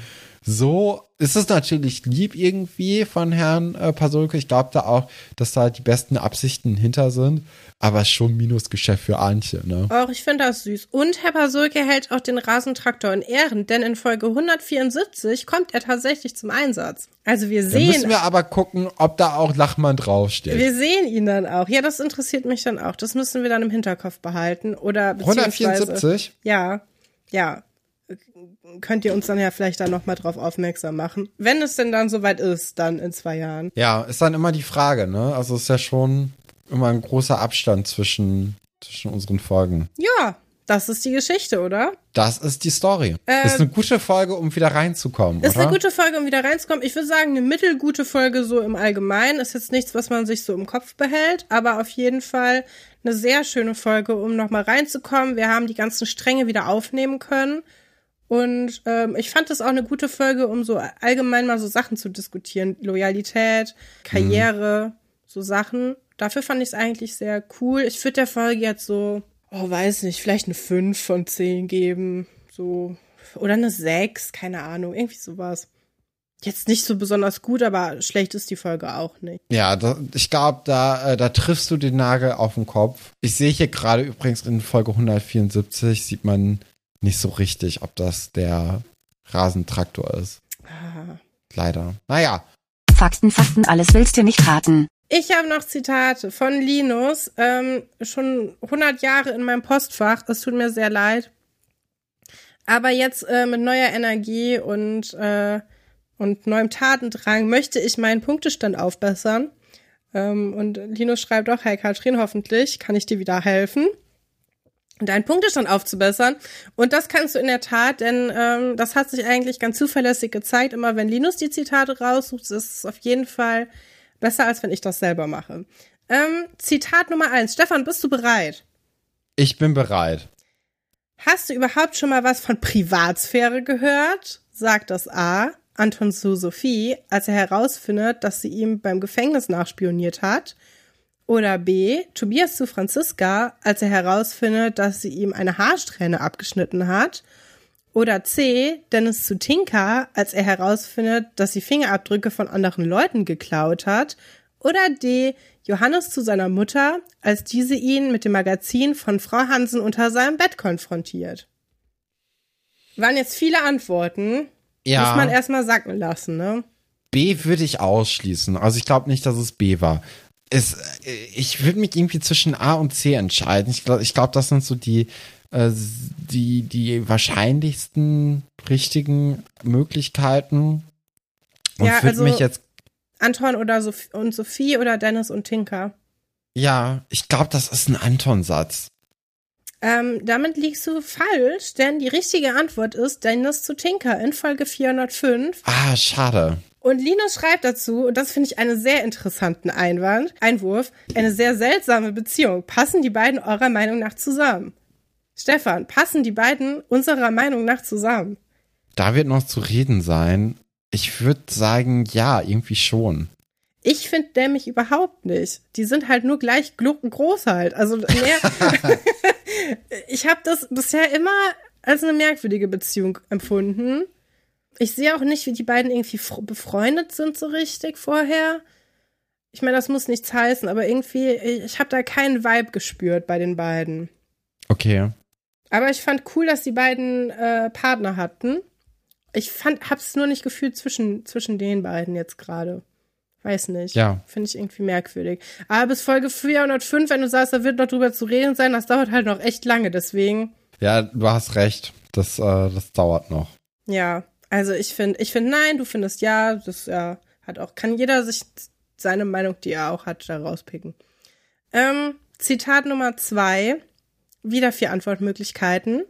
So ist es natürlich lieb irgendwie von Herrn äh, Pasulke. Ich glaube da auch, dass da die besten Absichten hinter sind. Aber schon Minusgeschäft für Antje, ne? Auch ich finde das süß. Und Herr Pasulke hält auch den Rasentraktor in Ehren, denn in Folge 174 kommt er tatsächlich zum Einsatz. Also wir sehen. Dann müssen wir aber gucken, ob da auch Lachmann draufsteht. Wir sehen ihn dann auch. Ja, das interessiert mich dann auch. Das müssen wir dann im Hinterkopf behalten. Oder beziehungsweise. 174? Ja, ja könnt ihr uns dann ja vielleicht da nochmal drauf aufmerksam machen. Wenn es denn dann soweit ist, dann in zwei Jahren. Ja, ist dann immer die Frage, ne? Also ist ja schon immer ein großer Abstand zwischen, zwischen unseren Folgen. Ja, das ist die Geschichte, oder? Das ist die Story. Äh, ist eine gute Folge, um wieder reinzukommen. Ist oder? eine gute Folge, um wieder reinzukommen. Ich würde sagen, eine mittelgute Folge so im Allgemeinen. Ist jetzt nichts, was man sich so im Kopf behält, aber auf jeden Fall eine sehr schöne Folge, um nochmal reinzukommen. Wir haben die ganzen Stränge wieder aufnehmen können. Und ähm, ich fand das auch eine gute Folge, um so allgemein mal so Sachen zu diskutieren. Loyalität, Karriere, mhm. so Sachen. Dafür fand ich es eigentlich sehr cool. Ich würde der Folge jetzt so, oh, weiß nicht, vielleicht eine 5 von 10 geben. So. Oder eine 6, keine Ahnung, irgendwie sowas. Jetzt nicht so besonders gut, aber schlecht ist die Folge auch nicht. Ja, da, ich glaube, da, äh, da triffst du den Nagel auf den Kopf. Ich sehe hier gerade übrigens in Folge 174, sieht man nicht so richtig, ob das der Rasentraktor ist. Ah. Leider. Naja. Fakten, Fakten, alles willst du nicht raten. Ich habe noch Zitate von Linus, ähm, schon 100 Jahre in meinem Postfach. Es tut mir sehr leid. Aber jetzt äh, mit neuer Energie und, äh, und neuem Tatendrang möchte ich meinen Punktestand aufbessern. Ähm, und Linus schreibt auch, hey Katrin, hoffentlich kann ich dir wieder helfen deinen Punktestand aufzubessern. Und das kannst du in der Tat, denn ähm, das hat sich eigentlich ganz zuverlässig gezeigt. Immer wenn Linus die Zitate raussucht, ist es auf jeden Fall besser, als wenn ich das selber mache. Ähm, Zitat Nummer eins. Stefan, bist du bereit? Ich bin bereit. Hast du überhaupt schon mal was von Privatsphäre gehört? Sagt das A. Anton zu Sophie, als er herausfindet, dass sie ihm beim Gefängnis nachspioniert hat. Oder B. Tobias zu Franziska, als er herausfindet, dass sie ihm eine Haarsträhne abgeschnitten hat. Oder C. Dennis zu Tinka, als er herausfindet, dass sie Fingerabdrücke von anderen Leuten geklaut hat. Oder D. Johannes zu seiner Mutter, als diese ihn mit dem Magazin von Frau Hansen unter seinem Bett konfrontiert. Waren jetzt viele Antworten. Ja. Muss man erstmal sacken lassen, ne? B würde ich ausschließen. Also ich glaube nicht, dass es B war. Es, äh, ich würde mich irgendwie zwischen A und C entscheiden. Ich glaube, ich glaub, das sind so die, äh, die, die wahrscheinlichsten richtigen Möglichkeiten. Und Ja, würde also- mich jetzt, Anton oder Sophie und Sophie oder Dennis und Tinker. ja, ich glaube, das ist ein Anton-Satz. Ähm, damit liegst du falsch, denn die richtige Antwort ist Dennis zu Tinker in Folge 405. Ah, schade. Und Linus schreibt dazu, und das finde ich einen sehr interessanten Einwand, Einwurf, eine sehr seltsame Beziehung. Passen die beiden eurer Meinung nach zusammen? Stefan, passen die beiden unserer Meinung nach zusammen? Da wird noch zu reden sein. Ich würde sagen, ja, irgendwie schon. Ich finde nämlich überhaupt nicht. Die sind halt nur gleich groß halt. Also mehr. ich habe das bisher immer als eine merkwürdige Beziehung empfunden. Ich sehe auch nicht, wie die beiden irgendwie fr- befreundet sind so richtig vorher. Ich meine, das muss nichts heißen, aber irgendwie, ich habe da keinen Vibe gespürt bei den beiden. Okay. Aber ich fand cool, dass die beiden äh, Partner hatten. Ich fand, hab's nur nicht gefühlt zwischen, zwischen den beiden jetzt gerade. Weiß nicht. Ja. Finde ich irgendwie merkwürdig. Aber bis Folge 405, wenn du sagst, da wird noch drüber zu reden sein, das dauert halt noch echt lange. Deswegen, Ja, du hast recht. Das, äh, das dauert noch. ja. Also ich finde, ich finde nein, du findest ja, das ja, hat auch, kann jeder sich seine Meinung, die er auch hat, da rauspicken. Ähm, Zitat Nummer zwei. Wieder vier Antwortmöglichkeiten.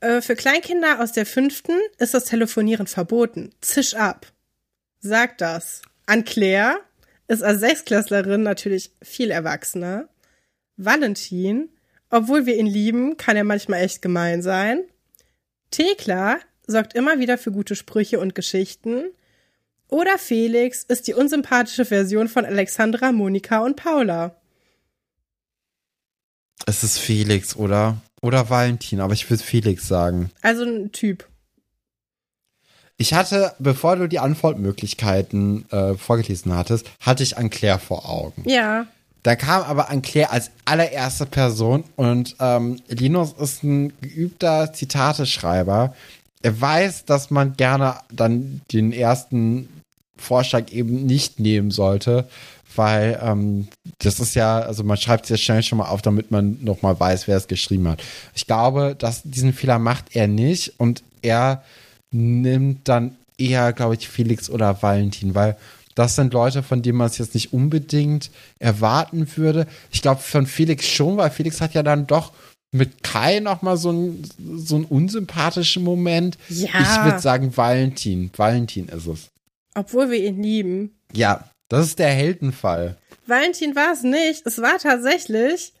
Äh, für Kleinkinder aus der fünften ist das Telefonieren verboten. Zisch ab. Sagt das. An Claire ist als Sechsklässlerin natürlich viel erwachsener. Valentin, obwohl wir ihn lieben, kann er manchmal echt gemein sein. Thekla sorgt immer wieder für gute Sprüche und Geschichten. Oder Felix ist die unsympathische Version von Alexandra, Monika und Paula. Es ist Felix, oder? Oder Valentin, aber ich würde Felix sagen. Also ein Typ. Ich hatte, bevor du die Antwortmöglichkeiten äh, vorgelesen hattest, hatte ich an Claire vor Augen. Ja. Da kam aber an Claire als allererste Person und ähm, Linus ist ein geübter Zitateschreiber. Er weiß, dass man gerne dann den ersten Vorschlag eben nicht nehmen sollte, weil ähm, das ist ja, also man schreibt es ja schnell schon mal auf, damit man noch mal weiß, wer es geschrieben hat. Ich glaube, dass diesen Fehler macht er nicht und er nimmt dann eher, glaube ich, Felix oder Valentin, weil das sind Leute, von denen man es jetzt nicht unbedingt erwarten würde. Ich glaube, von Felix schon, weil Felix hat ja dann doch mit Kai noch mal so einen so einen unsympathischen Moment. Ja. Ich würde sagen Valentin. Valentin ist es. Obwohl wir ihn lieben. Ja, das ist der Heldenfall. Valentin war es nicht. Es war tatsächlich.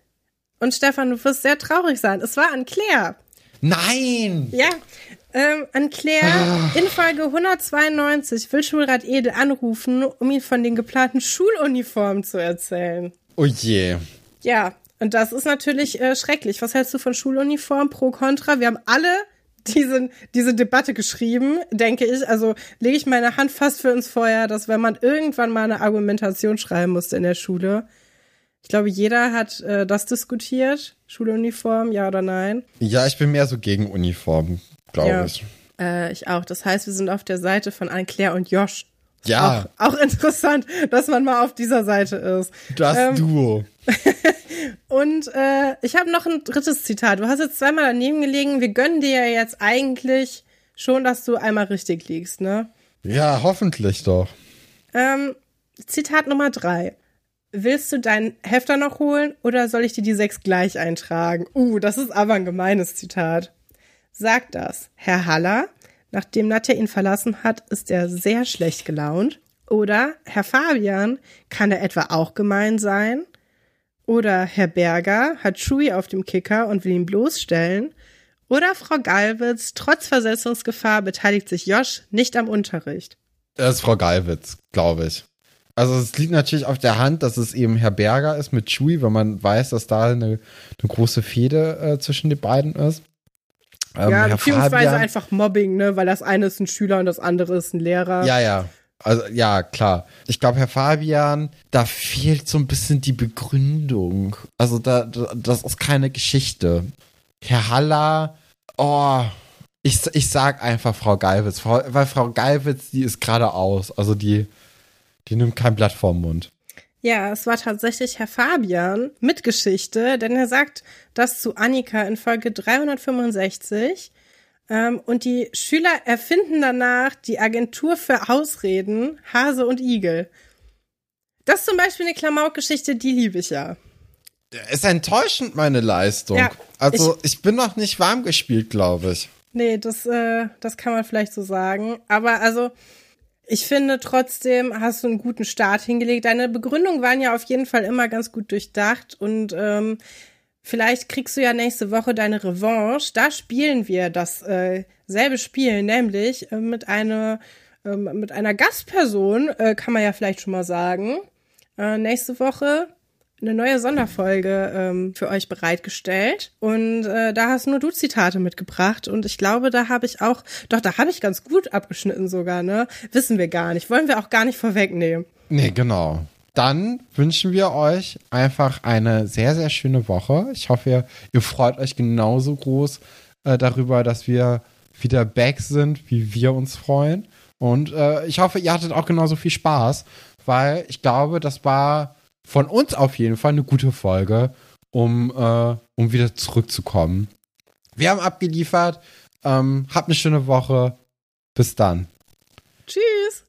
Und Stefan, du wirst sehr traurig sein. Es war an Claire. Nein! Ja. Ähm, an Claire in Folge 192 will Schulrat Edel anrufen, um ihn von den geplanten Schuluniformen zu erzählen. Oh je. Ja, und das ist natürlich äh, schrecklich. Was hältst du von Schuluniform pro Contra? Wir haben alle diese, diese Debatte geschrieben, denke ich. Also lege ich meine Hand fast für ins Feuer, dass wenn man irgendwann mal eine Argumentation schreiben musste in der Schule, ich glaube, jeder hat äh, das diskutiert. Schuluniform, ja oder nein? Ja, ich bin mehr so gegen Uniformen, glaube Ja. ich. Äh, ich auch. Das heißt, wir sind auf der Seite von Anne-Claire und Josh. Ja, Auch, auch interessant, dass man mal auf dieser Seite ist. das ähm, Duo. Und äh, ich habe noch ein drittes Zitat. Du hast jetzt zweimal daneben gelegen. Wir gönnen dir ja jetzt eigentlich schon, dass du einmal richtig liegst, ne? Ja, hoffentlich doch. Ähm, Zitat Nummer drei. Willst du deinen Hefter noch holen oder soll ich dir die sechs gleich eintragen? Uh, das ist aber ein gemeines Zitat. Sagt das Herr Haller. Nachdem Nadja ihn verlassen hat, ist er sehr schlecht gelaunt. Oder Herr Fabian, kann er etwa auch gemein sein? Oder Herr Berger hat Schui auf dem Kicker und will ihn bloßstellen. Oder Frau Galwitz, trotz Versetzungsgefahr beteiligt sich Josh nicht am Unterricht. Das ist Frau Gallwitz, glaube ich. Also es liegt natürlich auf der Hand, dass es eben Herr Berger ist mit Chui, weil man weiß, dass da eine, eine große Fehde äh, zwischen den beiden ist. Ähm, ja, Herr beziehungsweise Fabian- einfach Mobbing, ne, weil das eine ist ein Schüler und das andere ist ein Lehrer. Ja, ja. Also ja, klar. Ich glaube, Herr Fabian, da fehlt so ein bisschen die Begründung. Also da, da das ist keine Geschichte. Herr Haller, oh, ich, ich sag einfach Frau Geilwitz, weil Frau Geilwitz, die ist geradeaus. Also die, die nimmt kein Blatt vorm Mund. Ja, es war tatsächlich Herr Fabian mit Geschichte, denn er sagt das zu Annika in Folge 365. Ähm, und die Schüler erfinden danach die Agentur für Ausreden, Hase und Igel. Das ist zum Beispiel eine Klamauk-Geschichte, die liebe ich ja. Ist enttäuschend, meine Leistung. Ja, also, ich, ich bin noch nicht warm gespielt, glaube ich. Nee, das, äh, das kann man vielleicht so sagen. Aber also, ich finde trotzdem hast du einen guten Start hingelegt. Deine Begründungen waren ja auf jeden Fall immer ganz gut durchdacht und ähm, vielleicht kriegst du ja nächste Woche deine Revanche. Da spielen wir das äh, selbe Spiel, nämlich äh, mit einer äh, mit einer Gastperson, äh, kann man ja vielleicht schon mal sagen. Äh, nächste Woche eine neue Sonderfolge ähm, für euch bereitgestellt und äh, da hast nur du Zitate mitgebracht und ich glaube, da habe ich auch, doch, da habe ich ganz gut abgeschnitten sogar, ne? Wissen wir gar nicht, wollen wir auch gar nicht vorwegnehmen. Nee, genau. Dann wünschen wir euch einfach eine sehr, sehr schöne Woche. Ich hoffe, ihr, ihr freut euch genauso groß äh, darüber, dass wir wieder back sind, wie wir uns freuen. Und äh, ich hoffe, ihr hattet auch genauso viel Spaß, weil ich glaube, das war von uns auf jeden Fall eine gute Folge, um, äh, um wieder zurückzukommen. Wir haben abgeliefert. Ähm, habt eine schöne Woche. Bis dann. Tschüss.